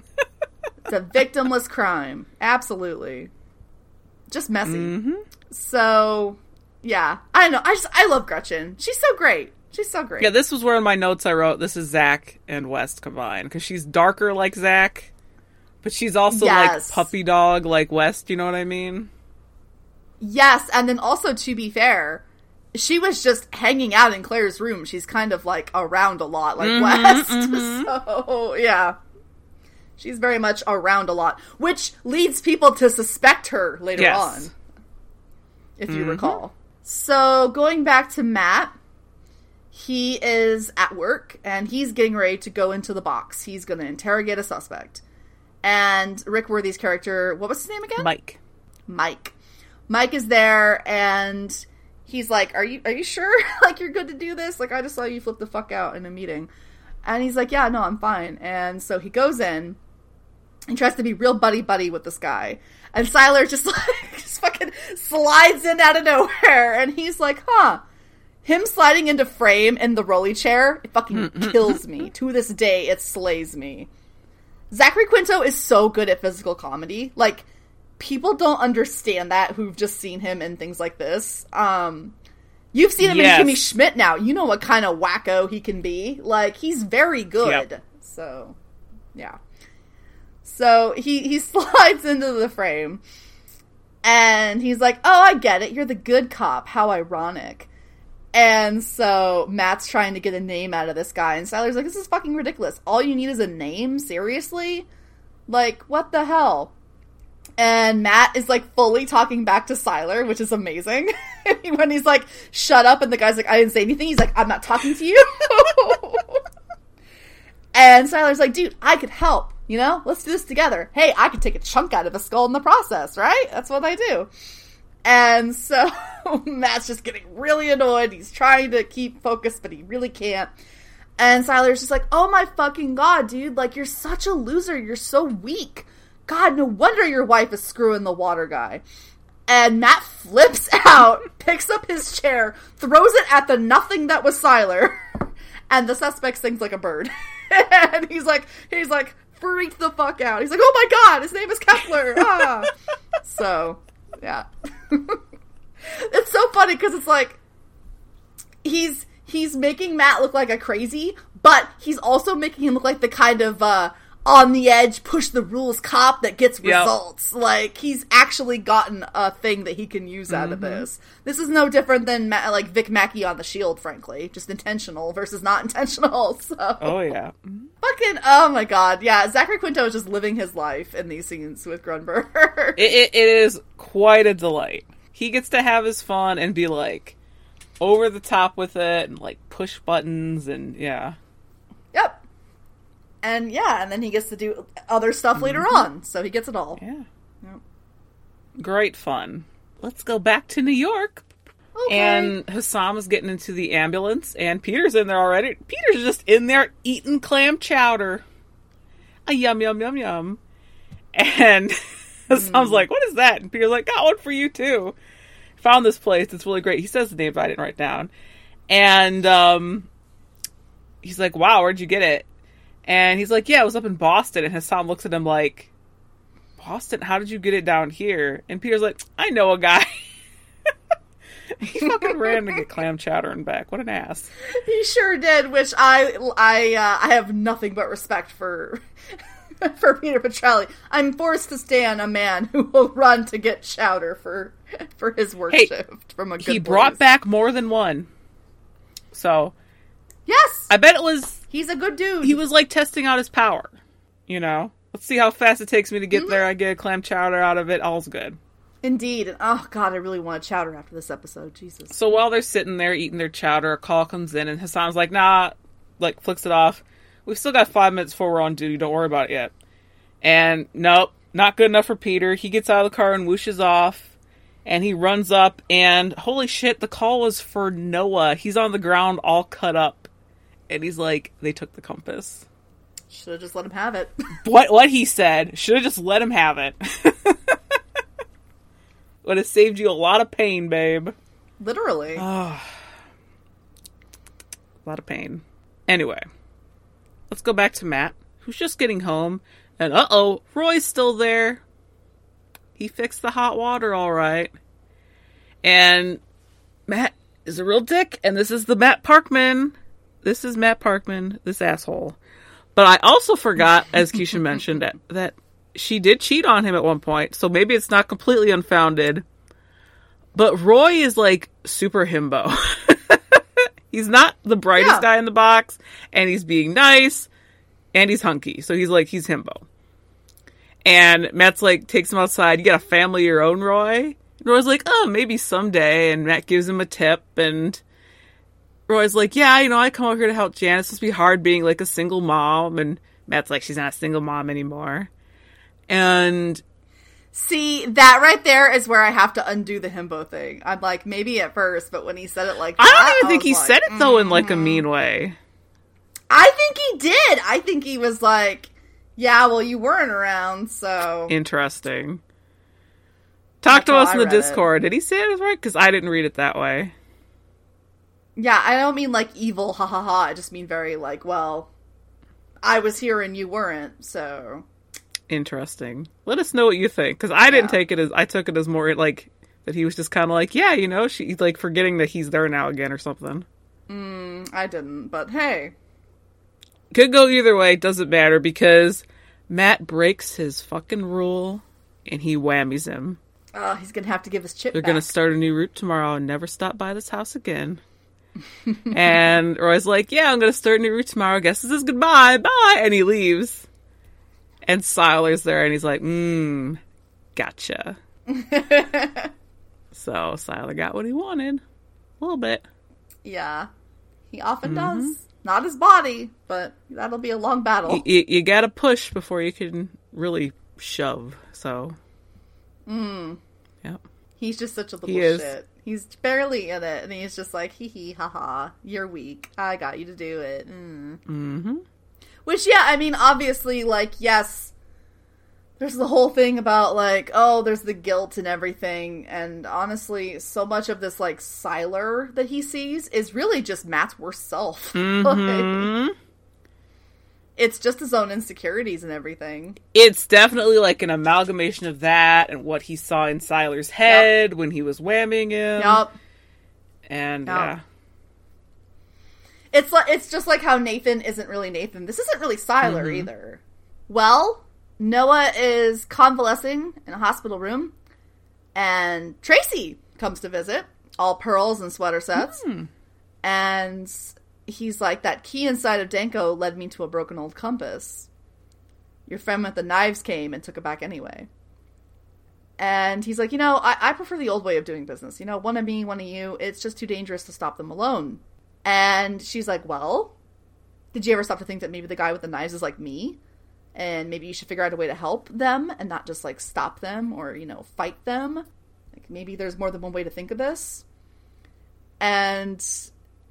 It's a victimless crime. Absolutely. Just messy. Mm-hmm. So, yeah. I don't know. I just, I love Gretchen. She's so great. She's so great. Yeah, this was where in my notes I wrote this is Zach and West combined because she's darker like Zach, but she's also Yes. like puppy dog like West. You know what I mean? Yes, and then also to be fair, she was just hanging out in Claire's room. She's kind of like around a lot, like Mm-hmm, West. So yeah, she's very much around a lot, which leads people to suspect her later Yes. on, if you recall. So going back to Matt, he is at work and he's getting ready to go into the box. He's going to interrogate a suspect. And Rick Worthy's character, what was his name again? Mike. Mike. Mike is there and he's like, "Are you are you sure like you're good to do this? Like I just saw you flip the fuck out in a meeting." And he's like, "Yeah, no, I'm fine." And so he goes in and tries to be real buddy buddy with this guy. And Sylar just like just fucking slides in out of nowhere and he's like, "Huh, him sliding into frame in the rolly chair, it fucking kills me. To this day, it slays me. Zachary Quinto is so good at physical comedy. Like, people don't understand that who've just seen him in things like this. Um, you've seen him Yes. in Kimmy Schmidt now. You know what kind of wacko he can be. Like, he's very good. Yep. So, yeah. So he he slides into the frame, and he's like, "Oh, I get it. You're the good cop. How ironic." And so Matt's trying to get a name out of this guy, and Sylar's like, "This is fucking ridiculous. All you need is a name. Seriously, like what the hell?" And Matt is like fully talking back to Sylar, which is amazing. when he's like, "Shut up," and the guy's like, "I didn't say anything." He's like, "I'm not talking to you." and Sylar's like, "Dude, I could help. You know, let's do this together. Hey, I could take a chunk out of a skull in the process, right? That's what I do." And so Matt's just getting really annoyed. He's trying to keep focused, but he really can't. And Sylar's just like, oh my fucking god, dude. Like, you're such a loser. You're so weak. God, no wonder your wife is screwing the water guy. And Matt flips out, picks up his chair, throws it at the nothing that was Sylar, and the suspect sings like a bird. and he's like, he's like, freaked the fuck out. He's like, oh my god, his name is Kepler. Ah. so, yeah. it's so funny because it's like he's he's making Matt look like a crazy, but he's also making him look like the kind of uh on the edge, push the rules cop that gets Yep. results. Like he's actually gotten a thing that he can use out of mm-hmm. this. This is no different than Ma- like Vic Mackey on the Shield, frankly, just intentional versus not intentional. So Oh yeah. fucking oh my god, yeah. Zachary Quinto is just living his life in these scenes with Grunberg. It, it, it is quite a delight. He gets to have his fun and be like over the top with it and like push buttons and yeah. Yep. And yeah, and then he gets to do other stuff later on, so he gets it all. Yeah. Yep. Great fun. Let's go back to New York. Okay. And Hassam is getting into the ambulance, and Peter's in there already. Peter's just in there eating clam chowder. A yum yum yum yum. And Hassam's like, "What is that?" And Peter's like, "Got one for you too." Found this place. It's really great. He says the name, but I didn't write down. And um, he's like, "Wow, where'd you get it?" And he's like, "Yeah, it was up in Boston." And Hassam looks at him like, "Boston? How did you get it down here?" And Peter's like, "I know a guy." he fucking ran to get clam chowder and back. What an ass. he sure did, which I I uh, I have nothing but respect for for Peter Petrelli. I'm forced to stand a man who will run to get chowder for for his work Hey, shift from a good He brought Boys. back more than one. So Yes, I bet it was he's a good dude. he was like testing out his power. You know? Let's see how fast it takes me to get mm-hmm. there. I get a clam chowder out of it. All's good. Indeed. Oh god, I really want a chowder after this episode. Jesus. So while they're sitting there eating their chowder, a call comes in and Hassan's like, nah, like flicks it off. We've still got five minutes before we're on duty. Don't worry about it yet. And nope, not good enough for Peter. He gets out of the car and whooshes off. And he runs up and holy shit, the call was for Noah. He's on the ground all cut up. And he's like, they took the compass. Should have just let him have it. What what he said, should have just let him have it. Would have saved you a lot of pain, babe. Literally. A lot of pain. Anyway, let's go back to Matt, who's just getting home, and uh oh, Roy's still there. He fixed the hot water all right. And Matt is a real dick, and this is the Matt Parkman. This is Matt Parkman, this asshole. But I also forgot, as Keisha mentioned, that, that she did cheat on him at one point, so maybe it's not completely unfounded. But Roy is like super himbo. he's not the brightest Yeah. guy in the box, and he's being nice, and he's hunky. So he's like, he's himbo. And Matt's like, takes him outside. You got a family of your own, Roy? And Roy's like, oh, maybe someday. And Matt gives him a tip, and Roy's like, yeah, you know, I come over here to help Jan. It's supposed to be hard being like a single mom. And Matt's like, she's not a single mom anymore. And See, that right there is where I have to undo the himbo thing. I'm like, maybe at first, but when he said it like I don't even think he like, said it though in like a mm. mean way. I think he did. I think he was like, yeah, well, you weren't around, so. Interesting. Talk That's to us in the Reddit. Discord. Did he say it right? Because I didn't read it that way. Yeah, I don't mean like evil, ha ha ha. I just mean very like, well, I was here and you weren't, so. Interesting. Let us know what you think. Because I didn't Yeah. take it as I took it as more like that he was just kind of like, yeah, you know, she's like forgetting that he's there now again or something. I didn't, but hey. Could go either way. Doesn't matter because Matt breaks his fucking rule and he whammies him. Uh, he's gonna have to give his chip They're back. gonna start a new route tomorrow and never stop by this house again. and Roy's like, "Yeah, I'm gonna start a new route tomorrow. Guess this is goodbye, bye," and he leaves. And Sylar's there, and he's like, "Mmm, gotcha." so Sylar got what he wanted, a little bit. Yeah, he often Mm-hmm. does. Not his body, but that'll be a long battle. You, you, you gotta push before you can really shove. So, Mm. yep. He's just such a little He shit. He's barely in it, and he's just like, hee hee, ha ha, you're weak. I got you to do it. Mm. Mm-hmm. Which, yeah, I mean, obviously, like, yes, there's the whole thing about, like, oh, there's the guilt and everything, and honestly, so much of this, like, Sylar that he sees is really just Matt's worst self. Like, hmm it's just his own insecurities and everything. it's definitely like an amalgamation of that and what he saw in Sylar's head when he was whamming him. Yep. And Yep. yeah. It's like it's just like how Nathan isn't really Nathan. This isn't really Sylar Mm-hmm. either. Well, Noah is convalescing in a hospital room, and Tracy comes to visit, all pearls and sweater sets, Hmm. and he's like, "That key inside of Danko led me to a broken old compass. Your friend with the knives came and took it back anyway." And he's like, you know, I, I prefer the old way of doing business. You know, one of me, one of you. It's just too dangerous to stop them alone. And she's like, Well, did you ever stop to think that maybe the guy with the knives is like me? And maybe you should figure out a way to help them and not just like stop them or, you know, fight them. Like maybe there's more than one way to think of this. And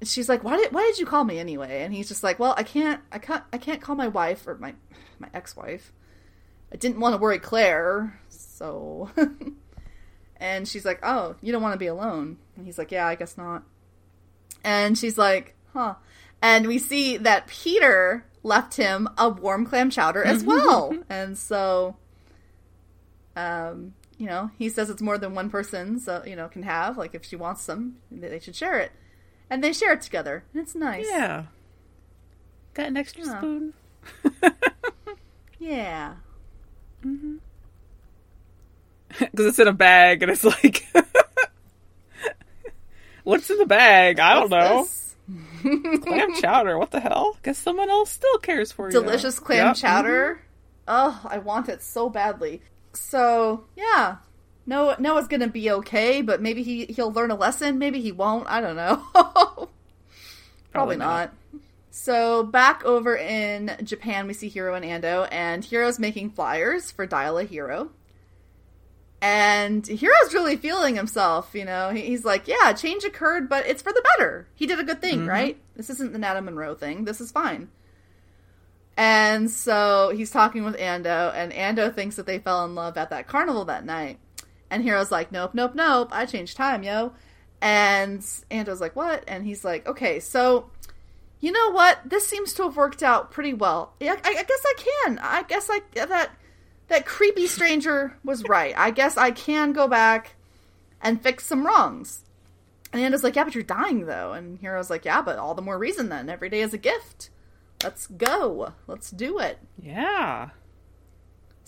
she's like, Why did why did you call me anyway? And he's just like, Well, I can't I can't I can't call my wife or my my ex wife. I didn't want to worry Claire, so And she's like, "Oh, you don't want to be alone." And he's like, "Yeah, I guess not." And she's like, huh. And we see that Peter left him a warm clam chowder as well. and so, um, you know, he says it's more than one person, so, you know, can have. Like, if she wants some, they should share it. And they share it together. And it's nice. Yeah. Got an extra Yeah. spoon? Yeah. Mm-hmm. Because it's in a bag and it's like. What's in the bag? I don't know. Clam chowder. What the hell? Guess someone else still cares for you. delicious clam Yep. chowder. Mm-hmm. Oh, I want it so badly. So, yeah. Noah, Noah's gonna be okay, but maybe he, he'll learn a lesson. Maybe he won't. I don't know. Probably, Probably not. not. So, back over in Japan, we see Hiro and Ando, and Hiro's making flyers for Dial a Hero. And Hiro's really feeling himself, you know. He's like, yeah, change occurred, but it's for the better. He did a good thing, mm-hmm. right? This isn't the Nana Monroe thing. This is fine. And so he's talking with Ando, and Ando thinks that they fell in love at that carnival that night. And Hiro's like, nope, nope, nope, I changed time, yo. And Ando's like, what? And he's like, okay, so you know what? This seems to have worked out pretty well. I, I guess I can. I guess I that that creepy stranger was right. I guess I can go back and fix some wrongs. And Ando's like, yeah, but you're dying though. And Hiro's like, yeah, but all the more reason then. Every day is a gift. Let's go. Let's do it. Yeah.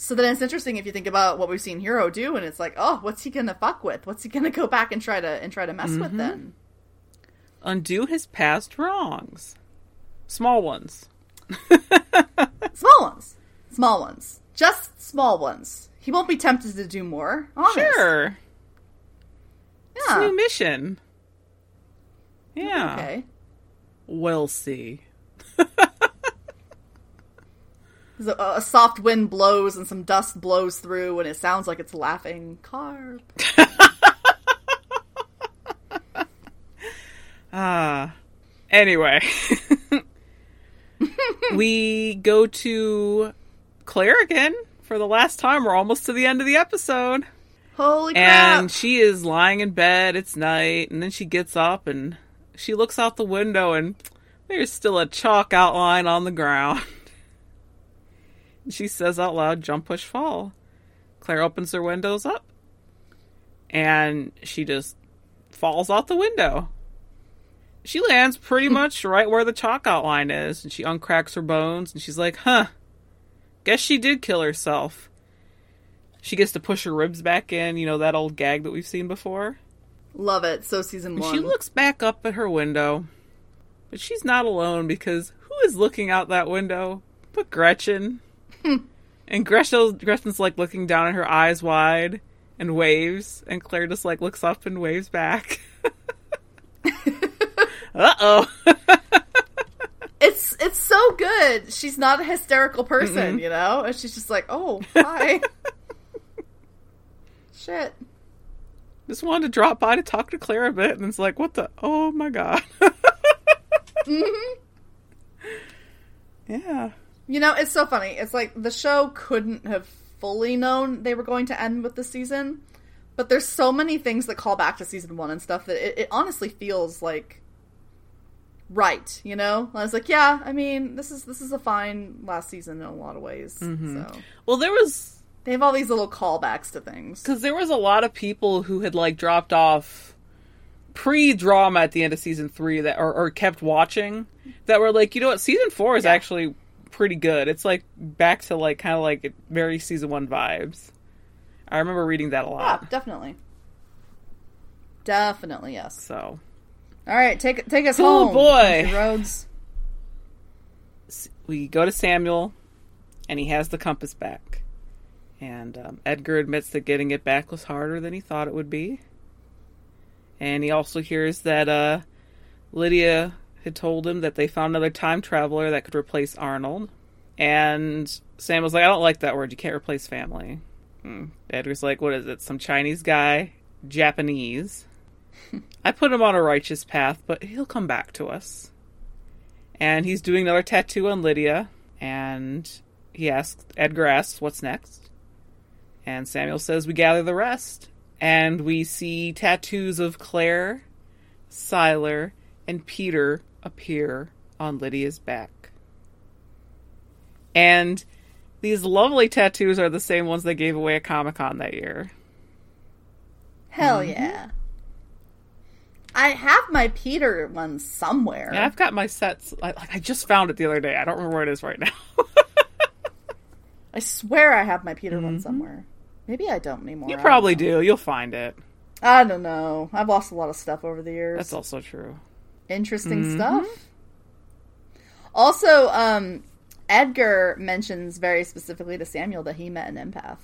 So then it's interesting if you think about what we've seen Hiro do, and it's like, oh, what's he gonna fuck with? What's he gonna go back and try to and try to mess with mm-hmm. then? Undo his past wrongs. Small ones. Small ones, small ones, just small ones. He won't be tempted to do more. Honest. Sure. It's a Yeah. new mission. Yeah. Okay. We'll see. A, a soft wind blows and some dust blows through, and it sounds like it's laughing. Carp. Ah. Anyway. we go to Claire again for the last time. We're almost to the end of the episode. Holy crap! And she is lying in bed. It's night. And then she gets up and she looks out the window and there's still a chalk outline on the ground. she says out loud, jump, push, fall. Claire opens her windows up and she just falls out the window. She lands pretty hmm. much right where the chalk outline is and she uncracks her bones and she's like, huh, guess she did kill herself. She gets to push her ribs back in, you know, that old gag that we've seen before. Love it. So season one. She looks back up at her window, but she's not alone because who is looking out that window? But Gretchen. and Gretchen, Gretchen's like looking down at her eyes wide and waves, and Claire just like looks up and waves back. uh oh. it's it's so good. She's not a hysterical person, you know, and she's just like, "Oh, hi." Shit. Just wanted to drop by to talk to Claire a bit, and it's like, what the? Oh my god. hmm yeah. You know, it's so funny. It's like the show couldn't have fully known they were going to end with the season, but there's so many things that call back to season one and stuff that it, it honestly feels like right. You know, I was like, yeah, I mean, this is this is a fine last season in a lot of ways. Mm-hmm. So Well, there was they have all these little callbacks to things. because there was a lot of people who had like dropped off pre-drama at the end of season three that or, or kept watching that were like, you know what, season four is Yeah. actually pretty good. It's like back to like kind of like very season one vibes. I remember reading that a Yeah, lot. definitely. Definitely, yes. So All right, take take us Oh, home, boy. Mr. Rhodes. we go to Samuel, and he has the compass back. And um, Edgar admits that getting it back was harder than he thought it would be. And he also hears that uh, Lydia had told him that they found another time traveler that could replace Arnold. And Samuel's like, I don't like that word. You can't replace family. Hmm. Edgar's like, what is it? Some Chinese guy? Japanese? I put him on a righteous path, but he'll come back to us and he's doing another tattoo on Lydia. And he asks, Edgar asks, "What's next?" And Samuel says, "We gather the rest." And we see tattoos of Claire, Sylar, and Peter appear on Lydia's back. And these lovely tattoos are the same ones they gave away at Comic Con that year. Hell Mm-hmm. yeah. I have my Peter one somewhere. And I've got my sets. I, like I just found it the other day. I don't remember where it is right now. I swear I have my Peter one somewhere. Maybe I don't anymore. Mm-hmm. you probably do. You'll find it. I don't know. I've lost a lot of stuff over the years. That's also true. Interesting Mm-hmm. stuff. Also, um, Edgar mentions very specifically to Samuel that he met an empath.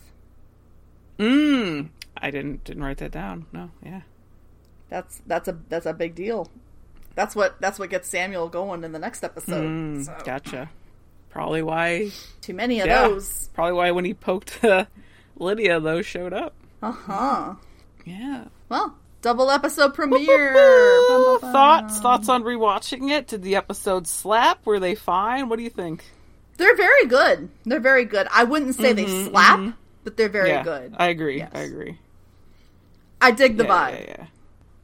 Mm. I didn't didn't write that down. No, yeah. That's that's a that's a big deal. That's what that's what gets Samuel going in the next episode. Mm, So, Gotcha. Probably why. Too many of Yeah. those. Probably why when he poked uh, Lydia, those showed up. Uh huh. Yeah. Well, double episode premiere. Thoughts? Thoughts on rewatching it? Did the episodes slap? Were they fine? What do you think? They're very good. They're very good. I wouldn't say they slap, but they're very Mm-hmm, yeah, good. I agree. Yes. I agree. I dig the yeah, vibe. Yeah, yeah.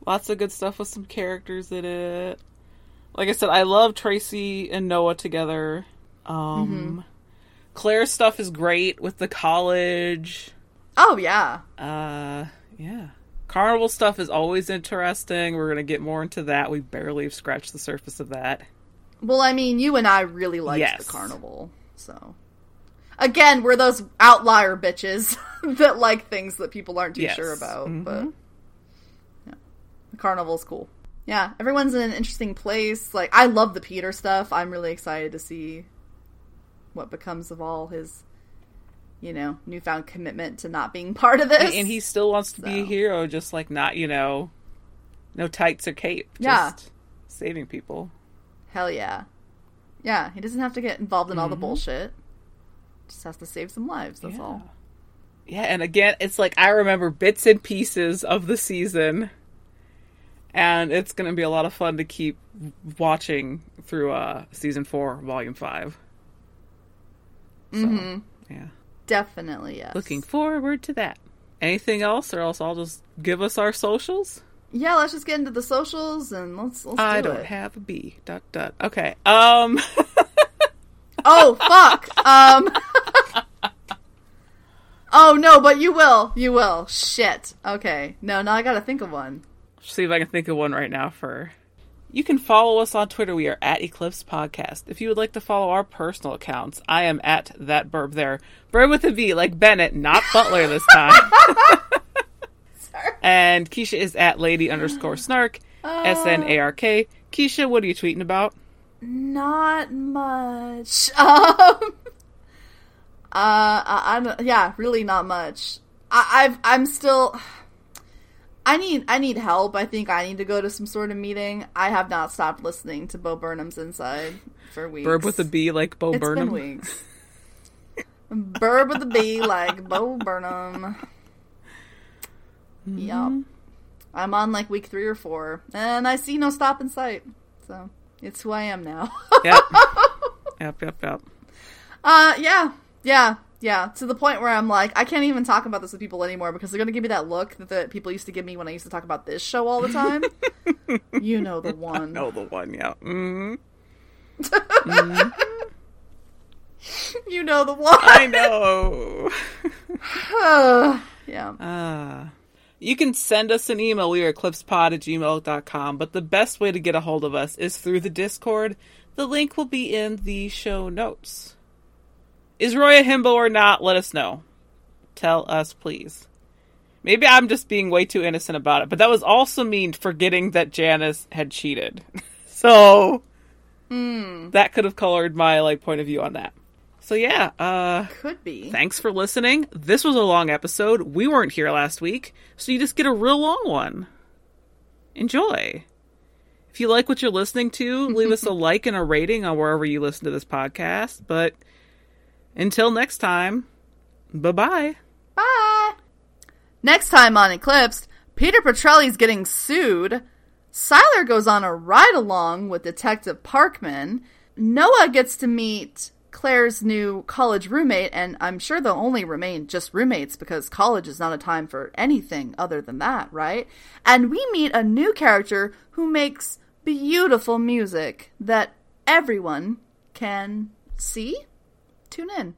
Lots of good stuff with some characters in it. Like I said, I love Tracy and Noah together. Um, Mm-hmm. Claire's stuff is great with the college. Oh yeah. Uh, yeah. Carnival stuff is always interesting. We're gonna get more into that. We barely have scratched the surface of that. Well, I mean, you and I really liked Yes. the carnival, so again, we're those outlier bitches that like things that people aren't too Yes. sure about. Mhm. But yeah, the carnival's cool. Yeah, everyone's in an interesting place. Like, I love the Peter stuff. I'm really excited to see what becomes of all his, you know, newfound commitment to not being part of this. And, and he still wants to be a hero, just like not, you know, no tights or cape. Yeah. Just saving people. Hell yeah. Yeah, he doesn't have to get involved in all the bullshit. Just has to save some lives, that's Yeah. all. Yeah, and again, it's like I remember bits and pieces of the season, and it's going to be a lot of fun to keep watching through uh, season four, volume five. So, Mm-hmm. yeah, Definitely, yes. looking forward to that. Anything else, or else I'll just give us our socials. Yeah, let's just get into the socials and let's let's I do don't it. have a B. Dot dot. Okay. Um. Oh fuck. um Oh no, but you will. You will. Shit. Okay. No, now I gotta think of one. see if I can think of one right now for. You can follow us on Twitter. We are at Eclipse Podcast. If you would like to follow our personal accounts, I am at that burb there. Burb with a V, like Bennett, not Butler this time. and Keisha is at lady underscore snark, S N A R K. Keisha, what are you tweeting about? Not much. Um Uh I, I'm yeah, really not much. I, I've I'm still I need I need help. I think I need to go to some sort of meeting. I have not stopped listening to Bo Burnham's Inside for weeks. Burb with a B, like Bo It's Burnham. been weeks. Burb with a B, like Bo Burnham. Yup. I'm on like week three or four, and I see no stop in sight. So it's who I am now. Yep. yep, yep, yep. uh, yeah, yeah, yeah. To the point where I'm like, I can't even talk about this with people anymore because they're gonna give me that look that the people used to give me when I used to talk about this show all the time. you know the one. Know the one, yeah. hmm You know the one. I know. yeah. Ah. You can send us an email. We are eclipsepod at gmail.com, but the best way to get a hold of us is through the Discord. The link will be in the show notes. Is Roy a himbo or not? Let us know. Tell us, please. Maybe I'm just being way too innocent about it, but that was also mean forgetting that Janice had cheated. so that could have colored my like point of view on that. So yeah, uh Could be. Thanks for listening. This was a long episode. We weren't here last week, so you just get a real long one. Enjoy. If you like what you're listening to, leave us a like and a rating on wherever you listen to this podcast. But until next time, bye bye. Bye. Next time on Eclipsed, Peter Petrelli's getting sued. Sylar goes on a ride along with Detective Parkman. Noah gets to meet Claire's new college roommate, and I'm sure they'll only remain just roommates because college is not a time for anything other than that, right? And we meet a new character who makes beautiful music that everyone can see. Tune in.